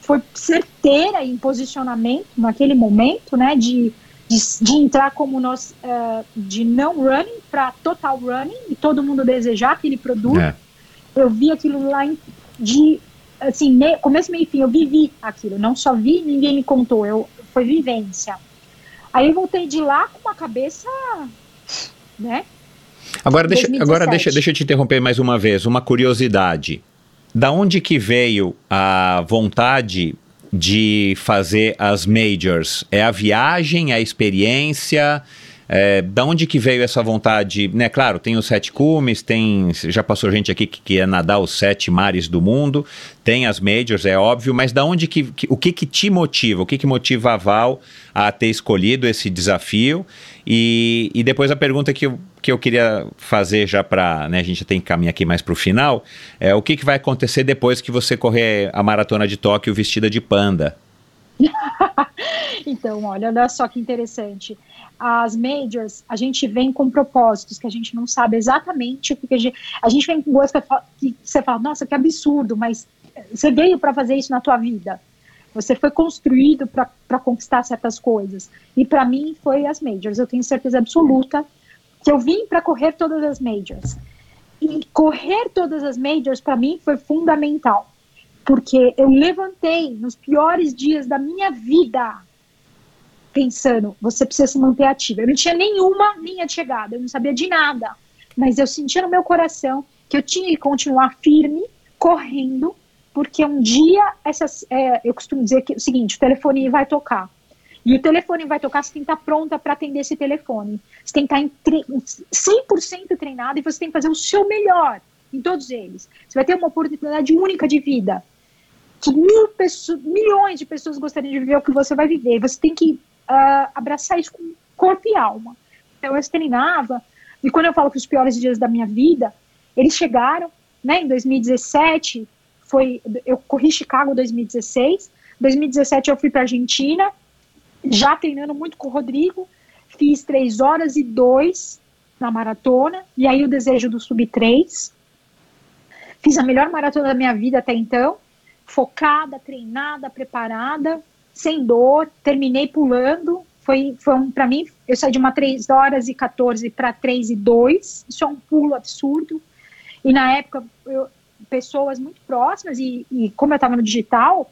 foi certeira em posicionamento naquele momento, né? De, de, de entrar como nós, ah, de não running para total running e todo mundo desejar aquele produto É. eu vi aquilo lá em- de assim, me- começo, meio e fim, eu vivi aquilo, não só vi, ninguém me contou, eu foi vivência. Aí eu voltei de lá com uma cabeça, né? Agora, deixa, 2017. agora deixa, deixa eu te interromper mais uma vez. Uma curiosidade. Da onde que veio a vontade de fazer as majors? É a viagem, é a experiência? É, da onde que veio essa vontade? Né, claro, tem os sete cumes, tem. Já passou gente aqui que quer nadar os sete mares do mundo, tem as majors, é óbvio, mas da onde que, que- o que que te motiva? O que que motiva a Val a ter escolhido esse desafio? E, e depois a pergunta que eu, que eu queria fazer já para, né, a gente tem que caminhar aqui mais para o final, é o que, que vai acontecer depois que você correr a maratona de Tóquio vestida de panda? Então, olha, olha só que interessante. As majors, a gente vem com propósitos que a gente não sabe exatamente o que, que a gente. A gente vem com coisas que você fala, nossa, que absurdo, mas você veio para fazer isso na tua vida. Você foi construído para conquistar certas coisas. E para mim foi as majors. Eu tenho certeza absoluta. que eu vim para correr todas as majors. E correr todas as majors para mim foi fundamental, porque eu levantei nos piores dias da minha vida pensando, você precisa se manter ativa. Eu não tinha nenhuma linha de chegada, eu não sabia de nada, mas eu sentia no meu coração que eu tinha que continuar firme, correndo, porque um dia essas, é, eu costumo dizer que é o seguinte, o telefone vai tocar. E o telefone vai tocar, você tem que estar pronta para atender esse telefone. Você tem que estar 100% treinado e você tem que fazer o seu melhor em todos eles. Você vai ter uma oportunidade única de vida. Que mil pessoas, milhões de pessoas gostariam de viver o que você vai viver. Você tem que uh, abraçar isso com corpo e alma. Então eu treinava, e quando eu falo que os piores dias da minha vida, eles chegaram, né, em 2017, foi, eu corri Chicago 2016, 2017 eu fui para Argentina, já treinando muito com o Rodrigo, fiz 3 horas e 2 na maratona, e aí o desejo do sub 3. Fiz a melhor maratona da minha vida até então, focada, treinada, preparada, sem dor, terminei pulando. Foi, foi um, para mim, eu saí de uma 3 horas e 14 para 3 e 2. Isso é um pulo absurdo. E na época, eu, pessoas muito próximas, e, e como eu estava no digital,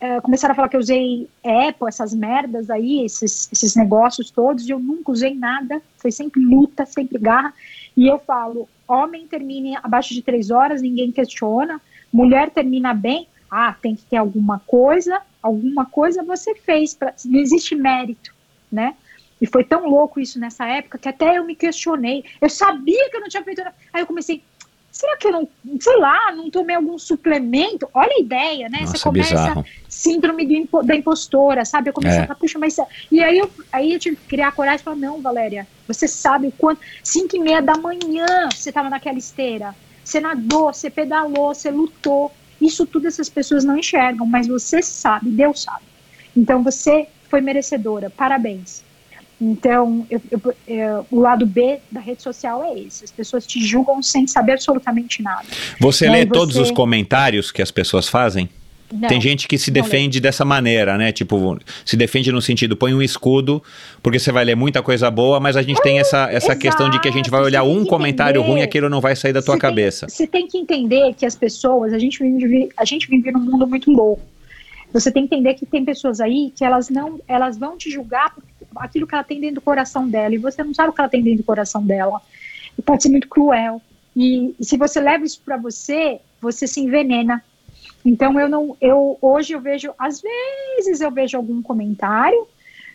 é, começaram a falar que eu usei Apple, essas merdas aí, esses, esses negócios todos, e eu nunca usei nada. Foi sempre luta, sempre garra. E eu falo: homem termine abaixo de 3 horas, ninguém questiona. Mulher termina bem, ah, tem que ter alguma coisa, alguma coisa você fez, pra, não existe mérito, né? E foi tão louco isso nessa época que até eu me questionei. Eu sabia que eu não tinha feito nada. Aí eu comecei, será que eu não, sei lá, não tomei algum suplemento? Olha a ideia, né? Nossa, você começa bizarro. síndrome do da impostora, sabe? Eu comecei É. a falar, puxa, mas. E aí eu, aí eu tive que criar coragem e falar, não, Valéria, você sabe o quanto. 5 e meia da manhã você estava naquela esteira. Você nadou, você pedalou, você lutou. Isso tudo essas pessoas não enxergam, mas você sabe, Deus sabe. Então você foi merecedora, parabéns. Então, eu- eu- eu- o lado B da rede social é esse: as pessoas te julgam sem saber absolutamente nada. Você aí lê todos você- os comentários que as pessoas fazem? Não, Tem gente que se defende dessa maneira, né? Tipo, se defende no sentido, põe um escudo, porque você vai ler muita coisa boa, mas a gente tem essa, essa exato, questão de que a gente vai olhar um comentário entender. ruim e aquilo não vai sair da tua Você tem- cabeça. Você tem que entender que as pessoas, a gente vive, a gente vive num mundo muito louco. Você tem que entender que tem pessoas aí que elas não, elas vão te julgar por aquilo que ela tem dentro do coração dela e você não sabe o que ela tem dentro do coração dela. E pode ser muito cruel. E, e se você leva isso para você, você se envenena. Então eu não, eu hoje eu vejo, às vezes eu vejo algum comentário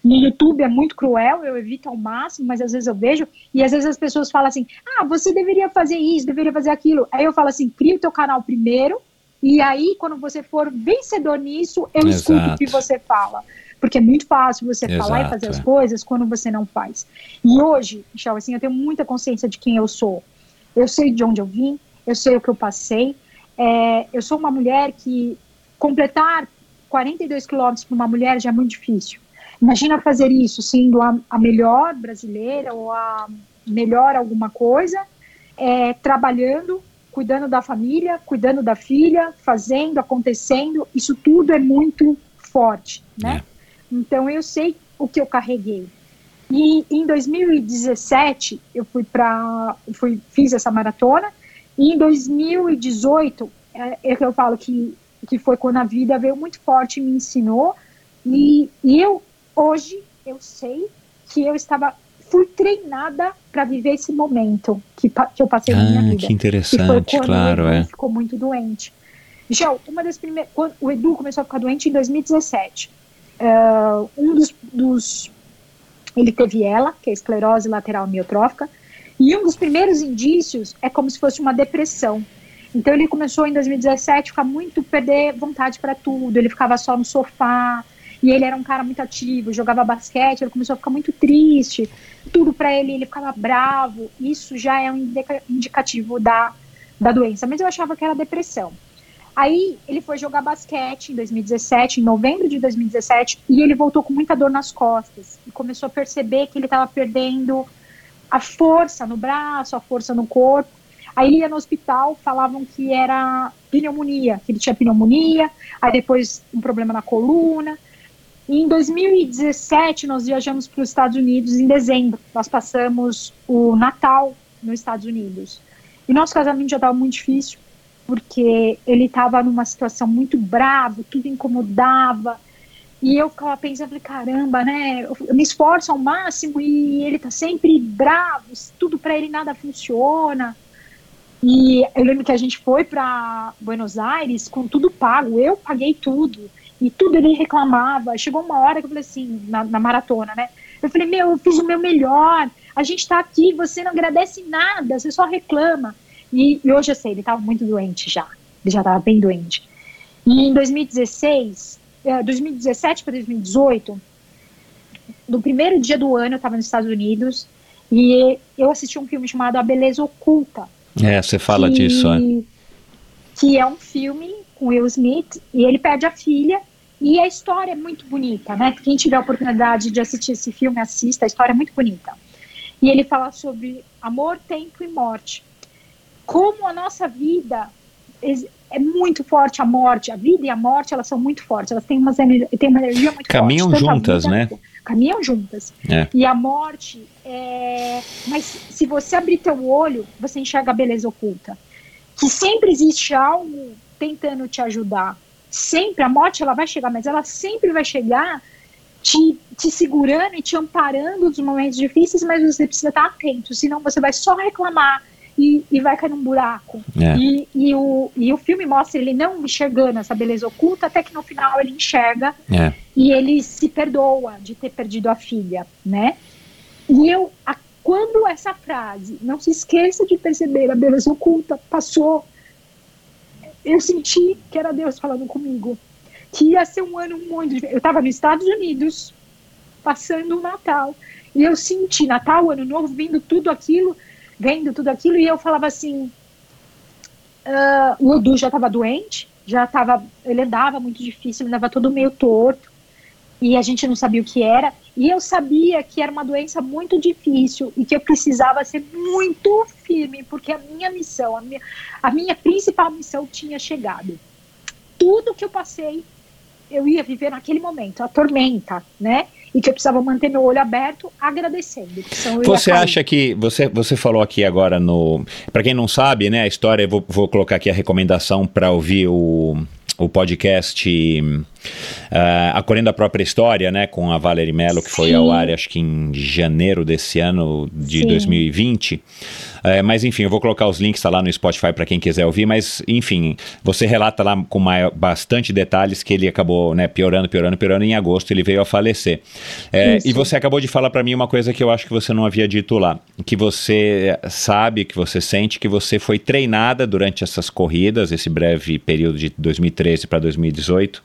no YouTube é muito cruel, eu evito ao máximo, mas às vezes eu vejo, e às vezes as pessoas falam assim: ah, você deveria fazer isso, deveria fazer aquilo. Aí eu falo assim: cria o teu canal primeiro, e aí quando você for vencedor nisso, eu escuto o que Exato. você fala. Porque é muito fácil você falar e Exato, fazer as é. coisas quando você não faz. E hoje, Michel, assim, eu tenho muita consciência de quem eu sou. Eu sei de onde eu vim, eu sei o que eu passei. É, eu sou uma mulher que completar 42 quilômetros para uma mulher já é muito difícil. Imagina fazer isso sendo a, a melhor brasileira ou a melhor alguma coisa, é, trabalhando, cuidando da família, cuidando da filha, fazendo, acontecendo. Isso tudo é muito forte, né? Então eu sei o que eu carreguei. E em 2017 eu fui para, fui fiz essa maratona. E em 2018 é, é que eu falo que que foi quando a vida veio muito forte e me ensinou. E, e eu hoje eu sei que eu estava fui treinada para viver esse momento que, que eu passei na minha Ah, vida. que que foi interessante, quando claro, o Edu é. ficou muito doente. Michel, uma das primeiras. Quando o Edu começou a ficar doente em 2017. eh, um dos, dos. Ele teve ela, que é esclerose lateral amiotrófica, e um dos primeiros indícios é como se fosse uma depressão. Então ele começou em 2017 a ficar muito perder vontade para tudo, ele ficava só no sofá, e ele era um cara muito ativo, jogava basquete, ele começou a ficar muito triste, tudo para ele, ele ficava bravo. Isso já é um indica- indicativo da, da doença, mas eu achava que era depressão. Aí ele foi jogar basquete em 2017, em novembro de 2017, e ele voltou com muita dor nas costas e começou a perceber que ele estava perdendo a força no braço, a força no corpo. Aí ele ia no hospital, falavam que era pneumonia, que ele tinha pneumonia, aí depois um problema na coluna. E em 2017, nós viajamos para os Estados Unidos em dezembro. Nós passamos o Natal nos Estados Unidos. E nosso casamento já estava muito difícil, porque ele estava numa situação muito brava, tudo incomodava. E eu ficava pensando, falei, caramba, né? Eu me esforço ao máximo e ele tá sempre bravo, tudo para ele nada funciona. E eu lembro que a gente foi para Buenos Aires com tudo pago, eu paguei tudo. E tudo ele reclamava. Chegou uma hora que eu falei assim, na, na maratona, né? Eu falei, meu, eu fiz o meu melhor. A gente tá aqui, você não agradece nada, você só reclama. E, e hoje eu sei, ele estava muito doente já. Ele já estava bem doente. E em 2016, 2017 para 2018, no primeiro dia do ano, eu estava nos Estados Unidos e eu assisti um filme chamado A Beleza Oculta. É, você fala que, disso, é. Que é um filme com Will Smith e ele perde a filha e a história é muito bonita, né? Quem tiver a oportunidade de assistir esse filme, assista, a história é muito bonita. E ele fala sobre amor, tempo e morte. Como a nossa vida é muito forte a morte, a vida e a morte, elas são muito fortes, elas têm, umas, têm uma energia muito Caminham forte. Caminham juntas, vida, né? Caminham juntas. É. E a morte, é... mas se você abrir teu olho, você enxerga a beleza oculta. Que sempre existe algo tentando te ajudar. Sempre, a morte ela vai chegar, mas ela sempre vai chegar te, te segurando e te amparando nos momentos difíceis, mas você precisa estar atento, senão você vai só reclamar, e, e vai cair num buraco. É. E, e, o, e o filme mostra ele não enxergando essa beleza oculta, até que no final ele enxerga é. e ele se perdoa de ter perdido a filha, né? E eu, a, quando essa frase, não se esqueça de perceber a beleza oculta, passou, eu senti que era Deus falando comigo. Que ia ser um ano muito. Eu estava nos Estados Unidos, passando o Natal, e eu senti Natal, Ano Novo, vindo tudo aquilo vendo tudo aquilo, e eu falava assim: uh, o Edu já estava doente, já estava, ele andava muito difícil, andava todo meio torto, e a gente não sabia o que era, e eu sabia que era uma doença muito difícil e que eu precisava ser muito firme, porque a minha missão, a minha, a minha principal missão tinha chegado. Tudo que eu passei, eu ia viver naquele momento, a tormenta, né? E que eu precisava manter meu olho aberto agradecendo. Você acha que você você falou aqui agora no para quem não sabe, né, a história, vou, vou colocar aqui a recomendação para ouvir o o podcast uh, A Correndo a Própria História, né, com a Valerie Mello, que Sim. foi ao ar, acho que em janeiro desse ano de Sim. 2020. É, mas enfim, eu vou colocar os links tá lá no Spotify para quem quiser ouvir. Mas enfim, você relata lá com maior, bastante detalhes que ele acabou né, piorando, piorando, piorando. Em agosto ele veio a falecer. É, e você acabou de falar para mim uma coisa que eu acho que você não havia dito lá, que você sabe, que você sente que você foi treinada durante essas corridas, esse breve período de 2013 para 2018,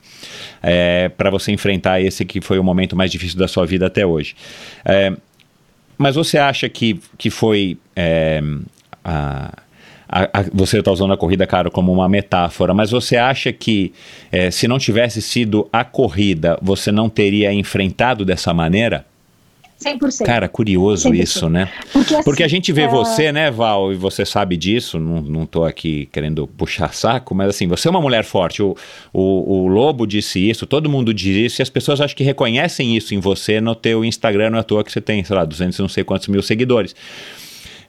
é, para você enfrentar esse que foi o momento mais difícil da sua vida até hoje. É, mas você acha que, que foi. É, a, a, a, você está usando a corrida, cara, como uma metáfora, mas você acha que é, se não tivesse sido a corrida, você não teria enfrentado dessa maneira? 100%. Cara, curioso 100%. isso, né? Porque, assim, Porque, a gente vê é... você, né, Val, e você sabe disso, não, não tô aqui querendo puxar saco, mas assim, você é uma mulher forte, o, o, o Lobo disse isso, todo mundo diz isso, e as pessoas acho que reconhecem isso em você no teu Instagram, não é à toa que você tem, sei lá, 200 não sei quantos mil seguidores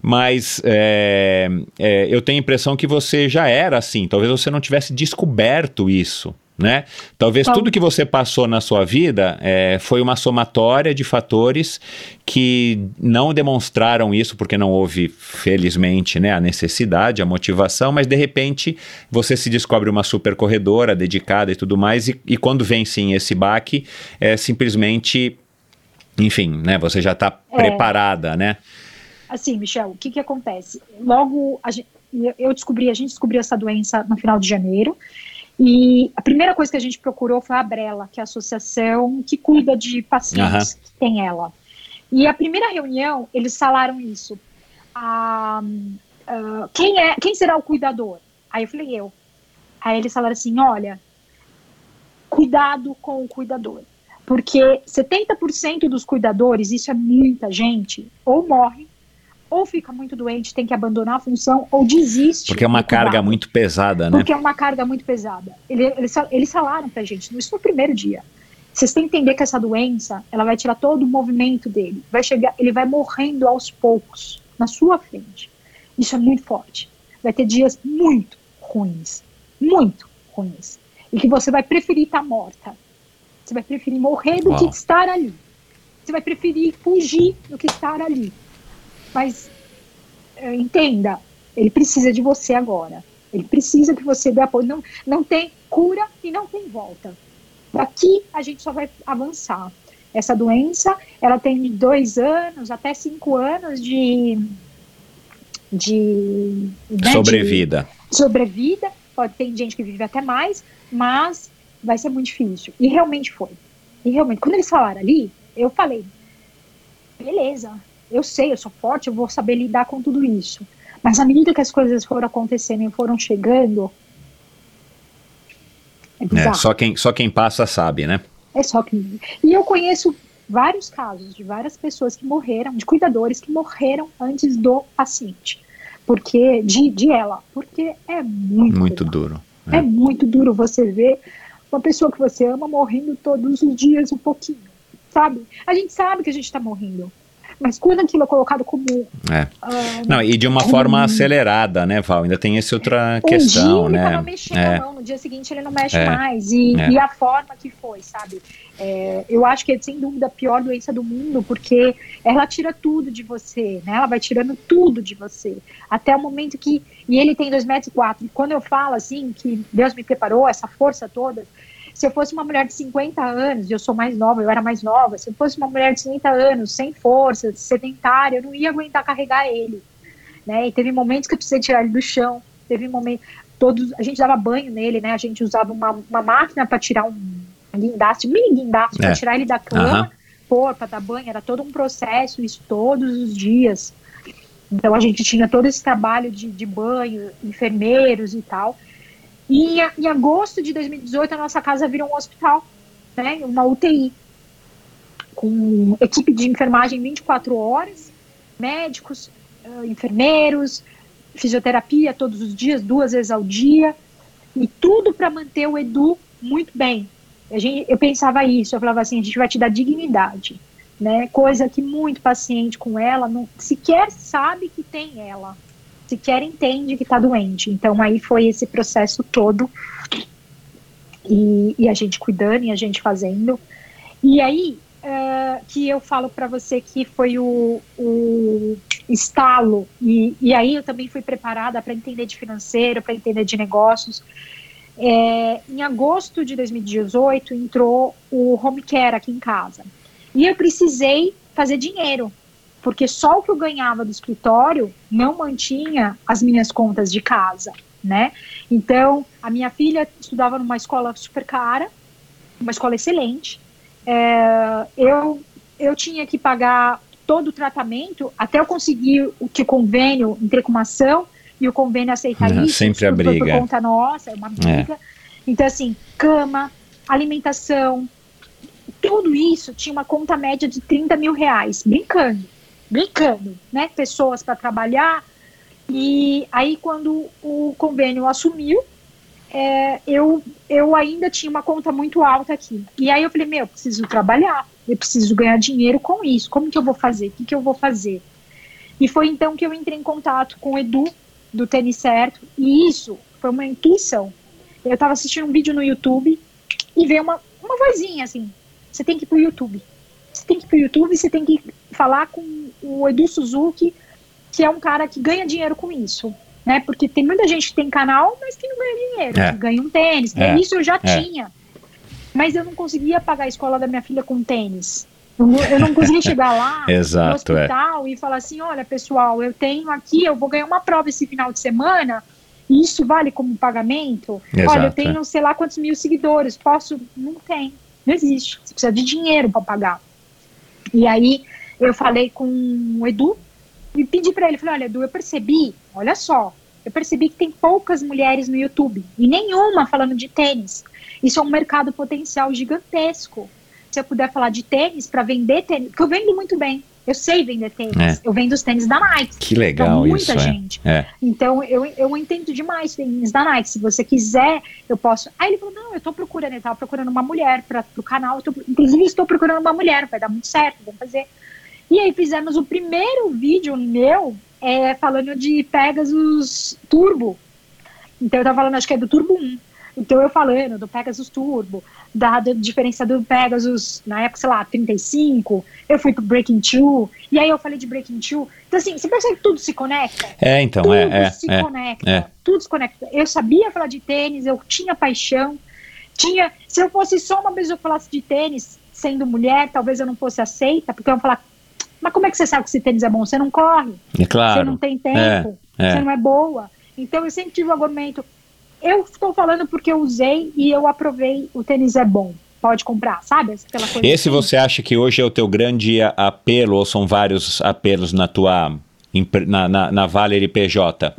mas é, é, eu tenho a impressão que você já era assim. Talvez você não tivesse descoberto isso né? Talvez tudo que você passou na sua vida é, foi uma somatória de fatores que não demonstraram isso, porque não houve, felizmente, né, a necessidade, a motivação, mas de repente você se descobre uma super corredora dedicada e tudo mais, e, e quando vem sim esse baque, é simplesmente, enfim, né, você já está é. preparada, né? Assim, Michel, o que que acontece? Logo, gente, eu descobri, a gente descobriu essa doença no final de janeiro, e a primeira coisa que a gente procurou foi a Brela, que é a associação que cuida de pacientes uhum. que tem ela. E a primeira reunião, eles falaram isso. Ah, ah, quem, é, quem será o cuidador? Aí eu falei, eu. Aí eles falaram assim: olha, cuidado com o cuidador. Porque 70% dos cuidadores, isso é muita gente, ou morre ou fica muito doente, tem que abandonar a função, ou desiste. Porque é uma carga muito pesada, né? Porque é uma carga muito pesada. Eles, eles, eles falaram pra gente, isso no primeiro dia. Vocês têm que entender que essa doença, ela vai tirar todo o movimento dele. Vai chegar, ele vai morrendo aos poucos, na sua frente. Isso é muito forte. Vai ter dias muito ruins, muito ruins. E que você vai preferir estar morta. Você vai preferir morrer do Uau. que estar ali. Você vai preferir fugir do que estar ali. Mas eh, entenda, ele precisa de você agora. Ele precisa que você dê apoio. Não, não tem cura e não tem volta. Daqui a gente só vai avançar. Essa doença, ela tem dois anos até cinco anos de de né, de- Sobrevida. sobrevida, pode ter gente que vive até mais, mas vai ser muito difícil. E realmente foi. E realmente, quando eles falaram ali, eu falei, beleza, eu sei, eu sou forte, eu vou saber lidar com tudo isso. Mas à medida que as coisas foram acontecendo e foram chegando, é É, só, quem, só quem passa sabe, né? É só que. E eu conheço vários casos de várias pessoas que morreram, de cuidadores que morreram antes do paciente. Porque, de, de ela. Porque é muito, Muito duro. duro. É. muito duro você ver uma pessoa que você ama morrendo todos os dias um pouquinho. Sabe? A gente sabe que a gente tá morrendo. Mas quando aquilo é colocado como. É. ah, Não, e de uma forma acelerada, né, Val? Ainda tem essa outra um questão, dia ele né? tava mexendo É. a mão, no dia seguinte ele não mexe É. mais. E, É. e a forma que foi, sabe? É, eu acho que é sem dúvida a pior doença do mundo, porque ela tira tudo de você, né? Ela vai tirando tudo de você. Até o momento que. E ele tem dois metros quatro. E quando eu falo assim, que Deus me preparou, essa força toda. Se eu fosse uma mulher de 50 anos, eu sou mais nova, eu era mais nova, se eu fosse uma mulher de 50 anos, sem força, sedentária, eu não ia aguentar carregar ele né? E teve momentos que eu precisei tirar ele do chão, teve momentos, todos, a gente dava banho nele, né? A gente usava uma, uma máquina para tirar um guindaste, um mini guindaste, É. para tirar ele da cama, Aham. pôr, para dar banho, era todo um processo, isso todos os dias. Então a gente tinha todo esse trabalho de, de banho, enfermeiros e tal. E em, em agosto de 2018 a nossa casa virou um hospital, né? Uma UTI com equipe de enfermagem 24 horas, médicos, enfermeiros, fisioterapia todos os dias, duas vezes ao dia, e tudo para manter o Edu muito bem. Gente, eu pensava isso, eu falava assim, a gente vai te dar dignidade, né? Coisa que muito paciente com ela não sequer sabe que tem ela, sequer entende que está doente. Então aí foi esse processo todo e, e a gente cuidando e a gente fazendo. E aí eh, que eu falo para você que foi o, o estalo, e, e aí eu também fui preparada para entender de financeiro, para entender de negócios. É, em agosto de 2018 entrou o home care aqui em casa. E eu precisei fazer dinheiro, porque só o que eu ganhava do escritório não mantinha as minhas contas de casa, né? Então, a minha filha estudava numa escola super cara, uma escola excelente. É, eu, eu tinha que pagar todo o tratamento até eu conseguir o que o convênio, entrei com uma ação e o convênio aceitar Não, isso. sempre a briga. Por conta nossa, é uma briga. Então, assim, cama, alimentação, tudo isso tinha uma conta média de 30 mil reais, brincando, brincando, né? Pessoas para trabalhar. E aí, quando o convênio assumiu, é, eu, eu ainda tinha uma conta muito alta aqui. E aí eu falei, meu, eu preciso trabalhar, eu preciso ganhar dinheiro com isso. Como que eu vou fazer? O que, que eu vou fazer? E foi então que eu entrei em contato com o Edu, do Tênis Certo, e isso foi uma intuição. Eu estava assistindo um vídeo no YouTube e veio uma, uma vozinha assim, você tem que ir pro YouTube. Você tem que ir pro YouTube, você tem que falar com o Edu Suzuki, que é um cara que ganha dinheiro com isso. Né? Porque tem muita gente que tem canal, mas que não ganha dinheiro, É. que ganha um tênis. É. Isso eu já É. tinha. Mas eu não conseguia pagar a escola da minha filha com tênis. Eu não, conseguia chegar lá no Exato, é. hospital e falar assim, olha, pessoal, eu tenho aqui, eu vou ganhar uma prova esse final de semana, e isso vale como pagamento? olha, eu Exato, tenho é. sei lá quantos mil seguidores, posso? Não tem, não existe. Você precisa de dinheiro para pagar. E aí eu falei com o Edu e pedi para ele, falei, olha, Edu, eu percebi, olha só, eu percebi que tem poucas mulheres no YouTube e nenhuma falando de tênis. Isso é um mercado potencial gigantesco. Se eu puder falar de tênis para vender tênis, porque eu vendo muito bem. Eu sei vender tênis. É. Eu vendo os tênis da Nike. Que legal Então, muita isso, é. gente. É. Então, eu, eu entendo demais tênis da Nike. Se você quiser, eu posso. Aí ele falou: não, eu tô procurando, ele tava procurando uma mulher para o canal. eu tô- inclusive, estou procurando uma mulher, vai dar muito certo, vamos fazer. E aí fizemos o primeiro vídeo meu é, falando de Pegasus Turbo. Então eu tava falando, acho que é do Turbo 1. Então eu falando do Pegasus Turbo, da, da diferença do Pegasus, na época, sei lá, 35, eu fui pro Breaking 2, e aí eu falei de Breaking 2. Então assim, você percebe que tudo se conecta? É, então, tudo é, é, se é. conecta, é. tudo se conecta. Eu sabia falar de tênis, eu tinha paixão, tinha. Se eu fosse só uma vez eu falasse de tênis, sendo mulher, talvez eu não fosse aceita, porque eu ia falar, mas como é que você sabe que esse tênis é bom? Você não corre, É você claro. não tem tempo, é. você não é boa. Então eu sempre tive o argumento, eu estou falando porque eu usei e eu aprovei, o tênis é bom. Pode comprar, sabe? Aquela coisa Esse assim. você acha que hoje é o teu grande apelo, ou são vários apelos na tua. Na, na, na Valerie PJ?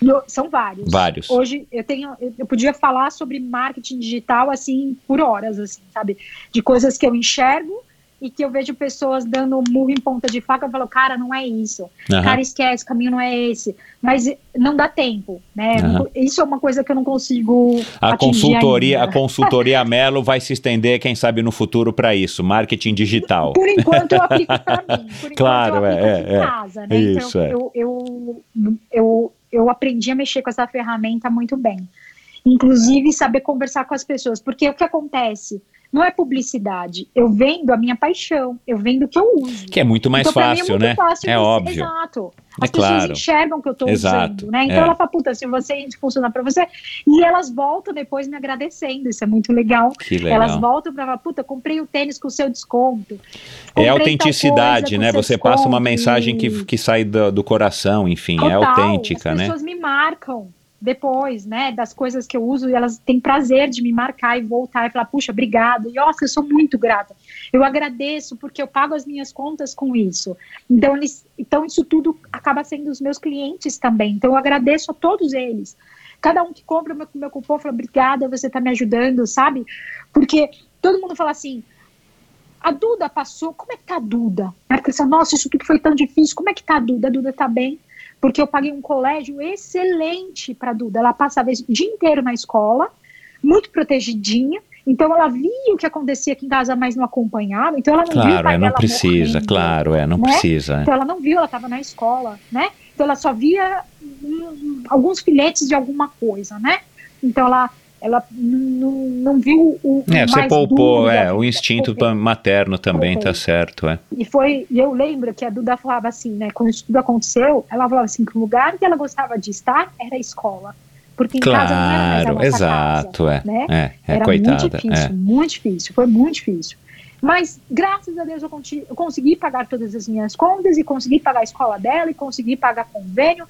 No- são vários. Vários. Hoje eu tenho, eu podia falar sobre marketing digital assim por horas, assim, sabe? De coisas que eu enxergo e que eu vejo pessoas dando murro em ponta de faca, eu falo, cara, não é isso. Aham. Cara, esquece, o caminho não é esse. Mas não dá tempo, né? Aham. Isso é uma coisa que eu não consigo. A consultoria, a ainda. consultoria Melo vai se estender, quem sabe, no futuro para isso, marketing digital. Por enquanto eu aplico para mim. Por enquanto Claro, eu aplico é, é, casa, né? Isso, então é. eu, eu, eu, eu aprendi a mexer com essa ferramenta muito bem. Inclusive saber conversar com as pessoas. Porque o que acontece? Não é publicidade. Eu vendo a minha paixão, eu vendo o que eu uso. Que é muito mais Então, mim, fácil, muito né? fácil é você- óbvio. Exato. É As pessoas claro. enxergam que eu estou usando, né? Então é. ela fala, puta, se você funciona para você. E elas voltam depois me agradecendo. Isso é muito legal. Que legal. Elas voltam para falar, puta, comprei o tênis com o seu desconto. É Comprei tal autenticidade, né? Você passa uma desconto mensagem que, que sai do, do coração, enfim, é Total, autêntica, As né? pessoas me marcam depois, né, das coisas que eu uso e elas têm prazer de me marcar e voltar e falar, puxa, obrigado. E nossa, eu sou muito grata. Eu agradeço porque eu pago as minhas contas com isso. Então, eles, então isso tudo acaba sendo os meus clientes também. Então eu agradeço a todos eles. Cada um que compra o meu, meu cupom fala, obrigada, você está me ajudando, sabe? Porque todo mundo fala assim, a Duda passou, como é que tá a Duda? Aí pensa, nossa, isso tudo foi tão difícil, como é que tá a Duda? A Duda tá bem, porque eu paguei um colégio excelente para Duda. Ela passava o dia inteiro na escola, muito protegidinha, então ela via o que acontecia aqui em casa, mas não acompanhava, então ela não viu o Claro, pai é, não precisa, morrendo. claro, é, não né? precisa. é. Então ela não viu, ela estava na escola, né? Então ela só via hum, alguns filhetes de alguma coisa, né? Então ela, ela não, não viu o, É, você mais poupou, duro da é, o instinto materno também Poupei. tá certo, é. E foi, eu lembro que a Duda falava assim, né? Quando isso tudo aconteceu, ela falava assim que o lugar que ela gostava de estar era a escola. Porque em casa não era mais a Claro, nossa exato, casa, é, né? é, é, era coitada, muito difícil, é. muito difícil, foi muito difícil. Mas, graças a Deus, eu, conti- eu consegui pagar todas as minhas contas e consegui pagar a escola dela e consegui pagar convênio.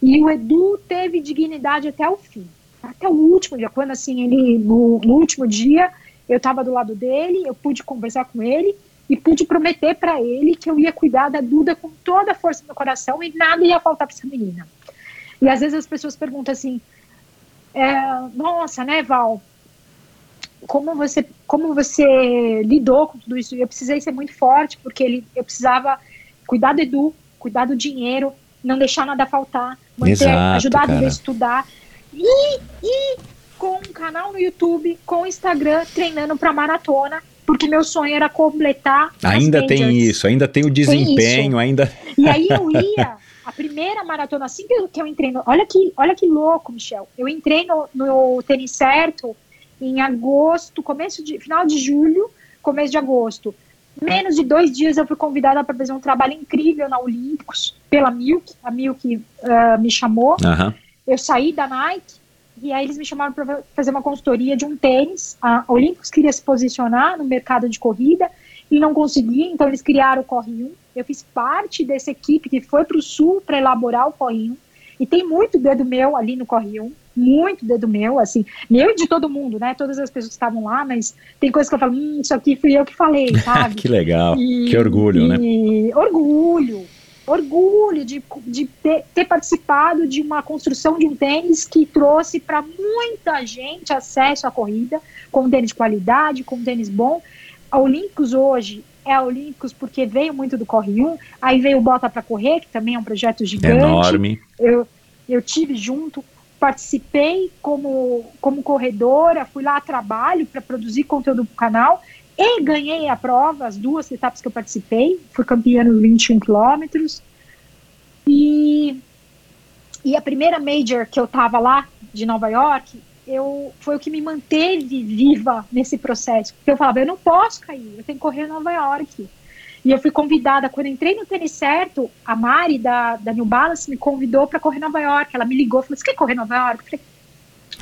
E o Edu teve dignidade até o fim, até o último dia. Quando, assim, ele, no, no último dia, eu estava do lado dele, eu pude conversar com ele e pude prometer para ele que eu ia cuidar da Duda com toda a força do meu coração e nada ia faltar para essa menina. E às vezes as pessoas perguntam assim: é, nossa, né, Val? Como você, como você lidou com tudo isso? Eu precisei ser muito forte, porque ele, eu precisava cuidar do Edu, cuidar do dinheiro, não deixar nada faltar, manter, Exato, ajudar cara. a estudar. E, e com um canal no YouTube, com o Instagram, treinando para maratona, porque meu sonho era completar. Ainda tem isso, ainda tem o desempenho, ainda. E aí eu ia, a primeira maratona, assim que eu, que eu entrei no. Olha que, olha que louco, Michel. Eu entrei no, no tênis certo em agosto, começo de. final de julho, começo de agosto. Menos de dois dias eu fui convidada para fazer um trabalho incrível na Olímpicos, pela Milk. A Milk ah, me chamou. Aham. Eu saí da Nike e aí eles me chamaram para fazer uma consultoria de um tênis. A Olímpicos queria se posicionar no mercado de corrida e não conseguia, então eles criaram o Corre 1. Eu fiz parte dessa equipe que foi para o Sul para elaborar o Corre 1. E tem muito dedo meu ali no Corre 1, muito dedo meu, assim, meu e de todo mundo, né? Todas as pessoas que estavam lá, mas tem coisas que eu falo, hum, isso aqui fui eu que falei, sabe? que legal, E- que orgulho, né? e Orgulho. Orgulho de, de ter, ter participado de uma construção de um tênis que trouxe para muita gente acesso à corrida, com um tênis de qualidade, com um tênis bom. A Olímpicos hoje é Olímpicos porque veio muito do Corre 1, aí veio o Bota para Correr, que também é um projeto gigante. Enorme. Eu, eu tive junto, participei como, como corredora, fui lá a trabalho para produzir conteúdo para o canal e ganhei a prova, as duas etapas que eu participei, fui campeã nos 21 quilômetros. E, e a primeira major que eu tava lá, de Nova York, eu, foi o que me manteve viva nesse processo. Porque eu falava, eu não posso cair, eu tenho que correr em Nova York. E eu fui convidada, quando entrei no tênis certo, a Mari da, da New Balance me convidou para correr Nova York. Ela me ligou, falou: Você quer correr Nova York? Eu falei: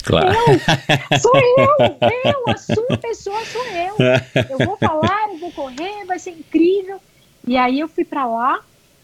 Claro. Eu, sou eu, eu, a sua pessoa sou eu. Eu vou falar, eu vou correr, vai ser incrível. E aí eu fui para lá,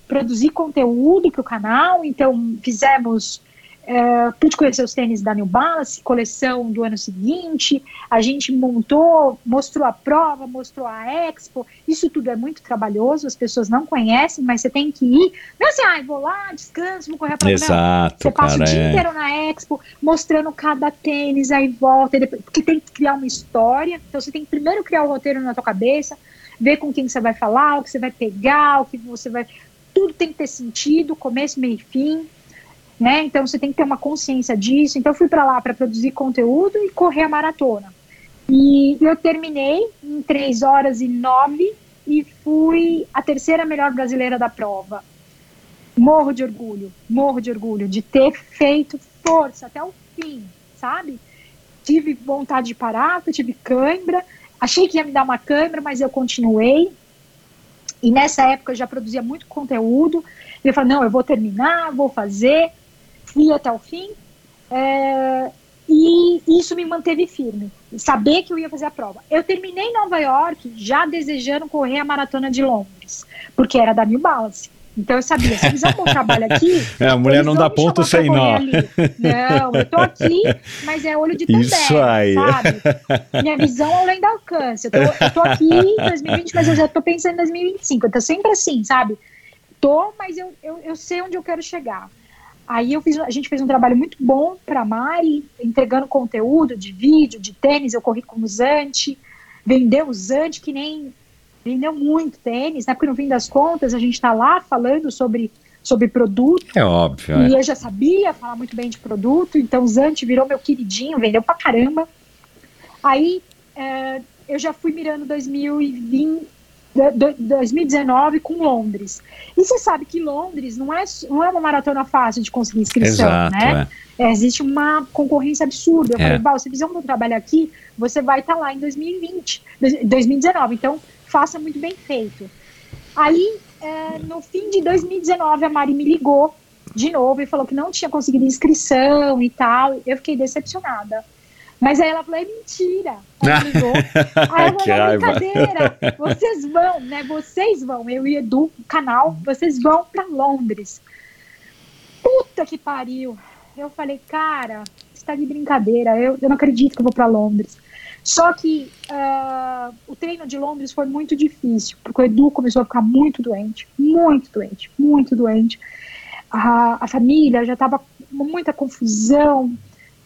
produzir conteúdo para o canal, então fizemos é, pude conhecer os tênis da New Balance, coleção do ano seguinte. A gente montou, mostrou a prova, mostrou a expo. Isso tudo é muito trabalhoso, as pessoas não conhecem, mas você tem que ir. Não é assim, ah, vou lá, descanso, vou correr a prova. Exato, Você passa cara, o dia é. inteiro na expo, mostrando cada tênis, aí volta. depois- porque tem que criar uma história. Então você tem que primeiro criar o roteiro na tua cabeça, ver com quem você vai falar, o que você vai pegar, o que você vai. Tudo tem que ter sentido, começo, meio e fim né? Então você tem que ter uma consciência disso. Então eu fui para lá para produzir conteúdo e correr a maratona. E eu terminei em 3 horas e 9 e fui a terceira melhor brasileira da prova. Morro de orgulho, morro de orgulho de ter feito força até o fim, sabe? Tive vontade de parar, tive cãibra, achei que ia me dar uma cãibra, mas eu continuei. E nessa época eu já produzia muito conteúdo. E eu falei, não, eu vou terminar, vou fazer. Fui até o fim. É, e isso me manteve firme. Saber que eu ia fazer a prova. Eu terminei em Nova York já desejando correr a maratona de Londres, porque era da New Balance. Então eu sabia, se fizer um bom trabalho aqui. É, a mulher eles não vão dá ponto sem nó. Não, eu tô aqui, mas é olho de tandem, Isso aí. sabe? Minha visão é além do alcance. Eu tô, eu tô aqui em 2020, mas eu já tô pensando em 2025. Eu tô sempre assim, sabe? Tô, mas eu, eu, eu sei onde eu quero chegar. Aí eu fiz, a gente fez um trabalho muito bom para a Mari, entregando conteúdo de vídeo, de tênis. Eu corri com o Zante, vendeu o Zante que nem vendeu muito tênis, né? Porque no fim das contas a gente está lá falando sobre, sobre produto. É óbvio. E É. eu já sabia falar muito bem de produto, então o Zante virou meu queridinho, vendeu pra caramba. Aí é, eu já fui mirando 2020, do- do- 2019 com Londres. E você sabe que Londres não é, não é uma maratona fácil de conseguir inscrição, Exato, né? é. É, existe uma concorrência absurda. Eu É. falei, Val, se fizer um bom trabalho aqui, você vai estar lá em 2020, dois- 2019. Então, faça muito bem feito. Aí, é, no fim de 2019, a Mari me ligou de novo e falou que não tinha conseguido inscrição e tal. Eu fiquei decepcionada. Mas aí ela falou, é mentira. Ela ligou. Aí eu falei, é brincadeira. Vocês vão, né? Vocês vão. Eu e Edu, o canal, vocês vão para Londres. Puta que pariu. Eu falei, cara, você tá de brincadeira. Eu, eu não acredito que eu vou para Londres. Só que ah, o treino de Londres foi muito difícil, porque o Edu começou a ficar muito doente, muito doente, muito doente. A, a família já estava com muita confusão.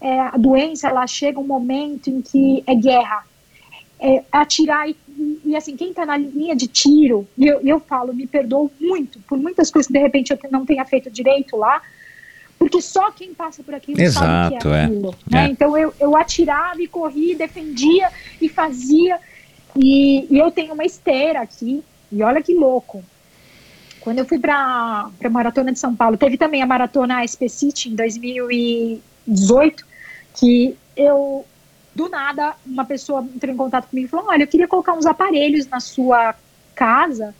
É, a doença, ela chega um momento em que é guerra. É atirar e, e, assim, quem está na linha de tiro, e eu, eu falo, me perdoo muito por muitas coisas que de repente eu não tenha feito direito lá, porque só quem passa por aquilo sabe o Exato, que é é. aquilo. Né? É. Então eu, eu atirava e corria, defendia e fazia. E, e eu tenho uma esteira aqui, e olha que louco. Quando eu fui para a Maratona de São Paulo, teve também a Maratona SP City em 2018, que eu, do nada, uma pessoa entrou em contato comigo e falou: Olha, eu queria colocar uns aparelhos na sua casa.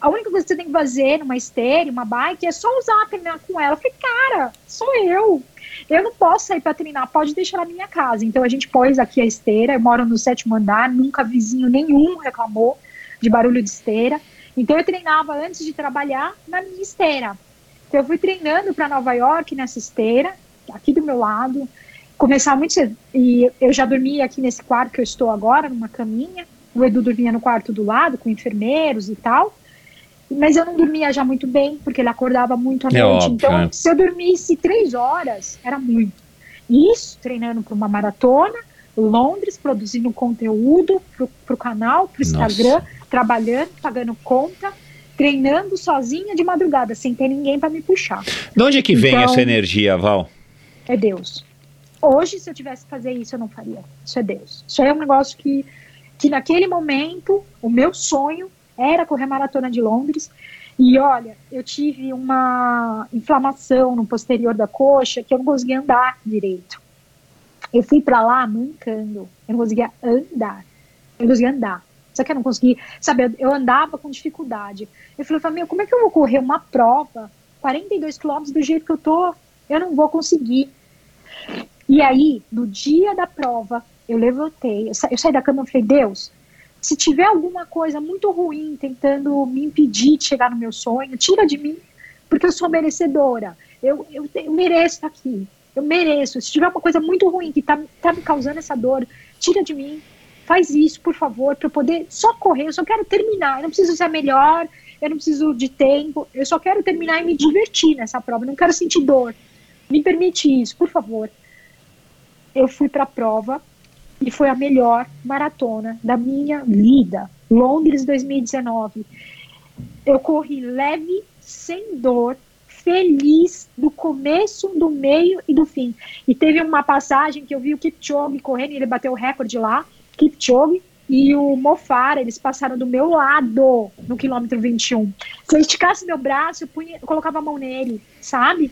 A única coisa que você tem que fazer numa esteira, uma bike, é só usar, treinar com ela. Eu falei, cara, sou eu. Eu não posso sair para treinar, pode deixar na minha casa. Então a gente pôs aqui a esteira, eu moro no sétimo andar, nunca vizinho nenhum reclamou de barulho de esteira. Então eu treinava antes de trabalhar na minha esteira. Então eu fui treinando para Nova York nessa esteira, aqui do meu lado. Começar muito cedo. E eu já dormia aqui nesse quarto que eu estou agora, numa caminha. O Edu dormia no quarto do lado, com enfermeiros e tal. Mas eu não dormia já muito bem, porque ele acordava muito à É noite. óbvio, então, é. se eu dormisse três horas, era muito. Isso, treinando para uma maratona, Londres, produzindo conteúdo para o canal, para o Nossa. Instagram, trabalhando, pagando conta, treinando sozinha de madrugada, sem ter ninguém para me puxar. De onde é que vem Então- essa energia, Val? É Deus. Hoje, se eu tivesse que fazer isso, eu não faria. Isso é Deus. Isso é um negócio que, que naquele momento, o meu sonho era correr a maratona de Londres. E olha, eu tive uma inflamação no posterior da coxa que eu não conseguia andar direito. Eu fui para lá mancando. Eu não conseguia andar. Eu não conseguia andar. Só que eu não conseguia. Sabe, eu, andava com dificuldade. Eu falei, meu, como é que eu vou correr uma prova 42 quilômetros do jeito que eu tô? Eu não vou conseguir. E aí, no dia da prova, eu levantei, eu, sa eu saí da cama e falei, Deus, se tiver alguma coisa muito ruim tentando me impedir de chegar no meu sonho, tira de mim, porque eu sou merecedora. Eu, eu, eu mereço estar aqui. Eu mereço. Se tiver uma coisa muito ruim que tá, tá me causando essa dor, tira de mim. Faz isso, por favor, para eu poder só correr. Eu só quero terminar. Eu não preciso ser melhor, eu não preciso de tempo. Eu só quero terminar e me divertir nessa prova. Eu não quero sentir dor. Me permite isso, por favor. Eu fui para a prova e foi a melhor maratona da minha vida. Londres 2019. Eu corri leve, sem dor, feliz do começo, do meio e do fim. E teve uma passagem que eu vi o Kipchoge correndo, e ele bateu o recorde lá, Kipchoge e o Mofara, eles passaram do meu lado no quilômetro 21. Se eu esticasse meu braço, eu, punha, eu colocava a mão nele, sabe?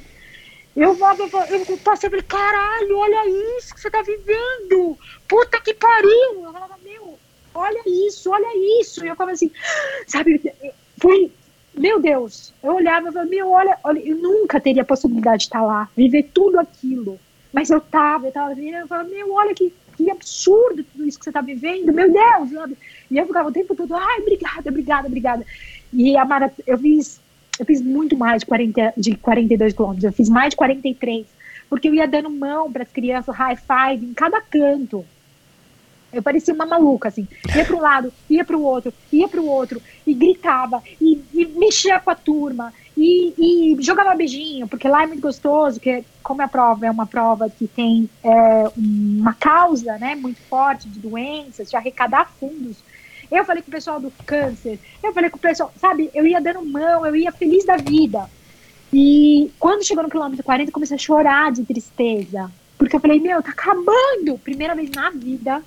Eu, eu, eu passei falei, caralho, olha isso que você tá vivendo! Puta que pariu! Eu falava, meu, olha isso, olha isso! E eu falava assim, sabe, foi, meu Deus, eu olhava e falava, meu, olha, olha, eu nunca teria a possibilidade de estar lá, viver tudo aquilo. Mas eu tava, eu tava vendo, eu falava, meu, olha que, que absurdo tudo isso que você tá vivendo, meu Deus? E eu ficava o tempo todo, ai, obrigada, obrigada, obrigada. E a maratona, eu fiz eu fiz muito mais de, 40, de 42 quilômetros, eu fiz mais de 43, porque eu ia dando mão para as crianças, high five em cada canto. Eu parecia uma maluca, assim. Ia para um lado, ia para o outro, ia para o outro, e gritava, e, e, mexia com a turma, e, e, jogava beijinho, porque lá é muito gostoso, que como a prova é uma prova que tem é, uma causa né, muito forte de doenças, de arrecadar fundos eu falei com o pessoal do câncer, eu falei com o pessoal, sabe, eu ia dando mão, eu ia feliz da vida. E quando chegou no quilômetro 40, eu comecei a chorar de tristeza. Porque eu falei, meu, tá acabando! Primeira vez na vida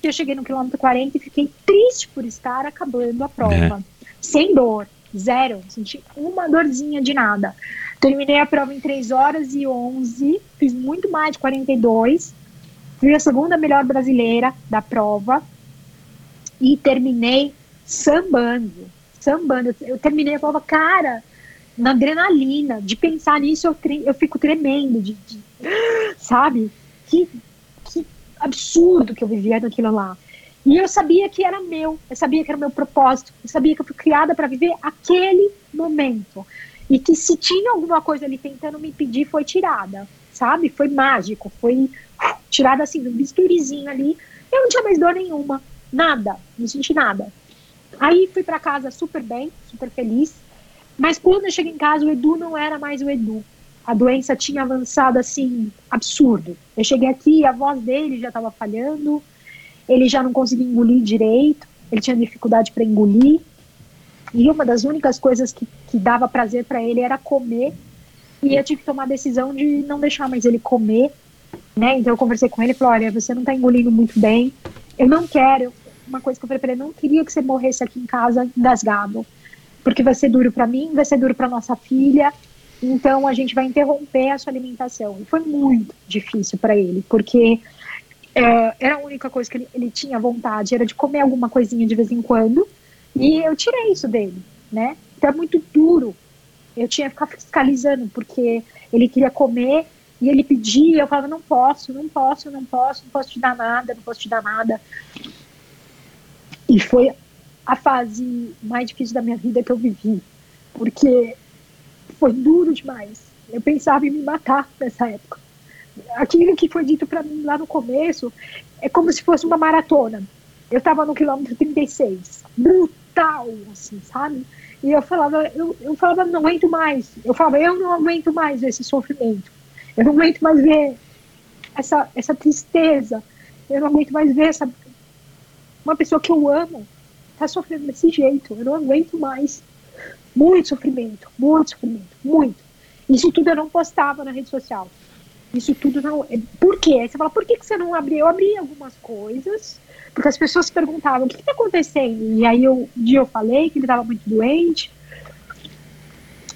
que eu cheguei no quilômetro 40 e fiquei triste por estar acabando a prova. É. Sem dor, zero, senti uma dorzinha de nada. Terminei a prova em 3 horas e 11, fiz muito mais de 42. Fui a segunda melhor brasileira da prova e terminei sambando, sambando. Eu terminei, eu falava, cara, na adrenalina, de pensar nisso, eu, eu fico tremendo, de, de, sabe? Que, que absurdo que eu vivia naquilo lá. E eu sabia que era meu, eu sabia que era meu propósito, eu sabia que eu fui criada para viver aquele momento. E que se tinha alguma coisa ali tentando me impedir, foi tirada, sabe? Foi mágico, foi tirada assim, um bisturizinho ali. Eu não tinha mais dor nenhuma. Nada, não senti nada. Aí fui para casa super bem, super feliz. Mas quando eu cheguei em casa, o Edu não era mais o Edu. A doença tinha avançado assim, absurdo. Eu cheguei aqui, a voz dele já estava falhando, ele já não conseguia engolir direito, ele tinha dificuldade para engolir. E uma das únicas coisas que, que dava prazer para ele era comer. E eu tive que tomar a decisão de não deixar mais ele comer. Né? Então eu conversei com ele e falei: olha, você não está engolindo muito bem. Eu não quero, uma coisa que eu falei para ele, não queria que você morresse aqui em casa engasgado, porque vai ser duro para mim, vai ser duro para nossa filha, então a gente vai interromper a sua alimentação. E foi muito difícil para ele, porque é, era a única coisa que ele, ele, tinha vontade, era de comer alguma coisinha de vez em quando, e eu tirei isso dele, né? Então é muito duro. Eu tinha que ficar fiscalizando, porque ele queria comer e ele pedia, eu falava, não posso, não posso, não posso, não posso te dar nada, não posso te dar nada. E foi a fase mais difícil da minha vida que eu vivi, porque foi duro demais. Eu pensava em me matar nessa época. Aquilo que foi dito para mim lá no começo é como se fosse uma maratona. Eu estava no quilômetro 36, brutal, assim, sabe? E eu falava, eu, eu falava, não aguento mais. Eu falava, eu não aguento mais esse sofrimento. Eu não aguento mais ver essa, essa tristeza. Eu não aguento mais ver essa, uma pessoa que eu amo tá sofrendo desse jeito, eu não aguento mais. Muito sofrimento, muito sofrimento, muito. Isso tudo eu não postava na rede social. Isso tudo não. é, Por quê? Você fala, por que, que você não abriu? Eu abri algumas coisas, porque as pessoas perguntavam, o que está acontecendo? E aí eu, um dia eu falei que ele estava muito doente,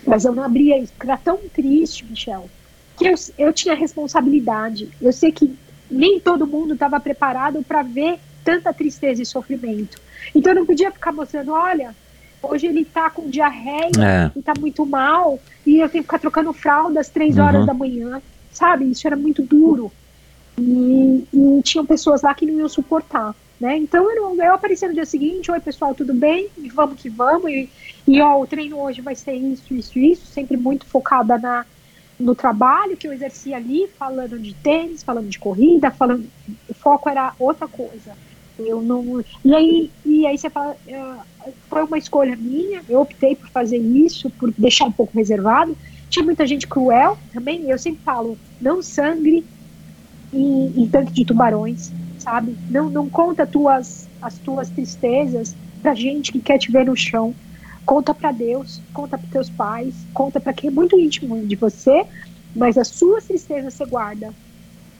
mas eu não abria isso, porque era tão triste, Michel, que eu, eu tinha responsabilidade. Eu sei que nem todo mundo estava preparado para ver tanta tristeza e sofrimento. Então eu não podia ficar mostrando, olha, hoje ele tá com diarreia É. e tá muito mal, e eu tenho que ficar trocando fralda às três Uhum. horas da manhã, sabe? Isso era muito duro. E, e tinham pessoas lá que não iam suportar, né? Então eu, não, eu apareci no dia seguinte, oi pessoal, tudo bem? E vamos que vamos. E, e ó, o treino hoje vai ser isso, isso, isso, sempre muito focada na, no trabalho que eu exercia ali, falando de tênis, falando de corrida, falando. O foco era outra coisa. Eu não. E aí, e aí você fala, eh, foi uma escolha minha, eu optei por fazer isso, por deixar um pouco reservado. Tinha muita gente cruel também, eu sempre falo, não sangre em, em tanque de tubarões, sabe? Não, não conta tuas, as tuas tristezas pra gente que quer te ver no chão. Conta pra Deus, conta para teus pais, conta pra quem é muito íntimo de você, mas as suas tristezas você guarda.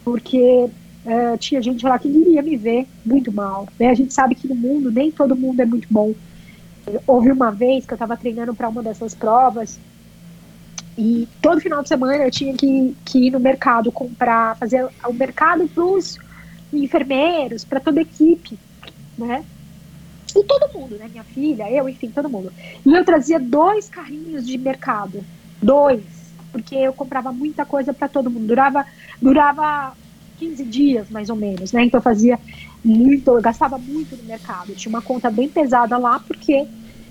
Porque eh, tinha gente lá que queria me ver muito mal. Né? A gente sabe que no mundo nem todo mundo é muito bom. Houve uma vez que eu estava treinando para uma dessas provas e todo final de semana eu tinha que, que ir no mercado comprar, fazer o mercado para os enfermeiros, para toda a equipe, né? E todo mundo, né? Minha filha, eu, enfim, todo mundo. E eu trazia dois carrinhos de mercado. Dois. Porque eu comprava muita coisa para todo mundo. Durava, durava 15 dias, mais ou menos, né? Então eu fazia muito, eu gastava muito no mercado. Tinha uma conta bem pesada lá, porque.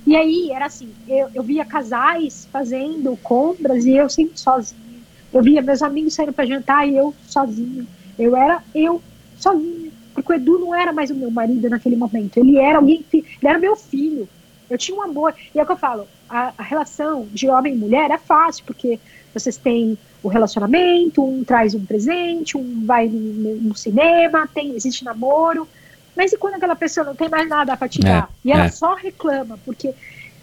E aí era assim, eu, eu via casais fazendo compras e eu sempre sozinha. Eu via meus amigos saindo para jantar e eu sozinha. Eu era eu sozinha. Porque o Edu não era mais o meu marido naquele momento. Ele era alguém que. Ele era meu filho. Eu tinha um amor. E é o que eu falo: a, a relação de homem e mulher é fácil, porque vocês têm o relacionamento, um traz um presente, um vai no, no cinema, tem, existe namoro. Mas e quando aquela pessoa não tem mais nada para te É? E ela é. só reclama, porque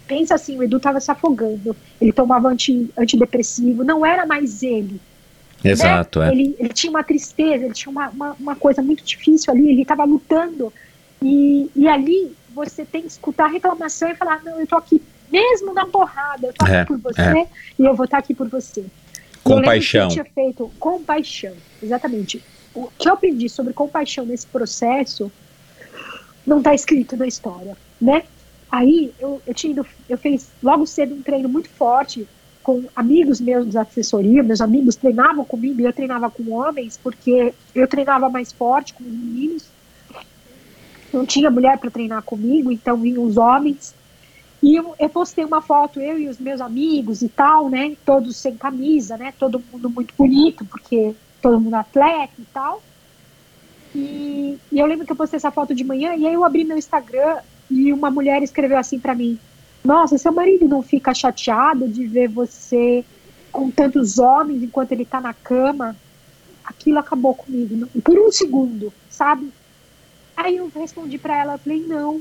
pensa assim, o Edu estava se afogando, ele tomava anti, antidepressivo, não era mais ele. Exato, né? é. Ele, ele tinha uma tristeza, ele tinha uma, uma, uma coisa muito difícil ali, ele estava lutando. E, e ali você tem que escutar a reclamação e falar: não, eu tô aqui mesmo na porrada, eu tô aqui É, por você e eu vou estar aqui por você. Lembro que Compaixão. Eu tinha feito compaixão, exatamente. O que eu aprendi sobre compaixão nesse processo não está escrito na história, né? Aí eu, eu tinha ido, eu fiz logo cedo um treino muito forte com amigos meus da assessoria, meus amigos treinavam comigo e eu treinava com homens porque eu treinava mais forte com os meninos. Não tinha mulher para treinar comigo, então vinham os homens. E eu, eu postei uma foto, eu e os meus amigos e tal, né? Todos sem camisa, né? Todo mundo muito bonito, porque todo mundo atleta e tal. E, e eu lembro que eu postei essa foto de manhã e aí eu abri meu Instagram e uma mulher escreveu assim para mim: Nossa, seu marido não fica chateado de ver você com tantos homens enquanto ele tá na cama? Aquilo acabou comigo, por um segundo, sabe? Aí eu respondi para ela, falei: Não.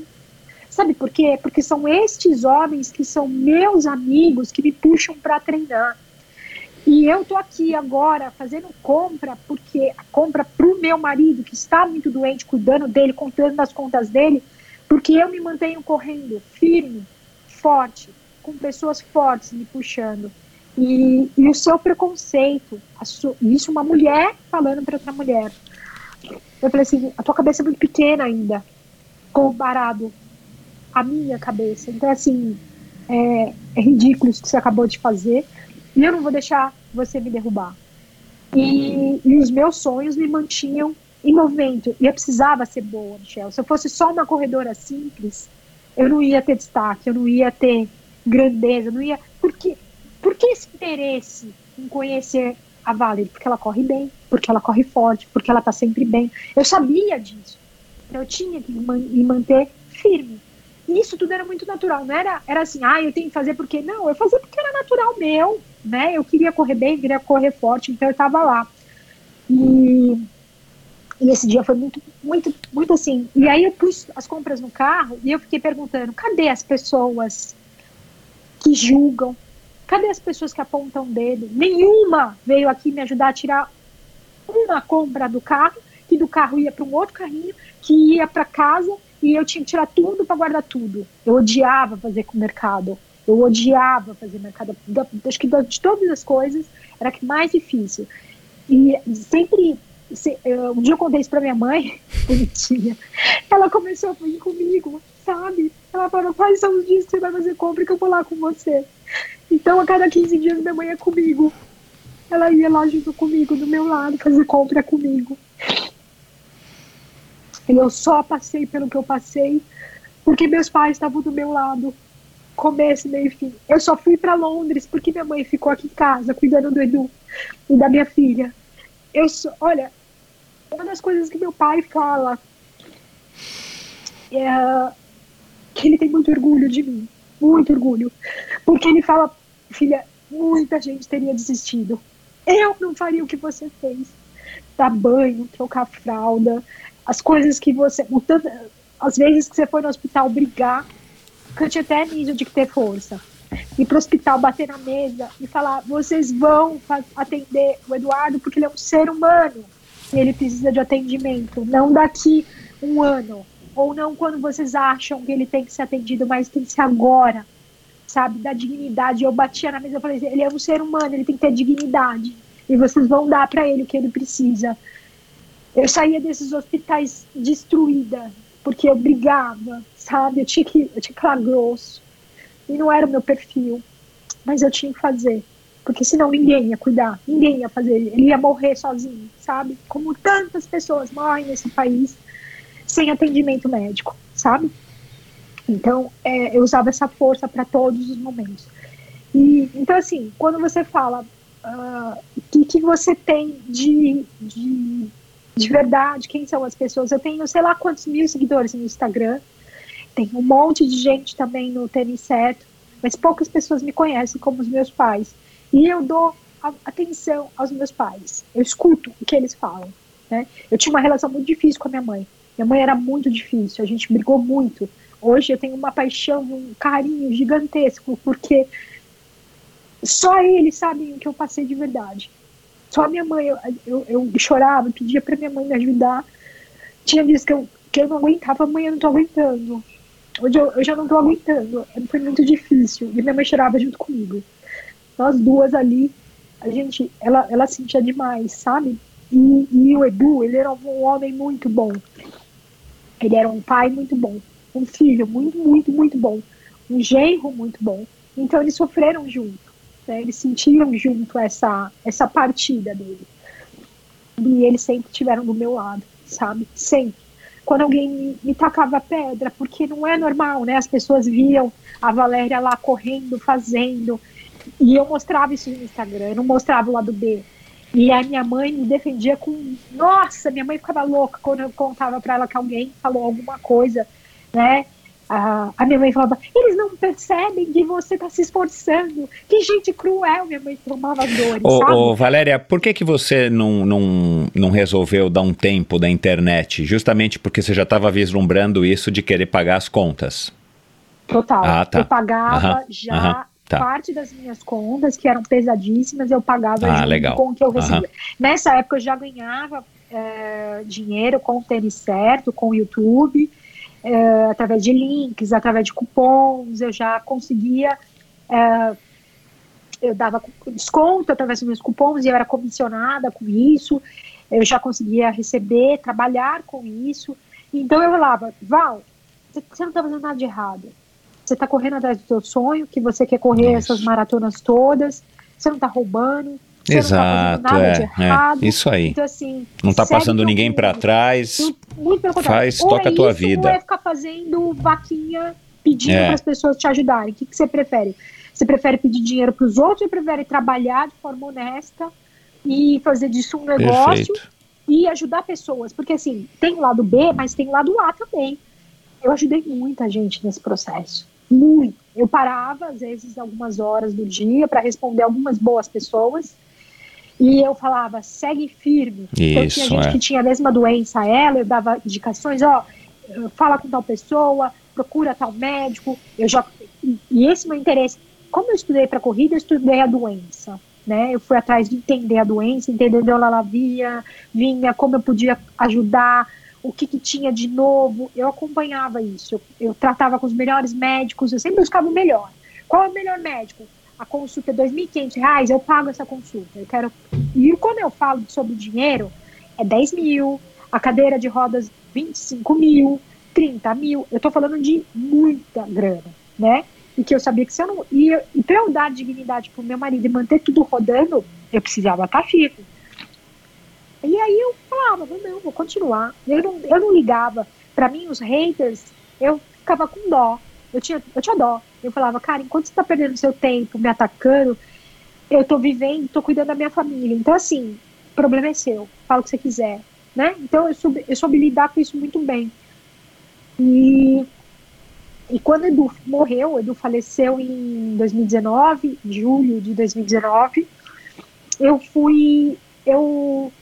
Sabe por quê? Porque são estes homens que são meus amigos que me puxam para treinar. E eu tô aqui agora fazendo compra, porque a compra pro meu marido, que está muito doente, cuidando dele, contando das contas dele, porque eu me mantenho correndo firme, forte, com pessoas fortes me puxando. E, e o seu preconceito, isso uma mulher falando para outra mulher. Eu falei assim, a tua cabeça é muito pequena ainda, comparado à minha cabeça. Então, assim, é, é ridículo isso que você acabou de fazer. E eu não vou deixar você me derrubar. E, e os meus sonhos me mantinham em movimento. E eu precisava ser boa, Michel. Se eu fosse só uma corredora simples, eu não ia ter destaque, eu não ia ter grandeza, não ia. Por que, por que esse interesse em conhecer a Valerie? Porque ela corre bem, porque ela corre forte, porque ela tá sempre bem. Eu sabia disso. Então eu tinha que me manter firme. Isso tudo era muito natural, não era, era assim, ah, eu tenho que fazer porque. Não, eu fazia porque era natural meu, né? Eu queria correr bem, queria correr forte, então eu tava lá. E, E esse dia foi muito, muito, muito assim. E aí eu pus as compras no carro e eu fiquei perguntando: cadê as pessoas que julgam? Cadê as pessoas que apontam o dedo? Nenhuma veio aqui me ajudar a tirar uma compra do carro, que do carro ia para um outro carrinho, que ia para casa e eu tinha que tirar tudo para guardar tudo. Eu odiava fazer com o mercado. Eu odiava fazer mercado. Acho que de todas as coisas era que mais difícil. E sempre se, eu, um dia eu contei isso pra minha mãe, bonitinha. Ela começou a vir comigo, sabe? Ela falou: quais são os dias que você vai fazer compra que eu vou lá com você? Então, a cada 15 dias, minha mãe é comigo. Ela ia lá junto comigo, do meu lado, fazer compra comigo. Eu só passei pelo que eu passei porque meus pais estavam do meu lado. Começo, meio e fim. Eu só fui para Londres porque minha mãe ficou aqui em casa cuidando do Edu e da minha filha. Eu sou, olha, uma das coisas que meu pai fala é que ele tem muito orgulho de mim, muito orgulho, porque ele fala, filha, muita gente teria desistido. Eu não faria o que você fez. Dar banho, trocar fralda, as coisas que você. As vezes que você foi no hospital brigar, tinha até nível de ter força. Ir pro hospital, bater na mesa e falar: vocês vão atender o Eduardo porque ele é um ser humano ele precisa de atendimento, não daqui um ano, ou não quando vocês acham que ele tem que ser atendido, mas tem que ser agora, sabe? Da dignidade. Eu batia na mesa e falei: ele é um ser humano, ele tem que ter dignidade, e vocês vão dar para ele o que ele precisa. Eu saía desses hospitais destruída, porque eu brigava, sabe? Eu tinha que, eu tinha que falar grosso, e não era o meu perfil, mas eu tinha que fazer porque senão ninguém ia cuidar, ninguém ia fazer, ele ia morrer sozinho, sabe? Como tantas pessoas morrem nesse país sem atendimento médico, sabe? Então, é, eu usava essa força para todos os momentos. E, então, assim, quando você fala o uh, que, que você tem de, de, de verdade, quem são as pessoas, eu tenho sei lá quantos mil seguidores no Instagram, tem um monte de gente também no Tênis Certo, mas poucas pessoas me conhecem como os meus pais. E eu dou atenção aos meus pais. Eu escuto o que eles falam. Né? Eu tinha uma relação muito difícil com a minha mãe. Minha mãe era muito difícil, a gente brigou muito. Hoje eu tenho uma paixão, um carinho gigantesco, porque só eles sabem o que eu passei de verdade. Só minha mãe, eu, eu, eu chorava, pedia para minha mãe me ajudar. Tinha vezes que eu, que eu não aguentava, mãe, eu não tô aguentando. Hoje eu, eu já não tô aguentando. Foi muito difícil. E minha mãe chorava junto comigo nós duas ali, a gente, ela, ela sentia demais, sabe? E, e o Edu, ele era um homem muito bom. Ele era um pai muito bom, um filho muito, muito, muito bom, um genro muito bom. Então eles sofreram junto, né? eles sentiram junto essa, essa partida dele. E eles sempre estiveram do meu lado, sabe? Sempre. Quando alguém me, me tacava pedra, porque não é normal, né? As pessoas viam a Valéria lá correndo, fazendo, e eu mostrava isso no Instagram, eu não mostrava o lado B. E a minha mãe me defendia com. Nossa, minha mãe ficava louca quando eu contava para ela que alguém falou alguma coisa, né? A, a minha mãe falava: eles não percebem que você está se esforçando. Que gente cruel, minha mãe tomava dores. Ô, ô, Valéria, por que, que você não, não, não resolveu dar um tempo da internet? Justamente porque você já estava vislumbrando isso de querer pagar as contas. Total. Ah, tá. Eu pagava já Tá. Parte das minhas contas, que eram pesadíssimas, eu pagava ah, legal. com o que eu recebia. Nessa época eu já ganhava é, dinheiro com o tênis certo, com o YouTube, é, através de links, através de cupons, eu já conseguia. É, eu dava desconto através dos meus cupons e eu era comissionada com isso, eu já conseguia receber, trabalhar com isso. Então eu falava, Val, você não está fazendo nada de errado você está correndo atrás do seu sonho, que você quer correr Isso. essas maratonas todas, você não está roubando, você Exato, não tá é, é, isso aí. Então, assim, não está passando ninguém para trás. Muito pelo Faz, toca é a tua isso, vida. Ou é ficar fazendo vaquinha pedindo é. para as pessoas te ajudarem. O que, que você prefere? Você prefere pedir dinheiro para os outros ou prefere trabalhar de forma honesta e fazer disso um negócio Perfeito. e ajudar pessoas? Porque assim, tem o lado B, mas tem o lado A também. Eu ajudei muita gente nesse processo muito. Eu parava, às vezes, algumas horas do dia para responder algumas boas pessoas. E eu falava, segue firme. então Isso, tinha gente é. que tinha a mesma doença, ela, eu dava indicações, ó, fala com tal pessoa, procura tal médico. Eu já e- e esse meu interesse, como eu estudei para corrida, eu estudei a doença, né? Eu fui atrás de entender a doença, entender de onde ela via, vinha, como eu podia ajudar, o que, que tinha de novo. Eu acompanhava isso. Eu, eu tratava com os melhores médicos, eu sempre buscava o melhor. Qual é o melhor médico? A consulta é 2.500 reais, eu pago essa consulta. Eu quero. E quando eu falo sobre dinheiro, é 10 mil, a cadeira de rodas 25 mil, 30 mil. Eu tô falando de muita grana, né? E que eu sabia que se eu não. E, e pra eu dar dignidade pro meu marido e manter tudo rodando, eu precisava estar firme. E aí eu falava, não, vou continuar. Eu não, eu não ligava. Pra mim, os haters, eu ficava com dó. Eu tinha, eu tinha dó. Eu falava, cara, enquanto você tá perdendo seu tempo me atacando, eu tô vivendo, tô cuidando da minha família. Então, assim, o problema é seu. Fala o que você quiser. Né? Então, eu soube, eu soube lidar com isso muito bem. E, e quando o Edu morreu, o Edu faleceu em 2019, em julho de 2019, eu fui, eu,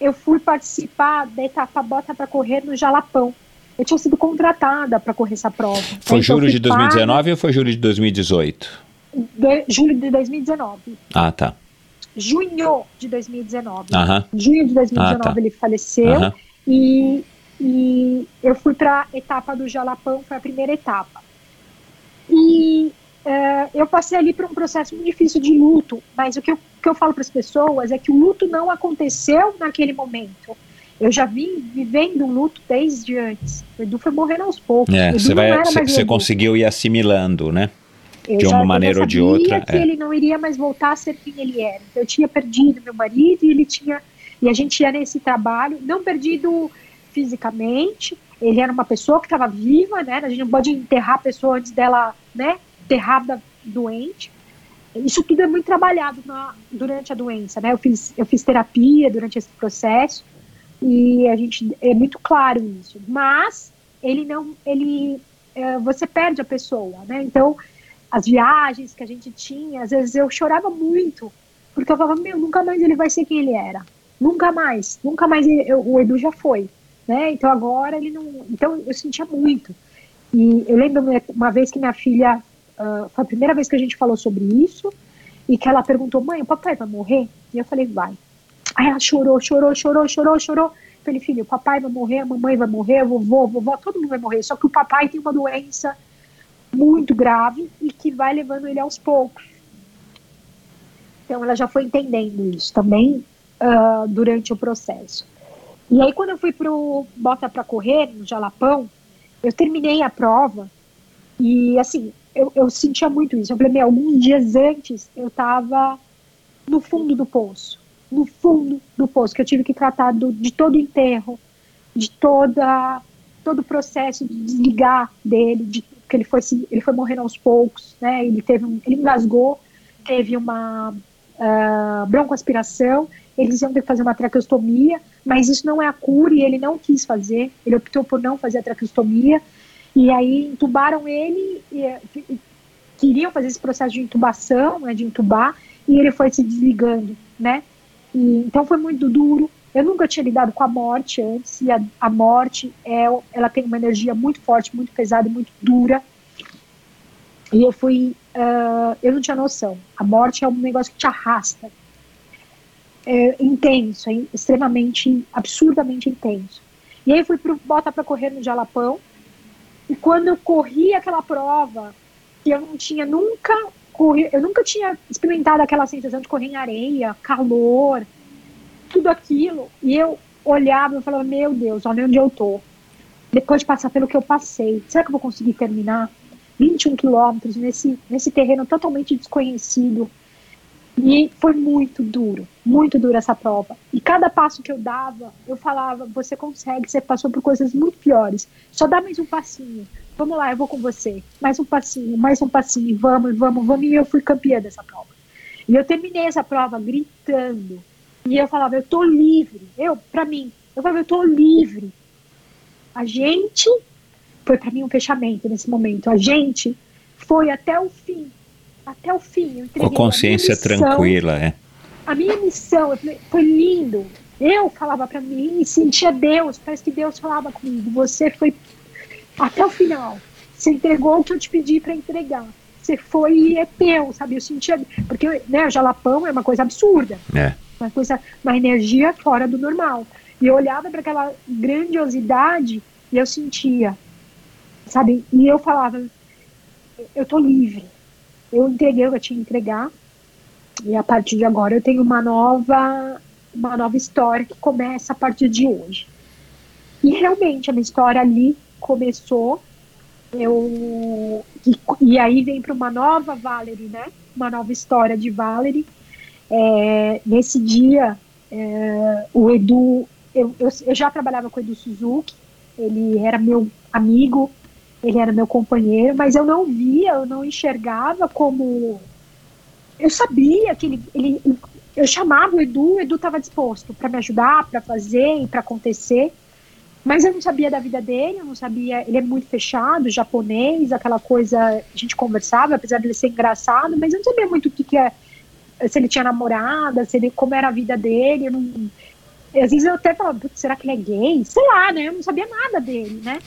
eu fui participar da etapa Bota para Correr no Jalapão. Eu tinha sido contratada para correr essa prova. Foi eu julho de paga 2019 ou foi julho de 2018? de julho de 2019. Ah, tá. Junho de 2019. Aham. Junho de 2019 Ah, tá. ele faleceu. Aham. E, e eu fui para a etapa do Jalapão, foi a primeira etapa. E é, eu passei ali por um processo muito difícil de luto, mas o que eu, que eu falo para as pessoas é que o luto não aconteceu naquele momento. Eu já vim vivendo o luto desde antes. O Edu foi morrendo aos poucos. É, você vai, você, conseguiu ir assimilando, né? Eu de uma eu já maneira ou de outra, que é. ele não iria mais voltar a ser quem ele era. Então, eu tinha perdido meu marido e ele tinha e a gente ia nesse trabalho, não perdido fisicamente. Ele era uma pessoa que estava viva, né? A gente não pode enterrar a pessoa antes dela, né? Enterrada doente. Isso tudo é muito trabalhado na- durante a doença, né? Eu fiz eu fiz terapia durante esse processo e a gente é muito claro isso. Mas ele não ele é, você perde a pessoa, né? Então as viagens que a gente tinha, às vezes eu chorava muito, porque eu falava, meu, nunca mais ele vai ser quem ele era. Nunca mais, nunca mais ele- eu- o Edu já foi, né? Então agora ele não. Então eu sentia muito. E eu lembro uma- vez que minha filha, ah, foi a primeira vez que a gente falou sobre isso, e que ela perguntou, mãe, o papai vai morrer? E eu falei, vai. Aí ela chorou, chorou, chorou, chorou, chorou. Falei, filho, o papai vai morrer, a mamãe vai morrer, o vovô, a vovó, todo mundo vai morrer. Só que o papai tem uma doença muito grave e que vai levando ele aos poucos. Então ela já foi entendendo isso também ah, durante o processo. E aí quando eu fui pro Bota para Correr, no Jalapão, eu terminei a prova e assim, eu, eu sentia muito isso. Eu falei, meu, alguns dias antes eu estava no fundo do poço. No fundo do poço, que eu tive que tratar do, de todo o enterro, de toda todo o processo de desligar dele, de que ele foi ele foi morrendo aos poucos, né? Ele teve um, ele engasgou, teve uma ah, broncoaspiração, eles iam ter que fazer uma traqueostomia, mas isso não é a cura e ele não quis fazer, ele optou por não fazer a traqueostomia e aí entubaram ele, e, e- queriam fazer esse processo de intubação, né, de intubar, e ele foi se desligando, né? E, então foi muito duro. Eu nunca tinha lidado com a morte antes, e a, a morte é, ela tem uma energia muito forte, muito pesada e muito dura. E eu fui, ah, eu não tinha noção. A morte é um negócio que te arrasta. É intenso, é extremamente, absurdamente intenso. E aí eu fui pro Bota para correr no Jalapão. E quando eu corri aquela prova, que eu não tinha nunca corri, eu nunca tinha experimentado aquela sensação de correr em areia, calor, tudo aquilo. E eu olhava e falava, meu Deus, olha onde eu tô. Depois de passar pelo que eu passei, será que eu vou conseguir terminar? 21 quilômetros nesse, nesse terreno totalmente desconhecido. E foi muito duro, muito dura essa prova. E cada passo que eu dava, eu falava: você consegue, você passou por coisas muito piores. Só dá mais um passinho. Vamos lá, eu vou com você. Mais um passinho, mais um passinho. Vamos, vamos, vamos. E eu fui campeã dessa prova. E eu terminei essa prova gritando. E eu falava: eu tô livre. Eu, pra mim, eu falava: eu tô livre. A gente foi para mim um fechamento nesse momento. A gente foi até o fim. Até o fim. Com consciência missão. tranquila, é. a minha missão foi lindo. Eu falava para mim e sentia Deus, parece que Deus falava comigo. Você foi até o final. Você entregou o que eu te pedi para entregar. Você foi e é teu, sabe? Eu sentia. Porque né, jalapão é uma coisa absurda. É. Uma coisa, uma energia fora do normal. E eu olhava para aquela grandiosidade e eu sentia, sabe? E eu falava, eu tô livre. Eu entreguei o que eu tinha que entregar. E a partir de agora eu tenho uma nova, uma nova história que começa a partir de hoje. E realmente a minha história ali começou. Eu e, e aí vem para uma nova Valerie, né? Uma nova história de Valerie. É, nesse dia, é, o Edu, eu, eu, eu já trabalhava com o Edu Suzuki. Ele era meu amigo, ele era meu companheiro, mas eu não via, eu não enxergava como. Eu sabia que ele. ele eu chamava o Edu, o Edu estava disposto para me ajudar, para fazer e para acontecer, mas eu não sabia da vida dele, eu não sabia. Ele é muito fechado, japonês, aquela coisa. A gente conversava, apesar de ele ser engraçado, mas eu não sabia muito o que, que é. Se ele tinha namorada, se ele, como era a vida dele. Eu não, às vezes eu até falava, será que ele é gay? Sei lá, né? Eu não sabia nada dele, né?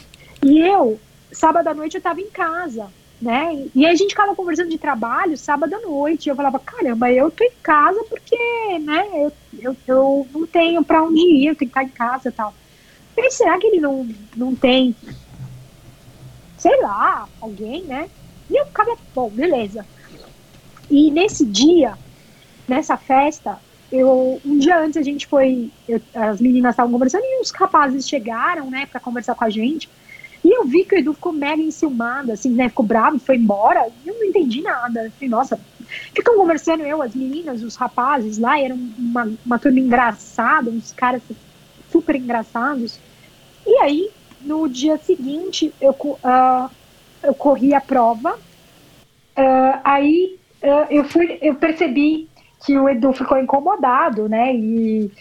E eu, sábado à noite, eu estava em casa, né? E aí a gente ficava conversando de trabalho sábado à noite. E eu falava, caramba, eu tô em casa porque, né? Eu, eu, eu não tenho para onde ir, eu tenho que estar em casa e tal. E será que ele não, não tem, sei lá, alguém, né? E eu ficava, bom, beleza. E nesse dia, nessa festa, eu, um dia antes a gente foi, eu, as meninas estavam conversando e os rapazes chegaram, né, para conversar com a gente. E eu vi que o Edu ficou mega enciumado, assim, né, ficou bravo, foi embora. E eu não entendi nada. Eu falei, nossa, ficam conversando eu, as meninas, os rapazes lá, era uma, uma turma engraçada, uns caras super engraçados. E aí, no dia seguinte, eu, uh, eu corri a prova. Uh, aí uh, eu fui, eu percebi que o Edu ficou incomodado, né? E,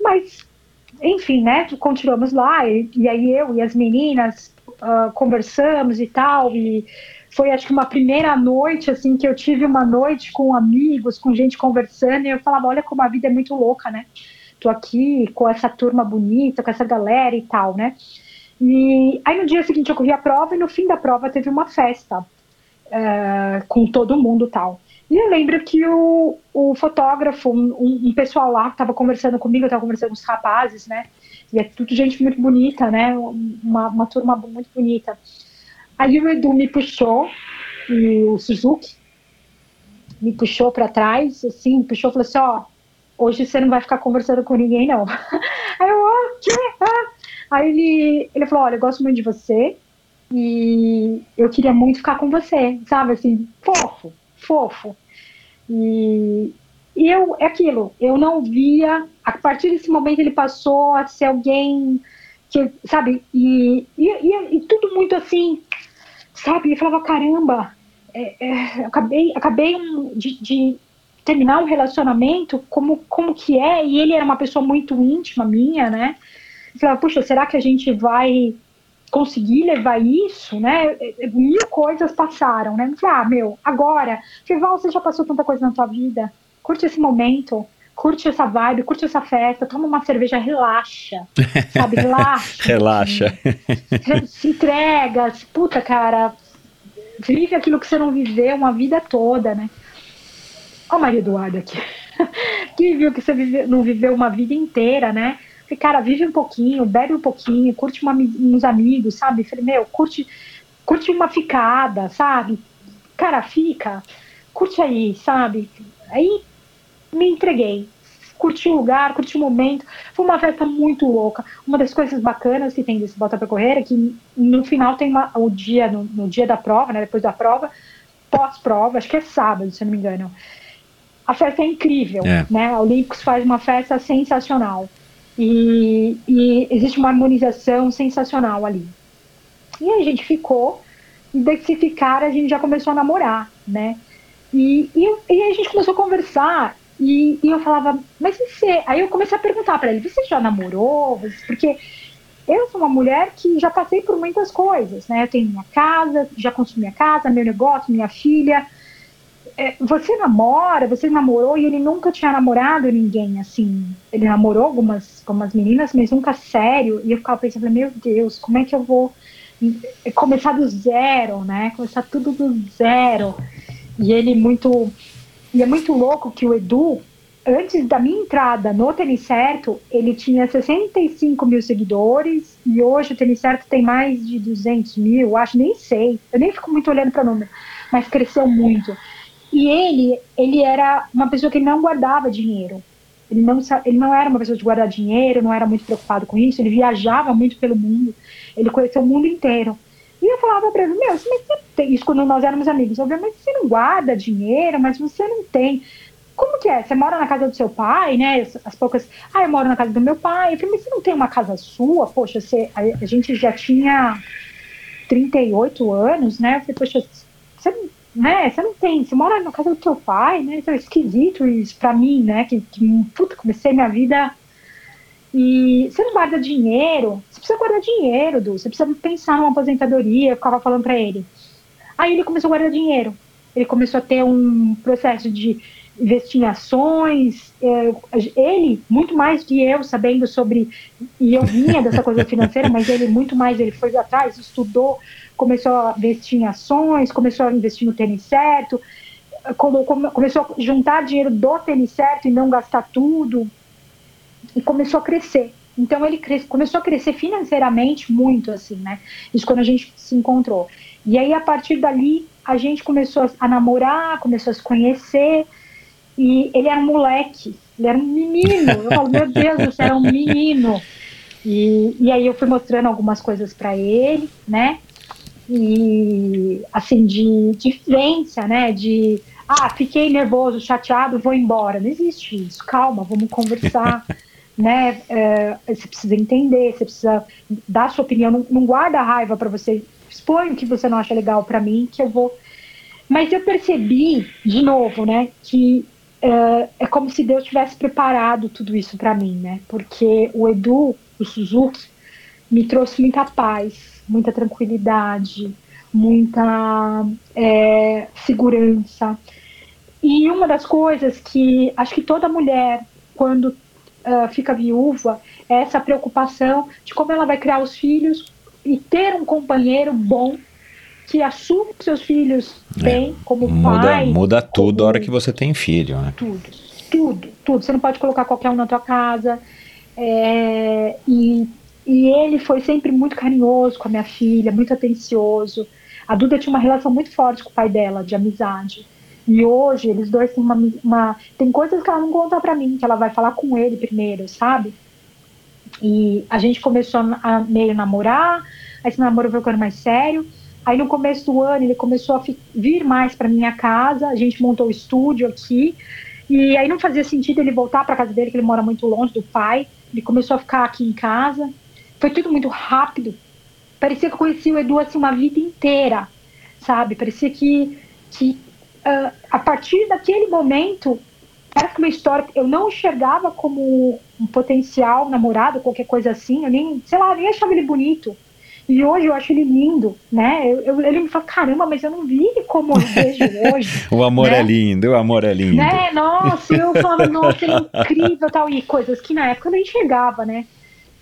mas, enfim, né? Continuamos lá, e, e aí eu e as meninas conversamos e tal, e foi acho que uma primeira noite, assim, que eu tive uma noite com amigos, com gente conversando, e eu falava, olha como a vida é muito louca, né? Tô aqui com essa turma bonita, com essa galera e tal, né? E aí no dia seguinte eu corri a prova e no fim da prova teve uma festa uh, com todo mundo tal. E eu lembro que o, o fotógrafo, um, um pessoal lá estava conversando comigo, eu estava conversando com os rapazes, né? E é tudo gente muito bonita, né? Uma, uma turma muito bonita. Aí o Edu me puxou, e o Suzuki me puxou para trás, assim, puxou e falou assim: Ó, hoje você não vai ficar conversando com ninguém, não. Aí eu, o quê? Ah. Aí ele, ele falou: Olha, eu gosto muito de você e eu queria muito ficar com você, sabe? Assim, fofo fofo. E, e eu, é aquilo, eu não via, a partir desse momento ele passou a ser alguém que, sabe, e, e, e, e tudo muito assim, sabe, eu falava, caramba, é, é, acabei, acabei de, de, terminar um relacionamento, como, como que é, e ele era uma pessoa muito íntima minha, né, eu falava, puxa, será que a gente vai conseguir levar isso, né? Mil coisas passaram, né? Falei, ah, meu, agora, Fival, você já passou tanta coisa na tua vida, curte esse momento, curte essa vibe, curte essa festa, toma uma cerveja, relaxa, sabe? Relaxa. relaxa. Se entrega, puta, cara, vive aquilo que você não viveu uma vida toda, né? Olha o Maria Eduardo aqui. que viu que você vive, não viveu uma vida inteira, né? Falei, cara, vive um pouquinho, bebe um pouquinho, curte uma, uns amigos, sabe? Falei, meu, curte, curte uma ficada, sabe? Cara, fica, curte aí, sabe? Aí me entreguei. Curti o lugar, curti o momento. Foi uma festa muito louca. Uma das coisas bacanas que tem desse Bota pra Correr é que no final tem uma, o dia, no, no dia da prova, né? Depois da prova, pós-prova, acho que é sábado, se eu não me engano. A festa é incrível, é. né? A Olímpicos faz uma festa sensacional. E, e existe uma harmonização sensacional ali. E a gente ficou, e desse ficar a gente já começou a namorar, né? E, e, e a gente começou a conversar, e, e eu falava, mas você. Aí eu comecei a perguntar para ele: você já namorou? Porque eu sou uma mulher que já passei por muitas coisas, né? Eu tenho minha casa, já construí minha casa, meu negócio, minha filha. É, você namora, você namorou e ele nunca tinha namorado ninguém, assim. Ele namorou algumas, algumas meninas, mas nunca sério. E eu ficava pensando, meu Deus, como é que eu vou começar do zero, né? Começar tudo do zero. E ele muito. E é muito louco que o Edu, antes da minha entrada no Tênis Certo, ele tinha 65 mil seguidores e hoje o Tênis Certo tem mais de 200 mil, acho, nem sei. Eu nem fico muito olhando para o número, mas cresceu muito. E ele, ele era uma pessoa que não guardava dinheiro. Ele não, ele não era uma pessoa de guardar dinheiro, não era muito preocupado com isso, ele viajava muito pelo mundo, ele conheceu o mundo inteiro. E eu falava para ele, meu, você tem, isso quando nós éramos amigos, obviamente você não guarda dinheiro, mas você não tem. Como que é? Você mora na casa do seu pai, né? As, as poucas. Ah, eu moro na casa do meu pai. Eu falei, mas você não tem uma casa sua? Poxa, você, a gente já tinha 38 anos, né? Eu falei, poxa, você não né? Você não tem, você mora na casa do teu pai, né? Então é esquisito isso pra mim, né? Que, que puta, comecei minha vida e você não guarda dinheiro, você precisa guardar dinheiro, Du, você precisa pensar numa aposentadoria, eu ficava falando pra ele. Aí ele começou a guardar dinheiro, ele começou a ter um processo de investir em ações, ele, muito mais que eu, sabendo sobre, e eu vinha dessa coisa financeira, mas ele muito mais, ele foi atrás, estudou, começou a investir em ações, começou a investir no tênis certo, começou a juntar dinheiro do tênis certo e não gastar tudo, e começou a crescer. Então ele começou a crescer financeiramente muito, assim, né? Isso quando a gente se encontrou. E aí, a partir dali, a gente começou a namorar, começou a se conhecer, e ele era um moleque, ele era um menino. Eu falo, meu Deus, você era um menino. E, e aí eu fui mostrando algumas coisas para ele, né? E assim de, de vivência, né? De ah, fiquei nervoso, chateado, vou embora. Não existe isso. Calma, vamos conversar. né? É, você precisa entender, você precisa dar sua opinião. Não, não guarda raiva para você. Expõe o que você não acha legal para mim, que eu vou. Mas eu percebi, de novo, né, que é, é como se Deus tivesse preparado tudo isso para mim, né? Porque o Edu, o Suzuki, me trouxe muita paz, muita tranquilidade, muita é, segurança. E uma das coisas que acho que toda mulher, quando uh, fica viúva, é essa preocupação de como ela vai criar os filhos e ter um companheiro bom que assume seus filhos bem, é, como muda, pai. Muda tudo a hora que você tem filho, né? Tudo, tudo, tudo. Você não pode colocar qualquer um na tua casa. É, e e ele foi sempre muito carinhoso com a minha filha, muito atencioso. A Duda tinha uma relação muito forte com o pai dela, de amizade. E hoje eles dois têm uma, uma tem coisas que ela não conta para mim, que ela vai falar com ele primeiro, sabe? E a gente começou a meio namorar, aí esse namoro foi ficando mais sério. Aí no começo do ano ele começou a vir mais para minha casa, a gente montou o estúdio aqui. E aí não fazia sentido ele voltar para casa dele, que ele mora muito longe do pai. Ele começou a ficar aqui em casa. Foi tudo muito rápido. Parecia que eu conheci o Edu assim uma vida inteira, sabe? Parecia que, que uh, a partir daquele momento era uma história eu não enxergava como um potencial namorado, qualquer coisa assim. Eu nem, sei lá, nem achava ele bonito. E hoje eu acho ele lindo, né? Eu, eu, ele me fala, caramba, mas eu não vi ele como eu vejo hoje. o amor né? é lindo, o amor é lindo. Né? Nossa, eu falava, nossa, ele é incrível tal. E coisas que na época eu não enxergava, né?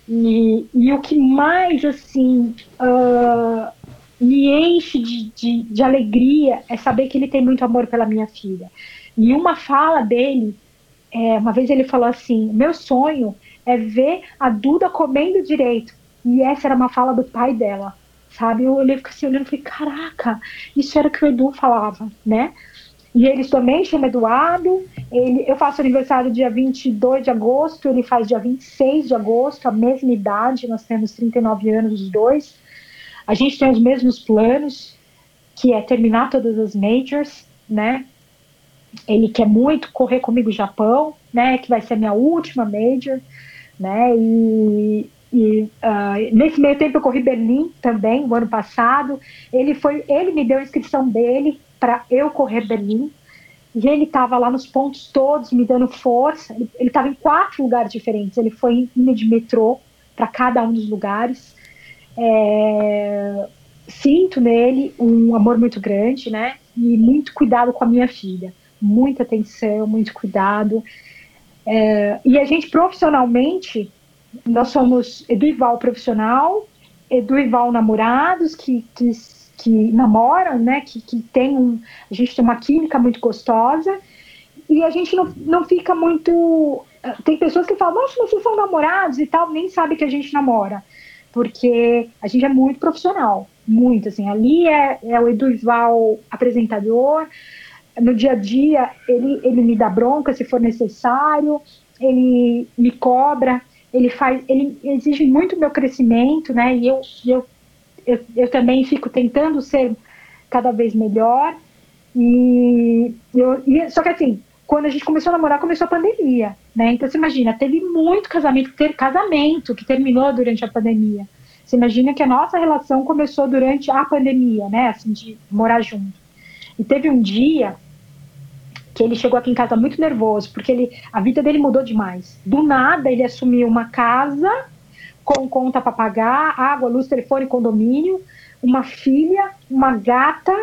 E, e o que mais, assim, uh, me enche de, de, de, alegria é saber que ele tem muito amor pela minha filha. E uma fala dele, é, uma vez ele falou assim: meu sonho é ver a Duda comendo direito. E essa era uma fala do pai dela, sabe? Eu olhei assim, olhando e falei: caraca, isso era o que o Edu falava, né? E eles também chamam Eduardo. Ele, eu faço aniversário dia 22 de agosto, ele faz dia 26 de agosto, a mesma idade, nós temos 39 anos os dois. A gente tem os mesmos planos, que é terminar todas as majors, né? Ele quer muito correr comigo no Japão, né? Que vai ser a minha última major, né? E, e uh, nesse meio tempo eu corri Berlim também, o ano passado. Ele foi, ele me deu a inscrição dele para eu correr Berlim. E ele estava lá nos pontos todos, me dando força. Ele estava em quatro lugares diferentes. Ele foi indo de metrô para cada um dos lugares. É... sinto nele um amor muito grande, né? E muito cuidado com a minha filha. Muita atenção, muito cuidado. É, e a gente profissionalmente, nós somos Eduival profissional, Eduival namorados, que, que, que namoram, né? Que, que tem um. A gente tem uma química muito gostosa. E a gente não, não fica muito. Tem pessoas que falam, nossa, vocês são namorados e tal, nem sabe que a gente namora. Porque a gente é muito profissional muito, assim, ali é, é o Eduval apresentador, no dia a dia ele, ele me dá bronca se for necessário, ele me cobra, ele faz, ele exige muito meu crescimento, né, e eu, eu, eu, eu também fico tentando ser cada vez melhor, e, eu, e só que assim, quando a gente começou a namorar, começou a pandemia, né? Então você imagina, teve muito casamento, ter casamento que terminou durante a pandemia. Você imagina que a nossa relação começou durante a pandemia, né? Assim, de morar junto. E teve um dia que ele chegou aqui em casa muito nervoso, porque ele, a vida dele mudou demais. Do nada, ele assumiu uma casa com conta para pagar, água, luz, telefone, condomínio, uma filha, uma gata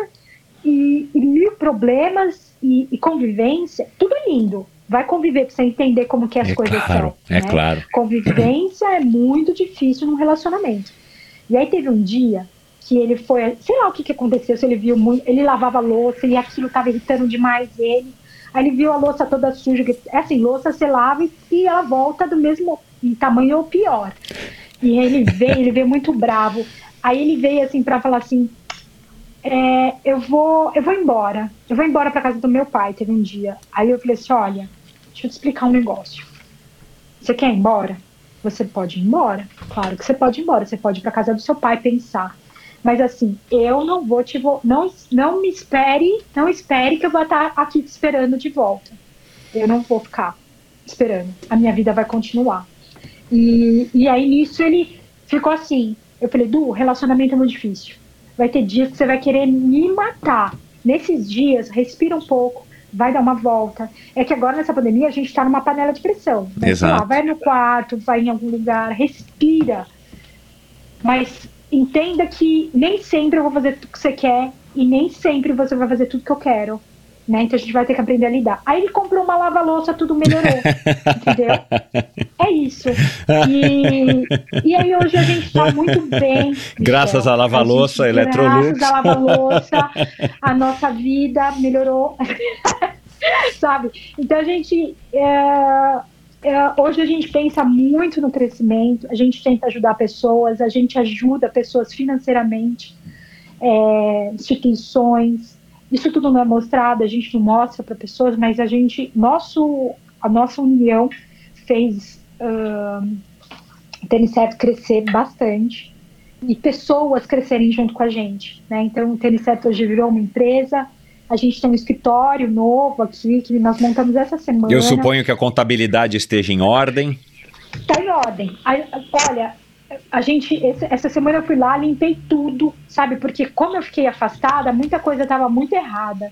e, e mil problemas e, e, convivência. Tudo lindo. Vai conviver para você entender como que as é coisas claro, são. É né? claro. Convivência é muito difícil num relacionamento. E aí teve um dia que ele foi, sei lá o que, que aconteceu, se ele viu muito, ele lavava louça e aquilo estava irritando demais ele. Aí ele viu a louça toda suja, é assim, louça você lava e ela volta do mesmo tamanho ou pior. E ele veio, ele veio muito bravo. Aí ele veio assim para falar assim: é, eu vou, eu vou embora. Eu vou embora para casa do meu pai. Teve um dia. Aí eu falei assim: olha, deixa eu te explicar um negócio. Você quer ir embora? Você pode ir embora. Claro que você pode ir embora. Você pode ir para casa do seu pai pensar. Mas assim, eu não vou te vo não não me espere, não espere que eu vou estar aqui te esperando de volta. Eu não vou ficar esperando. A minha vida vai continuar. E, e aí nisso ele ficou assim. Eu falei, Du, relacionamento é muito difícil vai ter dias que você vai querer me matar. Nesses dias, respira um pouco, vai dar uma volta. É que agora nessa pandemia a gente está numa panela de pressão. Né? Exato. Lá, vai no quarto, vai em algum lugar, respira. Mas entenda que nem sempre eu vou fazer tudo que você quer e nem sempre você vai fazer tudo que eu quero. Né? Então a gente vai ter que aprender a lidar. Aí ele comprou uma lava-louça, tudo melhorou. entendeu? É isso. E, e aí hoje a gente está muito bem. Graças à lava-louça, Electrolux. Graças à lava-louça, a nossa vida melhorou. Sabe? Então a gente. É, é, hoje a gente pensa muito no crescimento, a gente tenta ajudar pessoas, a gente ajuda pessoas financeiramente, é, instituições, isso tudo não é mostrado, a gente não mostra para pessoas, mas a gente, nosso, a nossa união fez uh, o crescer bastante e pessoas crescerem junto com a gente, né? Então o hoje virou uma empresa, a gente tem um escritório novo aqui que nós montamos essa semana. Eu suponho que a contabilidade esteja em ordem. Está em ordem. Olha, a gente, essa semana eu fui lá, limpei tudo, sabe? Porque como eu fiquei afastada, muita coisa estava muito errada.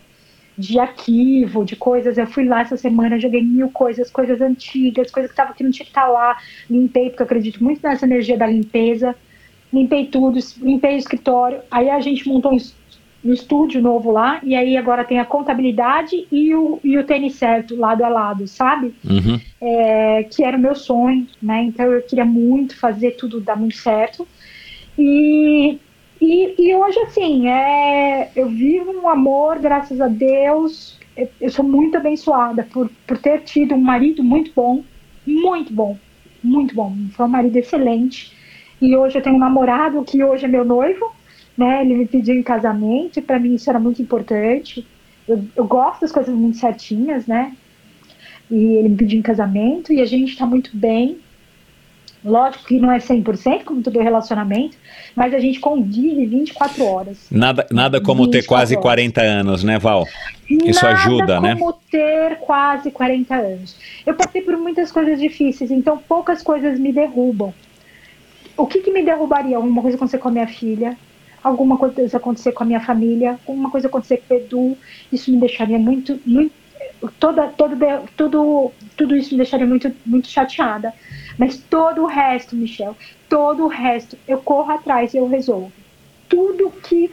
De arquivo, de coisas. Eu fui lá essa semana, joguei mil coisas, coisas antigas, coisas que, tava, que não tinha que estar tá lá. Limpei, porque eu acredito muito nessa energia da limpeza. Limpei tudo, limpei o escritório. Aí a gente montou um no estúdio novo lá, e aí agora tem a contabilidade e o, e o tênis certo, lado a lado, sabe? Uhum. É, que era o meu sonho, né? Então eu queria muito fazer tudo dar muito certo. E, e, e hoje, assim, é, eu vivo um amor, graças a Deus. Eu, eu sou muito abençoada por, por ter tido um marido muito bom, muito bom, muito bom. Foi um marido excelente. E hoje eu tenho um namorado que hoje é meu noivo, né? Ele me pediu em casamento, e para mim isso era muito importante. Eu, eu, gosto das coisas muito certinhas, né? E ele me pediu em casamento, e a gente está muito bem. Lógico que não é 100%, como todo relacionamento, mas a gente convive 24 horas. Nada, nada como ter quase horas. 40 anos, né, Val? Isso nada ajuda, né? Nada como ter quase 40 anos. Eu passei por muitas coisas difíceis, então poucas coisas me derrubam. O que, que me derrubaria? Uma coisa acontecer com a minha filha, alguma coisa acontecer com a minha família, alguma coisa acontecer com o Edu, isso me deixaria muito, muito toda, todo, tudo, tudo isso me deixaria muito, muito chateada. Mas todo o resto, Michel, todo o resto, eu corro atrás e eu resolvo. tudo que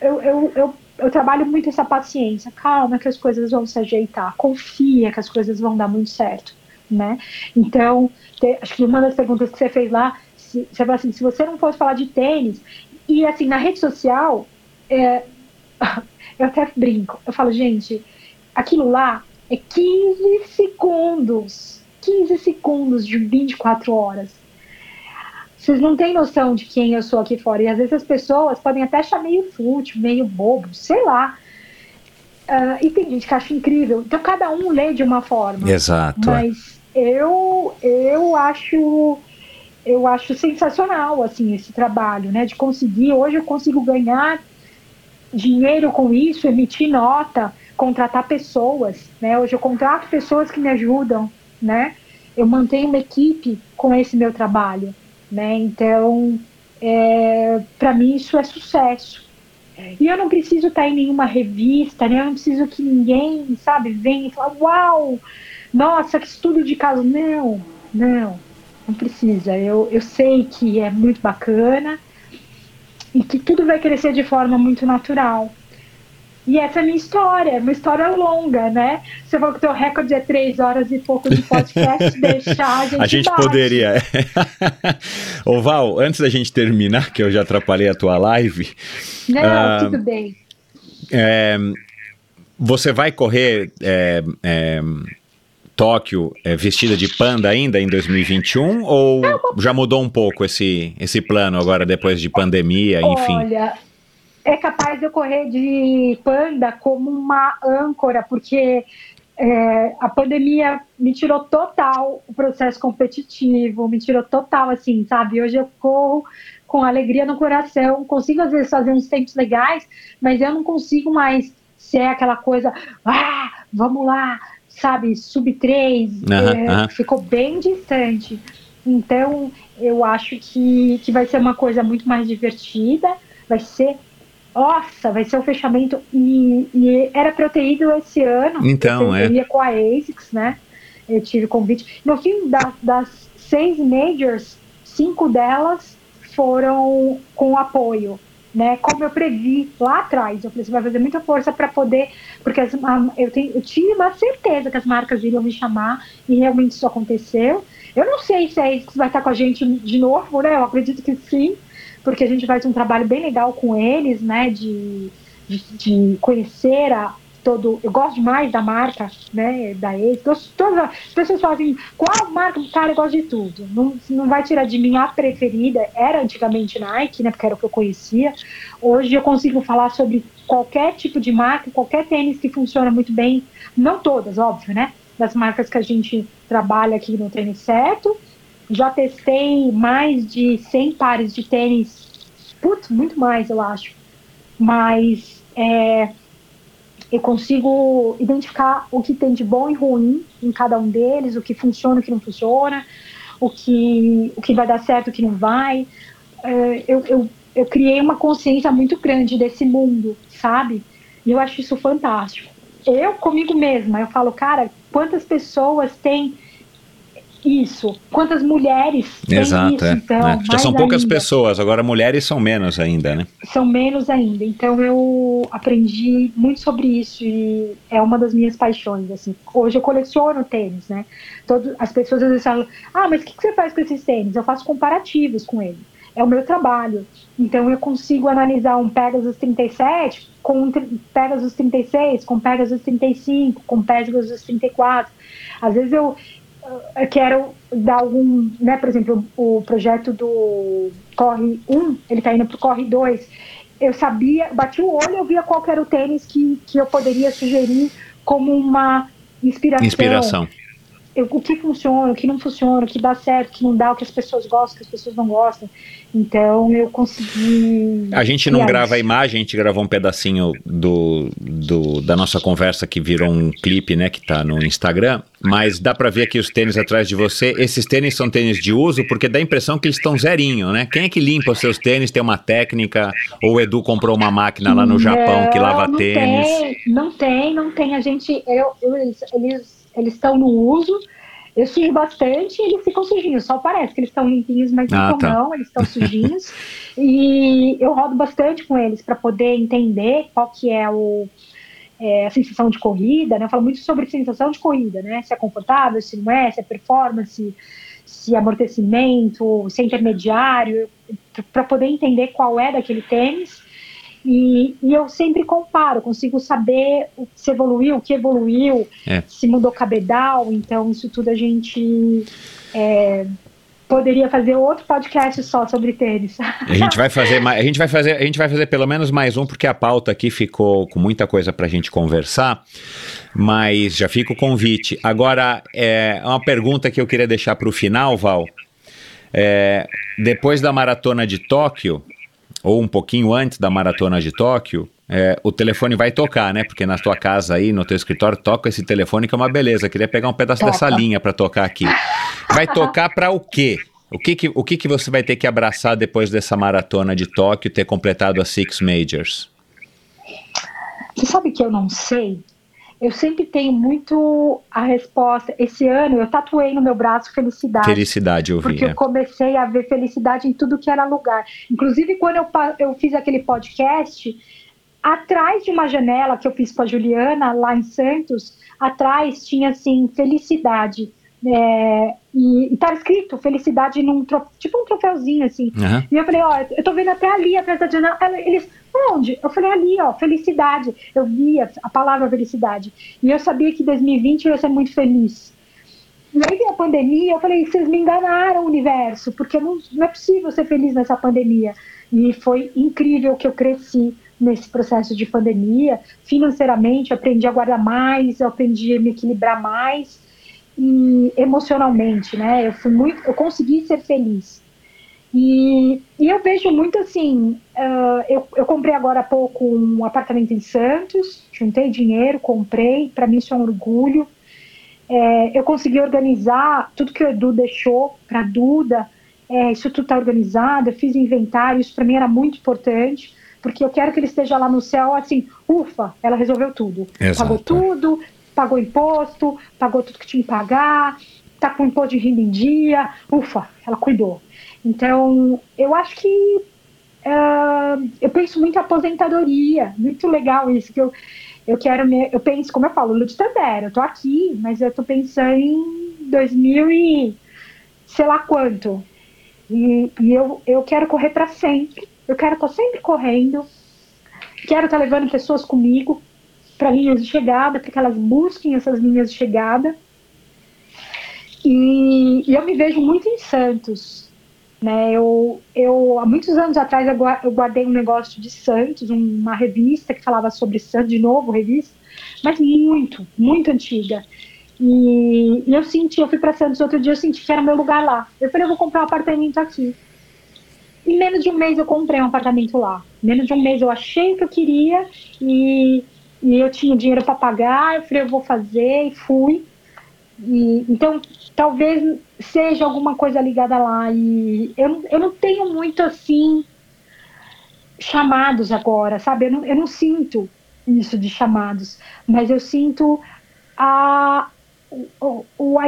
eu, eu, eu, eu, trabalho muito essa paciência. Calma que as coisas vão se ajeitar. Confia que as coisas vão dar muito certo, né? Então, te, acho que uma das perguntas que você fez lá, se, você falou assim, se você não fosse falar de tênis, e assim, na rede social, é, eu até brinco, eu falo, gente, aquilo lá é 15 segundos. 15 segundos de 24 horas. Vocês não têm noção de quem eu sou aqui fora. E às vezes as pessoas podem até achar meio fútil, meio bobo, sei lá. Uh, e tem gente que acha incrível. Então cada um lê de uma forma. Exato. Mas eu, eu acho eu acho sensacional assim esse trabalho, né? De conseguir hoje eu consigo ganhar dinheiro com isso, emitir nota, contratar pessoas, né? Hoje eu contrato pessoas que me ajudam, né? Eu mantenho uma equipe com esse meu trabalho, né? Então, é, para mim isso é sucesso. E eu não preciso estar em nenhuma revista, né? Eu não preciso que ninguém, sabe, venha e fale, uau, nossa, que estudo de caso. Não, não, não precisa. Eu, eu sei que é muito bacana e que tudo vai crescer de forma muito natural. E essa é a minha história, uma história longa, né? Você falou que o teu recorde é três horas e pouco de podcast, deixar a gente A gente bate. poderia. Ô Val, antes da gente terminar, que eu já atrapalhei a tua live. Não, ah, tudo bem. É, você vai correr é, é, Tóquio é, vestida de panda ainda em 2021 ou já mudou um pouco esse, esse plano agora depois de pandemia, enfim? Olha, é capaz de eu correr de panda como uma âncora, porque é, a pandemia me tirou total o processo competitivo, me tirou total, assim, sabe? Hoje eu corro com alegria no coração, consigo às vezes fazer uns tempos legais, mas eu não consigo mais ser aquela coisa, ah, vamos lá, sabe, sub 3, Aham, é, ficou bem distante. Então, eu acho que, que vai ser uma coisa muito mais divertida, vai ser, nossa, vai ser um fechamento, e, e era para eu ter ido esse ano, Então, eu, é. eu ia com a ASICS, né, eu tive convite. No fim das, das seis majors, cinco delas foram com apoio, né? Como eu previ lá atrás, eu falei, você vai fazer muita força para poder, porque as, eu, tenho, eu tinha uma certeza que as marcas iriam me chamar e realmente isso aconteceu. Eu não sei se é isso que vai estar com a gente de novo, né? Eu acredito que sim, porque a gente faz um trabalho bem legal com eles, né? De, de, de conhecer a todo. Eu gosto demais da marca, né? Da ex. Todas as pessoas falam assim, qual marca? Cara, eu gosto de tudo. Não, não vai tirar de mim a preferida. Era antigamente Nike, né? Porque era o que eu conhecia. Hoje eu consigo falar sobre qualquer tipo de marca, qualquer tênis que funciona muito bem. Não todas, óbvio, né? Das marcas que a gente trabalha aqui no Tênis Certo. Já testei mais de 100 pares de tênis. Putz, muito mais, eu acho. Mas é, eu consigo identificar o que tem de bom e ruim em cada um deles, o que funciona, o que não funciona, o que, o que vai dar certo, o que não vai. É, eu, eu, eu criei uma consciência muito grande desse mundo, sabe? E eu acho isso fantástico. Eu, comigo mesma, eu falo, cara, quantas pessoas têm isso? Quantas mulheres têm Exato, isso? é. Então, É. Já são poucas ainda pessoas, agora mulheres são menos ainda, né? são menos ainda. Então eu aprendi muito sobre isso e é uma das minhas paixões. Assim, hoje eu coleciono tênis, né? Todo, as pessoas às vezes falam: Ah, mas o que, que você faz com esses tênis? Eu faço comparativos com ele. É o meu trabalho. Então eu consigo analisar um Pegasus 37 com um Pegasus 36, com Pegasus 35, com Pegasus 34. Às vezes eu eu quero dar algum, né, por exemplo, o projeto do Corre 1, ele está indo para o Corre 2. Eu sabia, bati o olho, eu via qual era o tênis que, que eu poderia sugerir como uma inspiração. Inspiração. Eu- o que funciona, o que não funciona, o que dá certo, o que não dá, o que as pessoas gostam, o que as pessoas não gostam. Então eu consegui. A gente não grava a imagem, a gente gravou um pedacinho do, do- da nossa conversa que virou um clipe, né, que tá no Instagram, mas dá pra ver aqui os tênis atrás de você. Esses tênis são tênis de uso porque dá a impressão que eles estão zerinho, né? Quem é que limpa os seus tênis? Tem uma técnica? Ou o Edu comprou uma máquina lá no Japão que Não, lava não tênis? Tem, não tem, não tem. A gente, eu, eu- eles, eles, eles estão no uso. eu sujo bastante e eles ficam sujinhos. Só parece que eles estão limpinhos, mas Ah, não, tá. não, eles estão sujinhos. e eu rodo bastante com eles para poder entender qual que é o é, a sensação de corrida, né? Eu falo muito sobre sensação de corrida, né? Se é confortável, se não é, se é performance, se é amortecimento, se é intermediário, para poder entender qual é daquele tênis. E, e eu sempre comparo, consigo saber o que se evoluiu, o que evoluiu, É. se mudou cabedal, então isso tudo a gente é, poderia fazer outro podcast só sobre tênis. A gente vai fazer, a gente vai fazer, a gente vai fazer pelo menos mais um porque a pauta aqui ficou com muita coisa pra gente conversar. Mas já fica o convite. Agora é uma pergunta que eu queria deixar para o final, Val. É, depois da maratona de Tóquio ou um pouquinho antes da maratona de Tóquio, é, o telefone vai tocar, né? Porque na tua casa aí, no teu escritório, toca esse telefone que é uma beleza. Queria pegar um pedaço Toca. dessa linha para tocar aqui. Vai tocar para o quê? O que que, o que que você vai ter que abraçar depois dessa maratona de Tóquio ter completado as Six Majors? Você sabe que eu não sei? Eu sempre tenho muito a resposta. Esse ano eu tatuei no meu braço felicidade. Felicidade, eu vi. Porque é. eu comecei a ver felicidade em tudo que era lugar. Inclusive, quando eu, eu fiz aquele podcast, atrás de uma janela que eu fiz com a Juliana, lá em Santos, atrás tinha assim, felicidade. É, e estava escrito felicidade num tipo um troféuzinho assim. Aham. E eu falei, ó, eu tô vendo até ali atrás da janela. Ela- Eles, onde? Eu falei, ali, ó, felicidade. Eu via a palavra felicidade. E eu sabia que 2020 eu ia ser muito feliz. E aí veio a pandemia, eu falei, vocês me enganaram, universo, porque não, não é possível ser feliz nessa pandemia. E foi incrível que eu cresci nesse processo de pandemia. Financeiramente, eu aprendi a guardar mais, eu aprendi a me equilibrar mais. E emocionalmente, né? Eu fui muito, eu consegui ser feliz. E, e eu vejo muito assim, ah, eu, eu comprei agora há pouco um apartamento em Santos, juntei dinheiro, comprei, para mim isso é um orgulho. É, eu consegui organizar tudo que o Edu deixou para Duda, é, isso tudo está organizado, eu fiz inventário, isso para mim era muito importante, porque eu quero que ele esteja lá no céu assim, ufa, ela resolveu tudo. Exato. Pagou tudo, pagou imposto, pagou tudo que tinha que pagar, tá com imposto de renda em dia, ufa, ela cuidou. Então, eu acho que ah, eu penso muito em aposentadoria, muito legal isso, que eu, eu quero, me, eu penso, como eu falo, Lute Tandera, eu tô aqui, mas eu tô pensando em 2000 e sei lá quanto. E, e eu, eu quero correr para sempre, eu quero estar sempre correndo, quero estar levando pessoas comigo para linhas de chegada, para que elas busquem essas linhas de chegada. E, e eu me vejo muito em Santos. Né? Eu, eu, há muitos anos atrás, eu gua- eu guardei um negócio de Santos, uma revista que falava sobre Santos, de novo, revista, mas muito, muito antiga. E, e eu senti, eu fui para Santos outro dia, eu senti que era meu lugar lá. Eu falei, eu vou comprar um apartamento aqui. Em menos de um mês eu comprei um apartamento lá. Menos de um mês eu achei o que eu queria e, e eu tinha dinheiro para pagar. Eu falei, eu vou fazer e fui. E, então, talvez seja alguma coisa ligada lá. E eu, eu não tenho muito assim chamados agora, sabe? Eu não, eu não sinto isso de chamados, mas eu sinto a, o- a,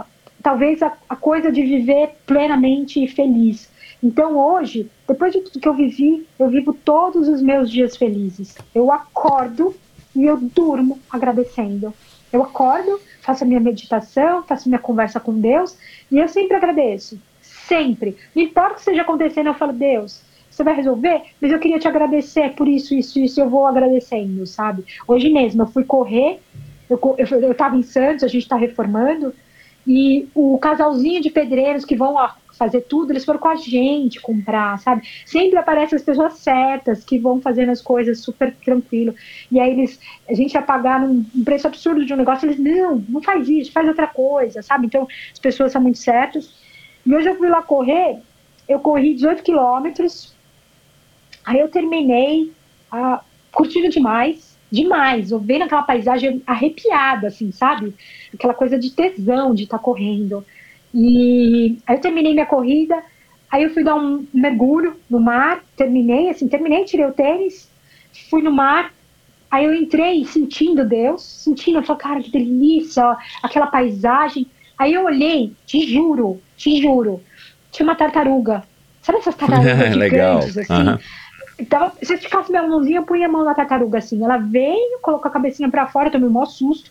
a- talvez a, a coisa de viver plenamente feliz. Então hoje, depois de tudo que eu vivi, eu vivo todos os meus dias felizes. Eu acordo e eu durmo agradecendo. Eu acordo, faço a minha meditação, faço minha conversa com Deus e eu sempre agradeço. Sempre. Não importa o que esteja acontecendo, eu falo, Deus, você vai resolver? Mas eu queria te agradecer por isso, isso, isso, eu vou agradecendo, sabe? Hoje mesmo eu fui correr, eu, eu, eu tava em Santos, a gente está reformando, e o casalzinho de pedreiros que vão fazer tudo, eles foram com a gente comprar, sabe? Sempre aparecem as pessoas certas que vão fazendo as coisas super tranquilo. E aí eles, a gente ia pagar um preço absurdo de um negócio, eles, não, não faz isso, faz outra coisa, sabe? Então as pessoas são muito certas. E hoje eu fui lá correr, eu corri 18 quilômetros, aí eu terminei curtindo demais, demais, eu vendo aquela paisagem arrepiada, assim, sabe? Aquela coisa de tesão de estar correndo. E aí eu terminei minha corrida, aí eu fui dar um mergulho no mar, terminei, assim, terminei, tirei o tênis, fui no mar, aí eu entrei sentindo Deus, sentindo, eu falei, cara, que delícia, ó, aquela paisagem. Aí eu olhei, te juro, te juro, tinha uma tartaruga. Sabe essas tartarugas Legal. gigantes, assim? Aham. Então, se eu esticasse minha mãozinha, eu punha a mão na tartaruga, assim. Ela veio, colocou a cabecinha pra fora, tomei um maior susto.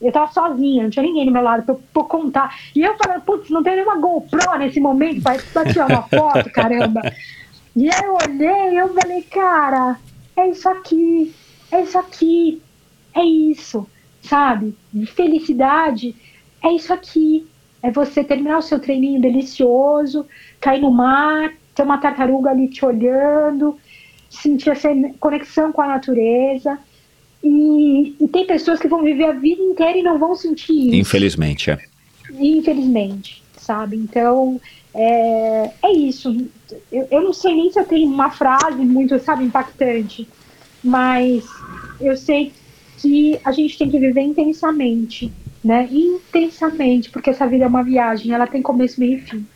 Eu tava sozinha, não tinha ninguém do meu lado pra contar. E eu falei, putz, não tem nenhuma GoPro nesse momento pra, pra tirar uma foto, caramba. E aí eu olhei e eu falei, cara, é isso aqui, é isso aqui, é isso, sabe? Felicidade é isso aqui. É você terminar o seu treininho delicioso, cair no mar, ter uma tartaruga ali te olhando, sentir essa conexão com a natureza. E, e tem pessoas que vão viver a vida inteira e não vão sentir isso Infelizmente, é. infelizmente, sabe? Então, é, é isso. Eu, eu não sei nem se eu tenho uma frase muito, sabe, impactante, mas eu sei que a gente tem que viver intensamente, né? Intensamente, porque essa vida é uma viagem, ela tem começo, meio e fim.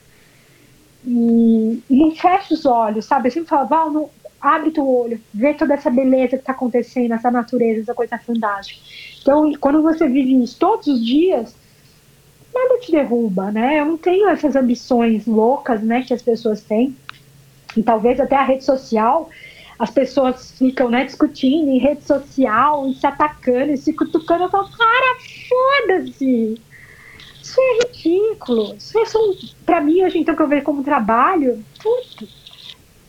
E, e não fecha os olhos, sabe? Eu sempre falo, Val, não, abre teu olho, vê toda essa beleza que está acontecendo, essa natureza, essa coisa fantástica. Então, quando você vive isso todos os dias, nada te derruba, né? Eu não tenho essas ambições loucas, né, que as pessoas têm. E talvez até a rede social, as pessoas ficam, né, discutindo em rede social, e se atacando, e se cutucando. Eu falo, cara, foda-se! Isso é ridículo. Isso é só, pra mim, hoje, então, que eu vejo como trabalho, puto,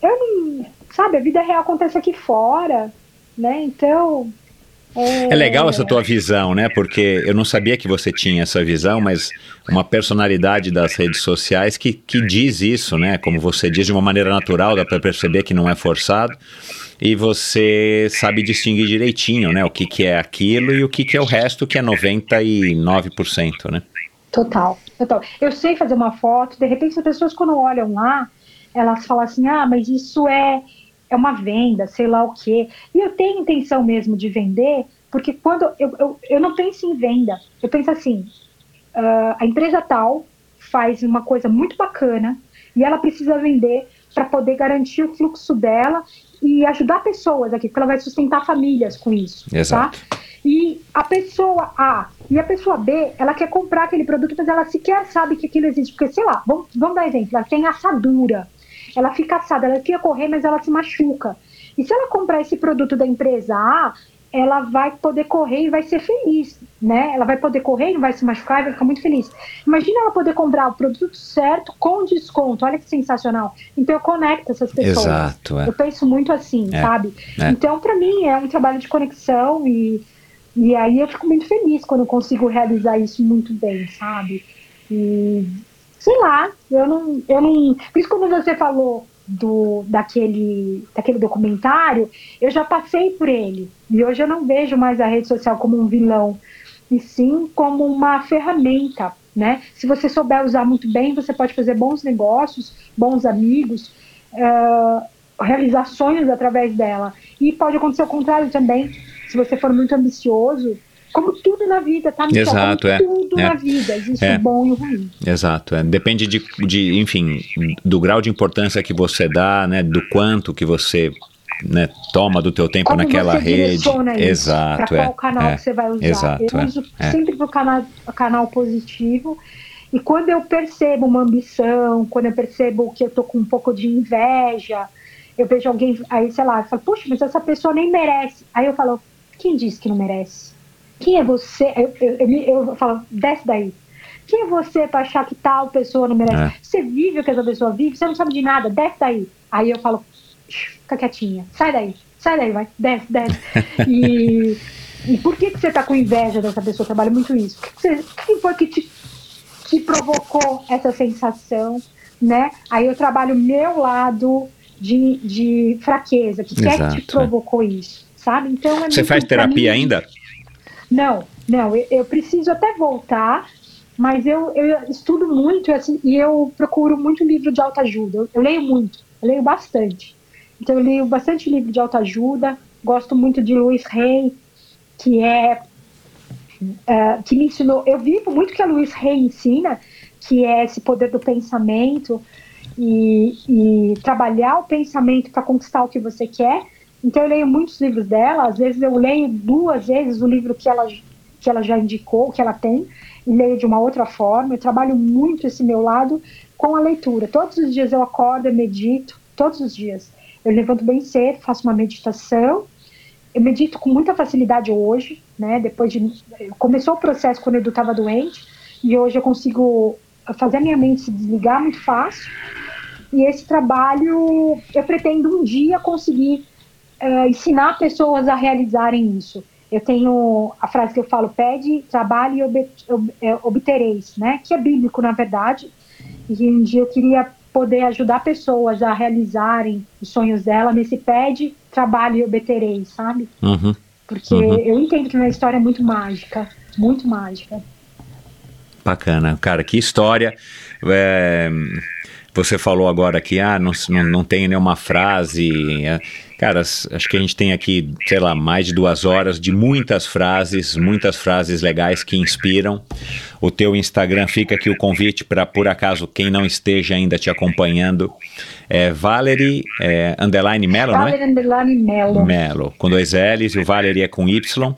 eu não... Sabe, a vida real acontece aqui fora, né? Então... É legal essa tua visão, né? Porque eu não sabia que você tinha essa visão, mas uma personalidade das redes sociais que, que diz isso, né? Como você diz de uma maneira natural, dá para perceber que não é forçado. E você sabe distinguir direitinho, né? O que, que é aquilo e o que, que é o resto, que é 99%, né? Total, total. Eu sei fazer uma foto, de repente as pessoas quando olham lá, elas falam assim, ah, mas isso é, é uma venda, sei lá o quê. E eu tenho intenção mesmo de vender, porque quando eu, eu, eu não penso em venda, eu penso assim, ah, a empresa tal faz uma coisa muito bacana e ela precisa vender para poder garantir o fluxo dela e ajudar pessoas aqui, porque ela vai sustentar famílias com isso, Exato. tá? E a pessoa A e a pessoa B, ela quer comprar aquele produto, mas ela sequer sabe que aquilo existe. Porque, sei lá, vamos, vamos dar exemplo, ela tem assadura. Ela fica assada, ela quer correr, mas ela se machuca. E se ela comprar esse produto da empresa A, ela vai poder correr e vai ser feliz, né? Ela vai poder correr e não vai se machucar e vai ficar muito feliz. Imagina ela poder comprar o produto certo com desconto. Olha que sensacional. Então eu conecto essas pessoas. Exato, é. Eu penso muito assim, É, sabe? é. Então, para mim, é um trabalho de conexão e, e aí eu fico muito feliz quando eu consigo realizar isso muito bem, sabe? E sei lá, eu não, eu não. Por isso quando você falou do daquele, daquele documentário, eu já passei por ele. E hoje eu não vejo mais a rede social como um vilão, e sim como uma ferramenta. Né? Se você souber usar muito bem, você pode fazer bons negócios, bons amigos, ah, realizar sonhos através dela. E pode acontecer o contrário também, se você for muito ambicioso, como tudo na vida, tá? Michel? Exato, como é, Tudo é, na vida, existe é. o bom e o ruim. Exato, é. depende de, de, enfim, do grau de importância que você dá, né, do quanto que você né, toma do teu tempo Como naquela rede. isso, Exato, para é. qual canal é. que você vai usar. Exato, eu é, uso é. sempre para o canal, canal positivo. E quando eu percebo uma ambição, quando eu percebo que eu tô com um pouco de inveja, eu vejo alguém, aí sei lá, eu falo, puxa, mas essa pessoa nem merece. Aí eu falo, quem disse que não merece? Quem é você? Eu, eu, eu, eu falo, desce daí. Quem é você para achar que tal pessoa não merece? É. Você vive o que essa pessoa vive, você não sabe de nada, desce daí. Aí eu falo, "Shh, fica quietinha, sai daí, sai daí, vai, desce, desce. e, e por que, que você tá com inveja dessa pessoa? Eu trabalho muito isso. O que, que, você, o que foi que te, te provocou essa sensação, né? Aí eu trabalho meu lado de, de fraqueza, que, que é que Exato, é. te provocou isso, sabe? Então é Você faz terapia ainda? Não, não, eu, eu preciso até voltar, mas eu, eu estudo muito assim, e eu procuro muito livro de autoajuda. Eu, eu leio muito, eu leio bastante. Então eu leio bastante livro de autoajuda, gosto muito de Luiz Rey, que é, é, que me ensinou. Eu vivo muito que a Luiz Rey ensina, que é esse poder do pensamento e, e trabalhar o pensamento para conquistar o que você quer. Então eu leio muitos livros dela, às vezes eu leio duas vezes o livro que ela que ela já indicou, que ela tem, e leio de uma outra forma. Eu trabalho muito esse meu lado com a leitura. Todos os dias eu acordo, eu medito, todos os dias. Eu levanto bem cedo, faço uma meditação. Eu medito com muita facilidade hoje, né? Depois de começou o processo quando eu estava doente e hoje eu consigo fazer a minha mente se desligar muito fácil. E esse trabalho eu pretendo um dia conseguir uh, ensinar pessoas a realizarem isso. Eu tenho a frase que eu falo: pede, trabalhe e ob, ob, é, obtereis, né? Que é bíblico, na verdade. E um dia eu queria poder ajudar pessoas a realizarem os sonhos dela nesse pede, trabalhe e obtereis, sabe? Uhum. Porque uhum. eu entendo que é uma história muito mágica, muito mágica. Bacana, cara, que história. É, você falou agora que ah, não, não, não tem nenhuma frase. É, cara, acho que a gente tem aqui, sei lá, mais de duas horas de muitas frases, muitas frases legais que inspiram. O teu Instagram fica aqui o convite para, por acaso, quem não esteja ainda te acompanhando, é Valerie é, Underline Melo, não é? Valerie Underline Melo. Melo, com dois L's, e o Valerie é com Y.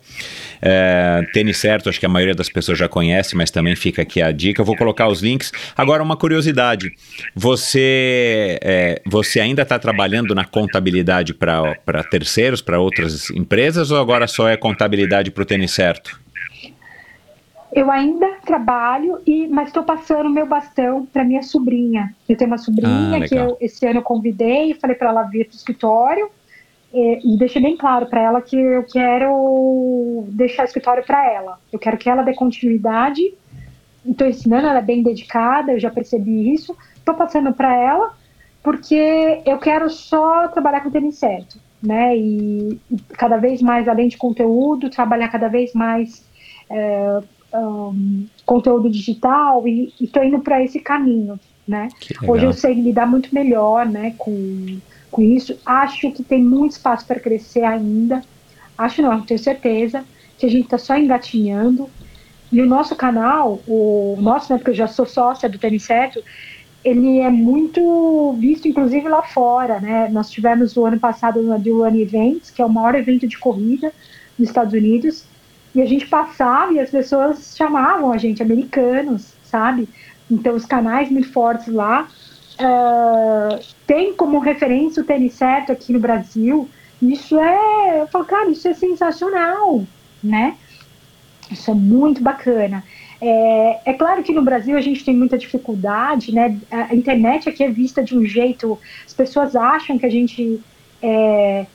É, tênis certo, acho que a maioria das pessoas já conhece, mas também fica aqui a dica. Eu vou colocar os links. Agora, uma curiosidade: você, é, você ainda está trabalhando na contabilidade para terceiros, para outras empresas, ou agora só é contabilidade para o tênis certo? Eu ainda trabalho, e, mas estou passando meu bastão para minha sobrinha. Eu tenho uma sobrinha ah, que eu, esse ano eu convidei, falei para ela vir para o escritório e, e deixei bem claro para ela que eu quero deixar o escritório para ela. Eu quero que ela dê continuidade. Estou ensinando, ela é bem dedicada, eu já percebi isso. Estou passando para ela porque eu quero só trabalhar com o tênis certo, né? E, e, cada vez mais, além de conteúdo, trabalhar cada vez mais é, um, conteúdo digital e estou indo para esse caminho, né? Hoje eu sei lidar muito melhor, né? Com, com isso. Acho que tem muito espaço para crescer ainda. Acho não, tenho certeza que a gente está só engatinhando. E o nosso canal, o nosso, né? Porque eu já sou sócia do Tênis Certo, ele é muito visto, inclusive lá fora, né? Nós tivemos o ano passado The Run Events, que é o maior evento de corrida nos Estados Unidos, e a gente passava e as pessoas chamavam a gente americanos, sabe? Então, os canais muito fortes lá uh, tem como referência o tênis certo aqui no Brasil. Isso é, eu falo, cara, isso é sensacional, né? Isso é muito bacana. É, é, claro que no Brasil a gente tem muita dificuldade, né? A internet aqui é vista de um jeito, as pessoas acham que a gente é,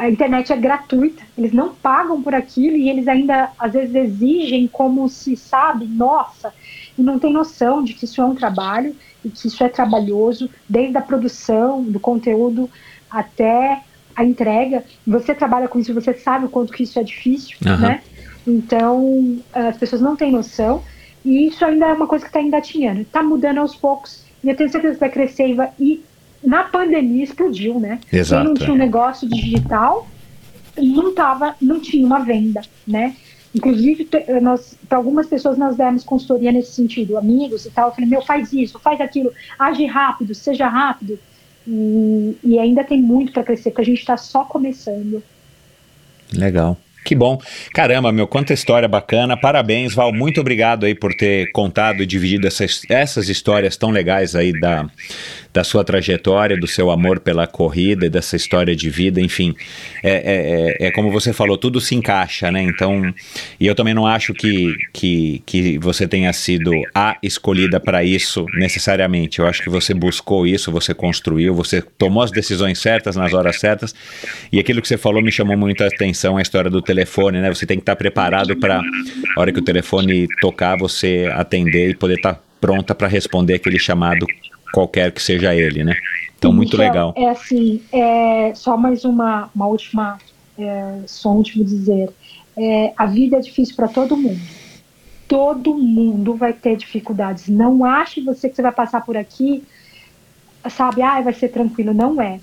a internet é gratuita, eles não pagam por aquilo e eles ainda às vezes exigem como se sabe, nossa, e não tem noção de que isso é um trabalho e que isso é trabalhoso, desde a produção do conteúdo até a entrega. Você trabalha com isso, você sabe o quanto que isso é difícil, uhum. né? Então, as pessoas não têm noção e isso ainda é uma coisa que está engatinhando. Está mudando aos poucos e eu tenho certeza que vai crescer e, vai, e na pandemia explodiu, né? Exato, Quem não tinha um negócio digital não tava, não tinha uma venda, né? Inclusive, nós, para algumas pessoas nós demos consultoria nesse sentido, amigos e tal. Eu falei, meu, faz isso, faz aquilo, age rápido, seja rápido. E, e ainda tem muito para crescer, porque a gente está só começando. Legal. Que bom. Caramba, meu, quanta história bacana. Parabéns, Val. Muito obrigado aí por ter contado e dividido essas, essas histórias tão legais aí da, da sua trajetória, do seu amor pela corrida, dessa história de vida, enfim. É, é, é, é como você falou, tudo se encaixa, né? Então, e eu também não acho que, que, que você tenha sido a escolhida para isso necessariamente. Eu acho que você buscou isso, você construiu, você tomou as decisões certas nas horas certas. E aquilo que você falou me chamou muito a atenção, a história do telefone, né? Você tem que estar preparado para, a hora que o telefone tocar, você atender e poder estar pronta para responder aquele chamado qualquer que seja ele, né? Então, muito legal. É assim, é, só mais uma, uma última, é, só um último dizer. É, a vida é difícil para todo mundo. Todo mundo vai ter dificuldades. Não ache você que você vai passar por aqui, sabe, ah, vai ser tranquilo. Não é.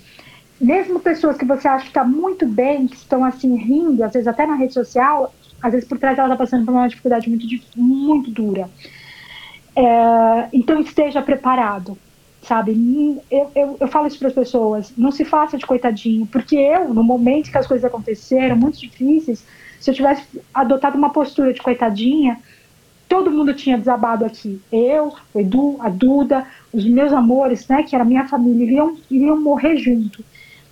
Mesmo pessoas que você acha que está muito bem, que estão assim rindo, às vezes até na rede social, às vezes por trás ela está passando por uma dificuldade muito, muito dura. É, então esteja preparado sabe? Eu, eu, eu falo isso para as pessoas, não se faça de coitadinho, porque eu, no momento que as coisas aconteceram, muito difíceis, Se eu tivesse adotado uma postura de coitadinha, todo mundo tinha desabado aqui. Eu, o Edu, a Duda, os meus amores, né, que era minha família, iriam, iriam morrer junto.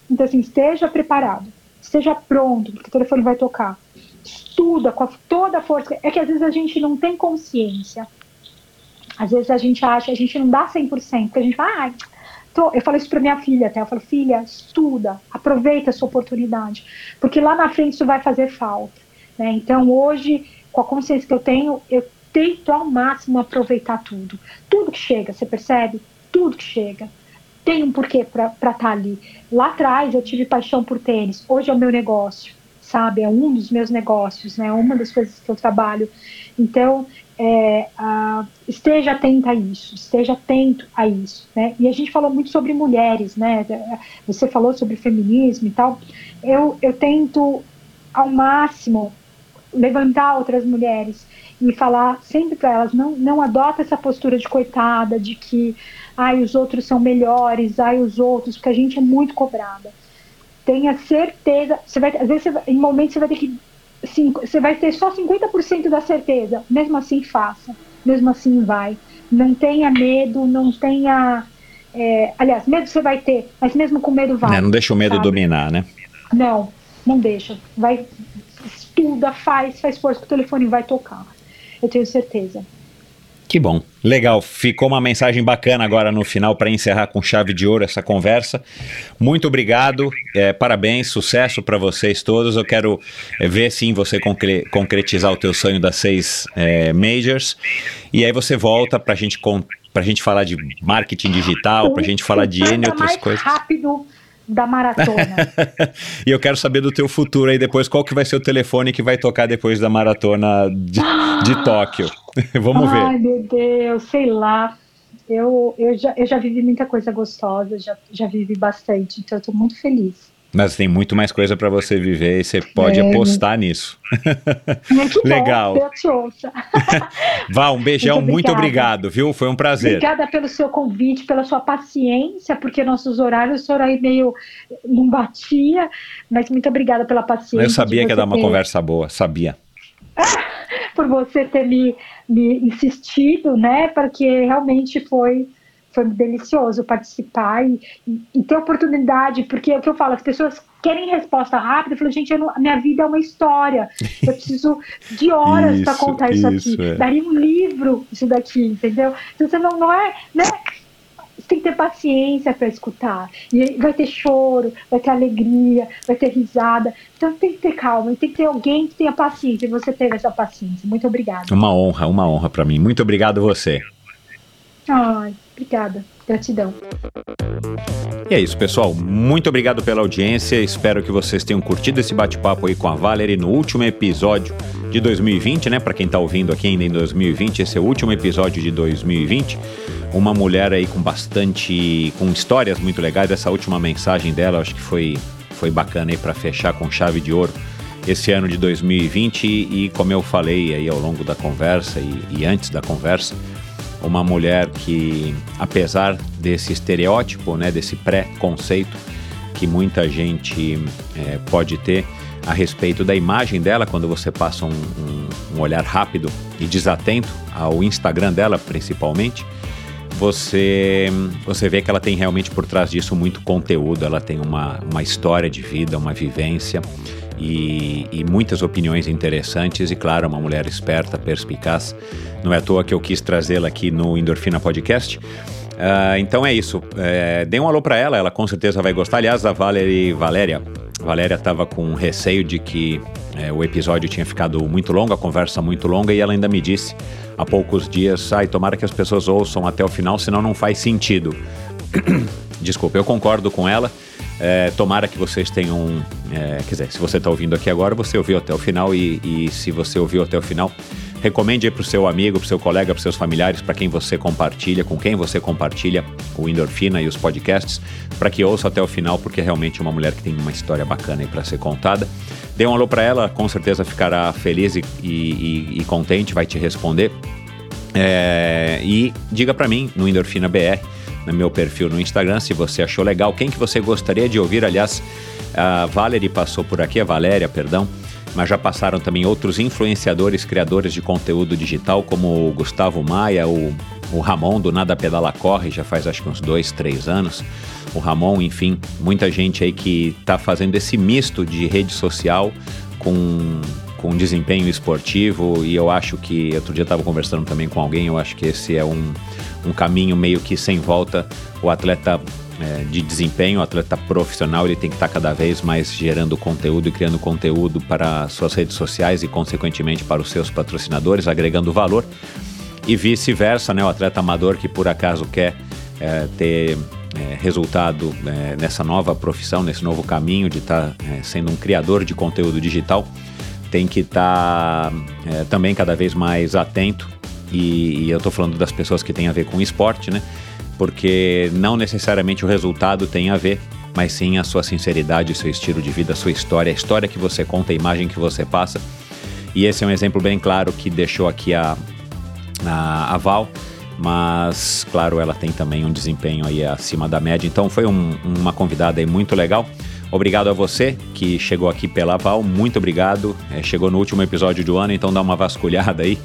Então, assim, esteja preparado, esteja pronto, porque o telefone vai tocar. Estuda com a, toda a força. É que às vezes a gente não tem consciência. Às vezes a gente acha, a gente não dá 100%, porque a gente fala, ah, eu falo isso para minha filha até, eu falo, filha, estuda, aproveita essa oportunidade, porque lá na frente isso vai fazer falta. Né? Então, hoje, com a consciência que eu tenho, eu tento ao máximo aproveitar tudo. Tudo que chega, você percebe? Tudo que chega. Tem um porquê para estar tá ali. Lá atrás eu tive paixão por tênis, hoje é o meu negócio, sabe? É um dos meus negócios, né? Uma das coisas que eu trabalho. Então, é, uh, esteja atenta a isso, esteja atento a isso, né? E a gente falou muito sobre mulheres, né? Você falou sobre feminismo e tal. Eu, eu tento ao máximo levantar outras mulheres e falar sempre para elas, não, não adota essa postura de coitada, de que ai, os outros são melhores, ai, os outros, porque a gente é muito cobrada. Tenha certeza, você vai, às vezes você, em momentos você vai ter que cinco, você vai ter só 50% da certeza, mesmo assim faça, mesmo assim vai. Não tenha medo, não tenha. É, aliás, medo você vai ter, mas mesmo com medo vai. É, não deixa o medo sabe? dominar, né? Não, não deixa. Vai, estuda, faz, faz força que o telefone vai tocar eu tenho certeza. Que bom. Legal. Ficou uma mensagem bacana agora no final para encerrar com chave de ouro essa conversa. Muito obrigado. É, parabéns, sucesso para vocês todos. Eu quero é, ver sim você concre concretizar o teu sonho das seis é, majors. E aí você volta para gente a gente falar de marketing digital, para a gente falar de N outras coisas. rápido da maratona. e eu quero saber do teu futuro aí depois, qual que vai ser o telefone que vai tocar depois da maratona de, de Tóquio. Vamos ver. Ai, meu Deus, sei lá. Eu, eu, já, eu já vivi muita coisa gostosa, já, já vivi bastante, então eu tô muito feliz. Mas tem muito mais coisa para você viver e você pode é. apostar nisso. Muito Legal. Bom. Vá, um beijão, muito, muito, obrigado, viu? Foi um prazer. Obrigada pelo seu convite, pela sua paciência, porque nossos horários, o senhor aí meio não batia, mas muito obrigada pela paciência. Eu sabia que ia dar uma ter... conversa boa, sabia. Por você ter me, me insistido, né? Porque realmente foi foi delicioso participar e, e, ter oportunidade, porque é o que eu falo, as pessoas querem resposta rápida, eu falo, gente, eu não, minha vida é uma história, eu preciso de horas para contar isso, isso aqui, é. daria um livro isso daqui, entendeu? Então você não, não é, né? Tem que ter paciência para escutar. E vai ter choro, vai ter alegria, vai ter risada. Então tem que ter calma tem que ter alguém que tenha paciência. E você teve essa paciência. Muito obrigada. Uma honra, uma honra para mim. Muito obrigado você. Ai, obrigada. Gratidão. E é isso, pessoal. Muito obrigado pela audiência. Espero que vocês tenham curtido esse bate-papo aí com a Valerie no último episódio de 2020, né? Para quem tá ouvindo aqui ainda em 2020, esse é o último episódio de 2020. Uma mulher aí com bastante com histórias muito legais. Essa última mensagem dela, acho que foi foi bacana aí para fechar com chave de ouro esse ano de 2020 e, como eu falei aí ao longo da conversa e, e antes da conversa, uma mulher que, apesar desse estereótipo, né, desse pré-conceito que muita gente é, pode ter a respeito da imagem dela, quando você passa um, um, um olhar rápido e desatento ao Instagram dela, principalmente, você, você vê que ela tem realmente por trás disso muito conteúdo, ela tem uma, uma história de vida, uma vivência e, e, muitas opiniões interessantes e, claro, uma mulher esperta, perspicaz. Não é à toa que eu quis trazê-la aqui no Endorfina Podcast. Uh, então é isso. É, dê um alô para ela, ela com certeza vai gostar. Aliás, a Valerie, Valéria, Valéria estava com receio de que é, o episódio tinha ficado muito longo, a conversa muito longa, e ela ainda me disse há poucos dias: ai, tomara que as pessoas ouçam até o final, senão não faz sentido. Desculpa, eu concordo com ela. É, tomara que vocês tenham. É, quer dizer, se você está ouvindo aqui agora, você ouviu até o final. E, e se você ouviu até o final, recomende aí para o seu amigo, para o seu colega, para seus familiares, para quem você compartilha, com quem você compartilha o Endorfina e os podcasts, para que ouça até o final, porque é realmente uma mulher que tem uma história bacana aí para ser contada. Dê um alô para ela, com certeza ficará feliz e, e, e contente, vai te responder. É, e diga para mim no Endorfina BR no meu perfil no Instagram, se você achou legal, quem que você gostaria de ouvir, aliás, a Valerie passou por aqui, a Valéria, perdão, mas já passaram também outros influenciadores, criadores de conteúdo digital, como o Gustavo Maia, o, o Ramon do Nada Pedala Corre, já faz acho que uns dois, três anos. O Ramon, enfim, muita gente aí que está fazendo esse misto de rede social com, com desempenho esportivo. E eu acho que, outro dia estava conversando também com alguém, eu acho que esse é um, um caminho meio que sem volta. O atleta é, de desempenho, o atleta profissional, ele tem que estar cada vez mais gerando conteúdo e criando conteúdo para suas redes sociais e, consequentemente, para os seus patrocinadores, agregando valor. E vice-versa, né? O atleta amador que por acaso quer é, ter é, resultado é, nessa nova profissão, nesse novo caminho de estar tá, é, sendo um criador de conteúdo digital, tem que estar tá, é, também cada vez mais atento. E, e eu estou falando das pessoas que têm a ver com esporte, né? porque não necessariamente o resultado tem a ver, mas sim a sua sinceridade, seu estilo de vida, a sua história, a história que você conta, a imagem que você passa. E esse é um exemplo bem claro que deixou aqui a, a, a Val, mas claro, ela tem também um desempenho aí acima da média. Então foi um, uma convidada aí muito legal. Obrigado a você que chegou aqui pela Val, muito obrigado. É, chegou no último episódio do ano, então dá uma vasculhada aí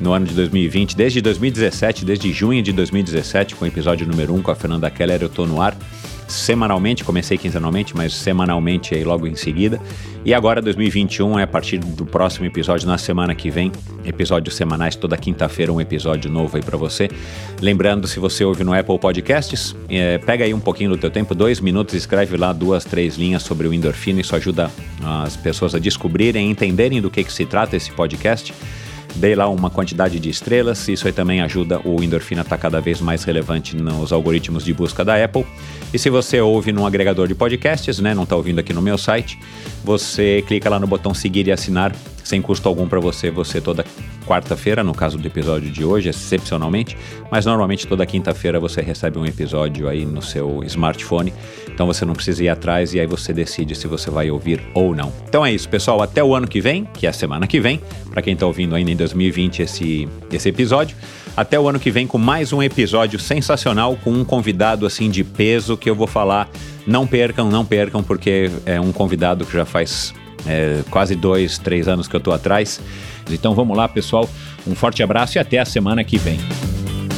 no ano de 2020. Desde 2017, desde junho de 2017, com o episódio número 1 com a Fernanda Keller, eu tô no ar semanalmente, comecei quinzenalmente, mas semanalmente aí logo em seguida. E agora 2021 é a partir do próximo episódio na semana que vem, episódios semanais toda quinta-feira um episódio novo aí para você. Lembrando, se você ouve no Apple Podcasts, é, pega aí um pouquinho do teu tempo, dois minutos, escreve lá duas, três linhas sobre o endorfina, isso ajuda as pessoas a descobrirem, entenderem do que, que se trata esse podcast dei lá uma quantidade de estrelas, isso aí também ajuda o Endorfina a estar tá cada vez mais relevante nos algoritmos de busca da Apple. E se você ouve num agregador de podcasts, né, não está ouvindo aqui no meu site, você clica lá no botão seguir e assinar, sem custo algum para você, você toda quarta-feira, no caso do episódio de hoje, excepcionalmente, mas normalmente toda quinta-feira você recebe um episódio aí no seu smartphone, então você não precisa ir atrás e aí você decide se você vai ouvir ou não. Então é isso, pessoal, até o ano que vem, que é a semana que vem, para quem está ouvindo ainda em 2020 esse, esse episódio. Até o ano que vem com mais um episódio sensacional com um convidado assim de peso que eu vou falar. Não percam, não percam, porque é um convidado que já faz é, quase dois, três anos que eu estou atrás. Então vamos lá, pessoal. Um forte abraço e até a semana que vem.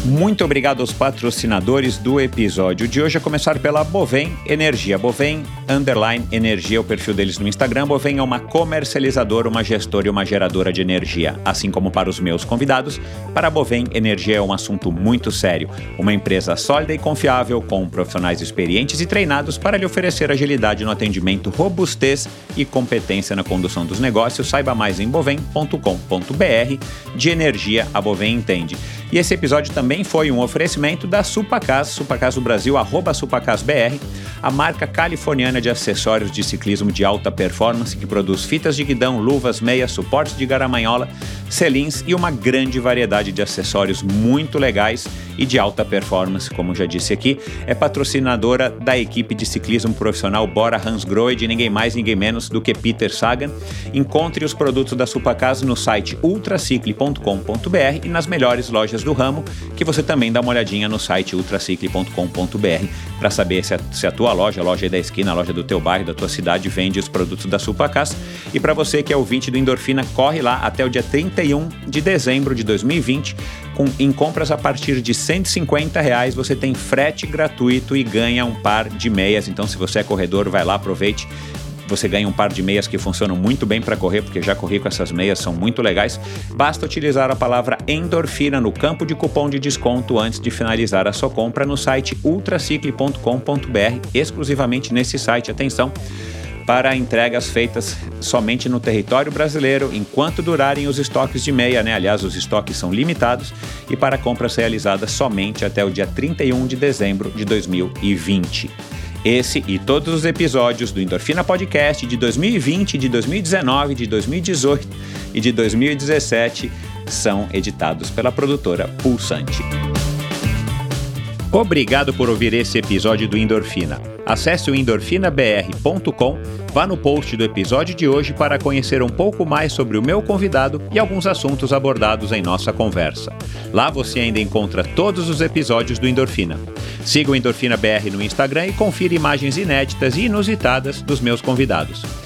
Muito obrigado aos patrocinadores do episódio de hoje, a começar pela Bovem Energia. Bovem Underline Energia, o perfil deles no Instagram. Bovem é uma comercializadora, uma gestora e uma geradora de energia. Assim como para os meus convidados, para a Bovem, energia é um assunto muito sério. Uma empresa sólida e confiável, com profissionais experientes e treinados para lhe oferecer agilidade no atendimento, robustez e competência na condução dos negócios. Saiba mais em bovem.com.br. De energia, a Bovem entende. E esse episódio também foi um oferecimento da Supacas, Supacas do Brasil, arroba SupacasBR, a marca californiana de acessórios de ciclismo de alta performance que produz fitas de guidão, luvas, meias, suportes de garamanhola, selins e uma grande variedade de acessórios muito legais e de alta performance, como já disse aqui. É patrocinadora da equipe de ciclismo profissional Bora Hansgrohe, de ninguém mais, ninguém menos do que Peter Sagan. Encontre os produtos da Supacas no site ultracicle.com.br e nas melhores lojas do ramo, que você também dá uma olhadinha no site ultracicle.com.br para saber se a, se a, tua loja, a loja da esquina, a loja do teu bairro, da tua cidade, vende os produtos da Supacas. E para você que é ouvinte do Endorfina, corre lá até o dia 31 de dezembro de 2020. Com, em compras a partir de 150 reais, você tem frete gratuito e ganha um par de meias. Então, se você é corredor, vai lá, aproveite você ganha um par de meias que funcionam muito bem para correr, porque já corri com essas meias, são muito legais. Basta utilizar a palavra endorfina no campo de cupom de desconto antes de finalizar a sua compra no site ultracicle.com.br, exclusivamente nesse site. Atenção! para entregas feitas somente no território brasileiro enquanto durarem os estoques de meia, né? Aliás, os estoques são limitados e para compras realizadas somente até o dia 31 de dezembro de 2020. Esse e todos os episódios do Endorfina Podcast de 2020, de 2019, de 2018 e de 2017 são editados pela produtora Pulsante. Obrigado por ouvir esse episódio do Endorfina. Acesse o endorfinabr.com, vá no post do episódio de hoje para conhecer um pouco mais sobre o meu convidado e alguns assuntos abordados em nossa conversa. Lá você ainda encontra todos os episódios do Endorfina. Siga o Endorfina BR no Instagram e confira imagens inéditas e inusitadas dos meus convidados.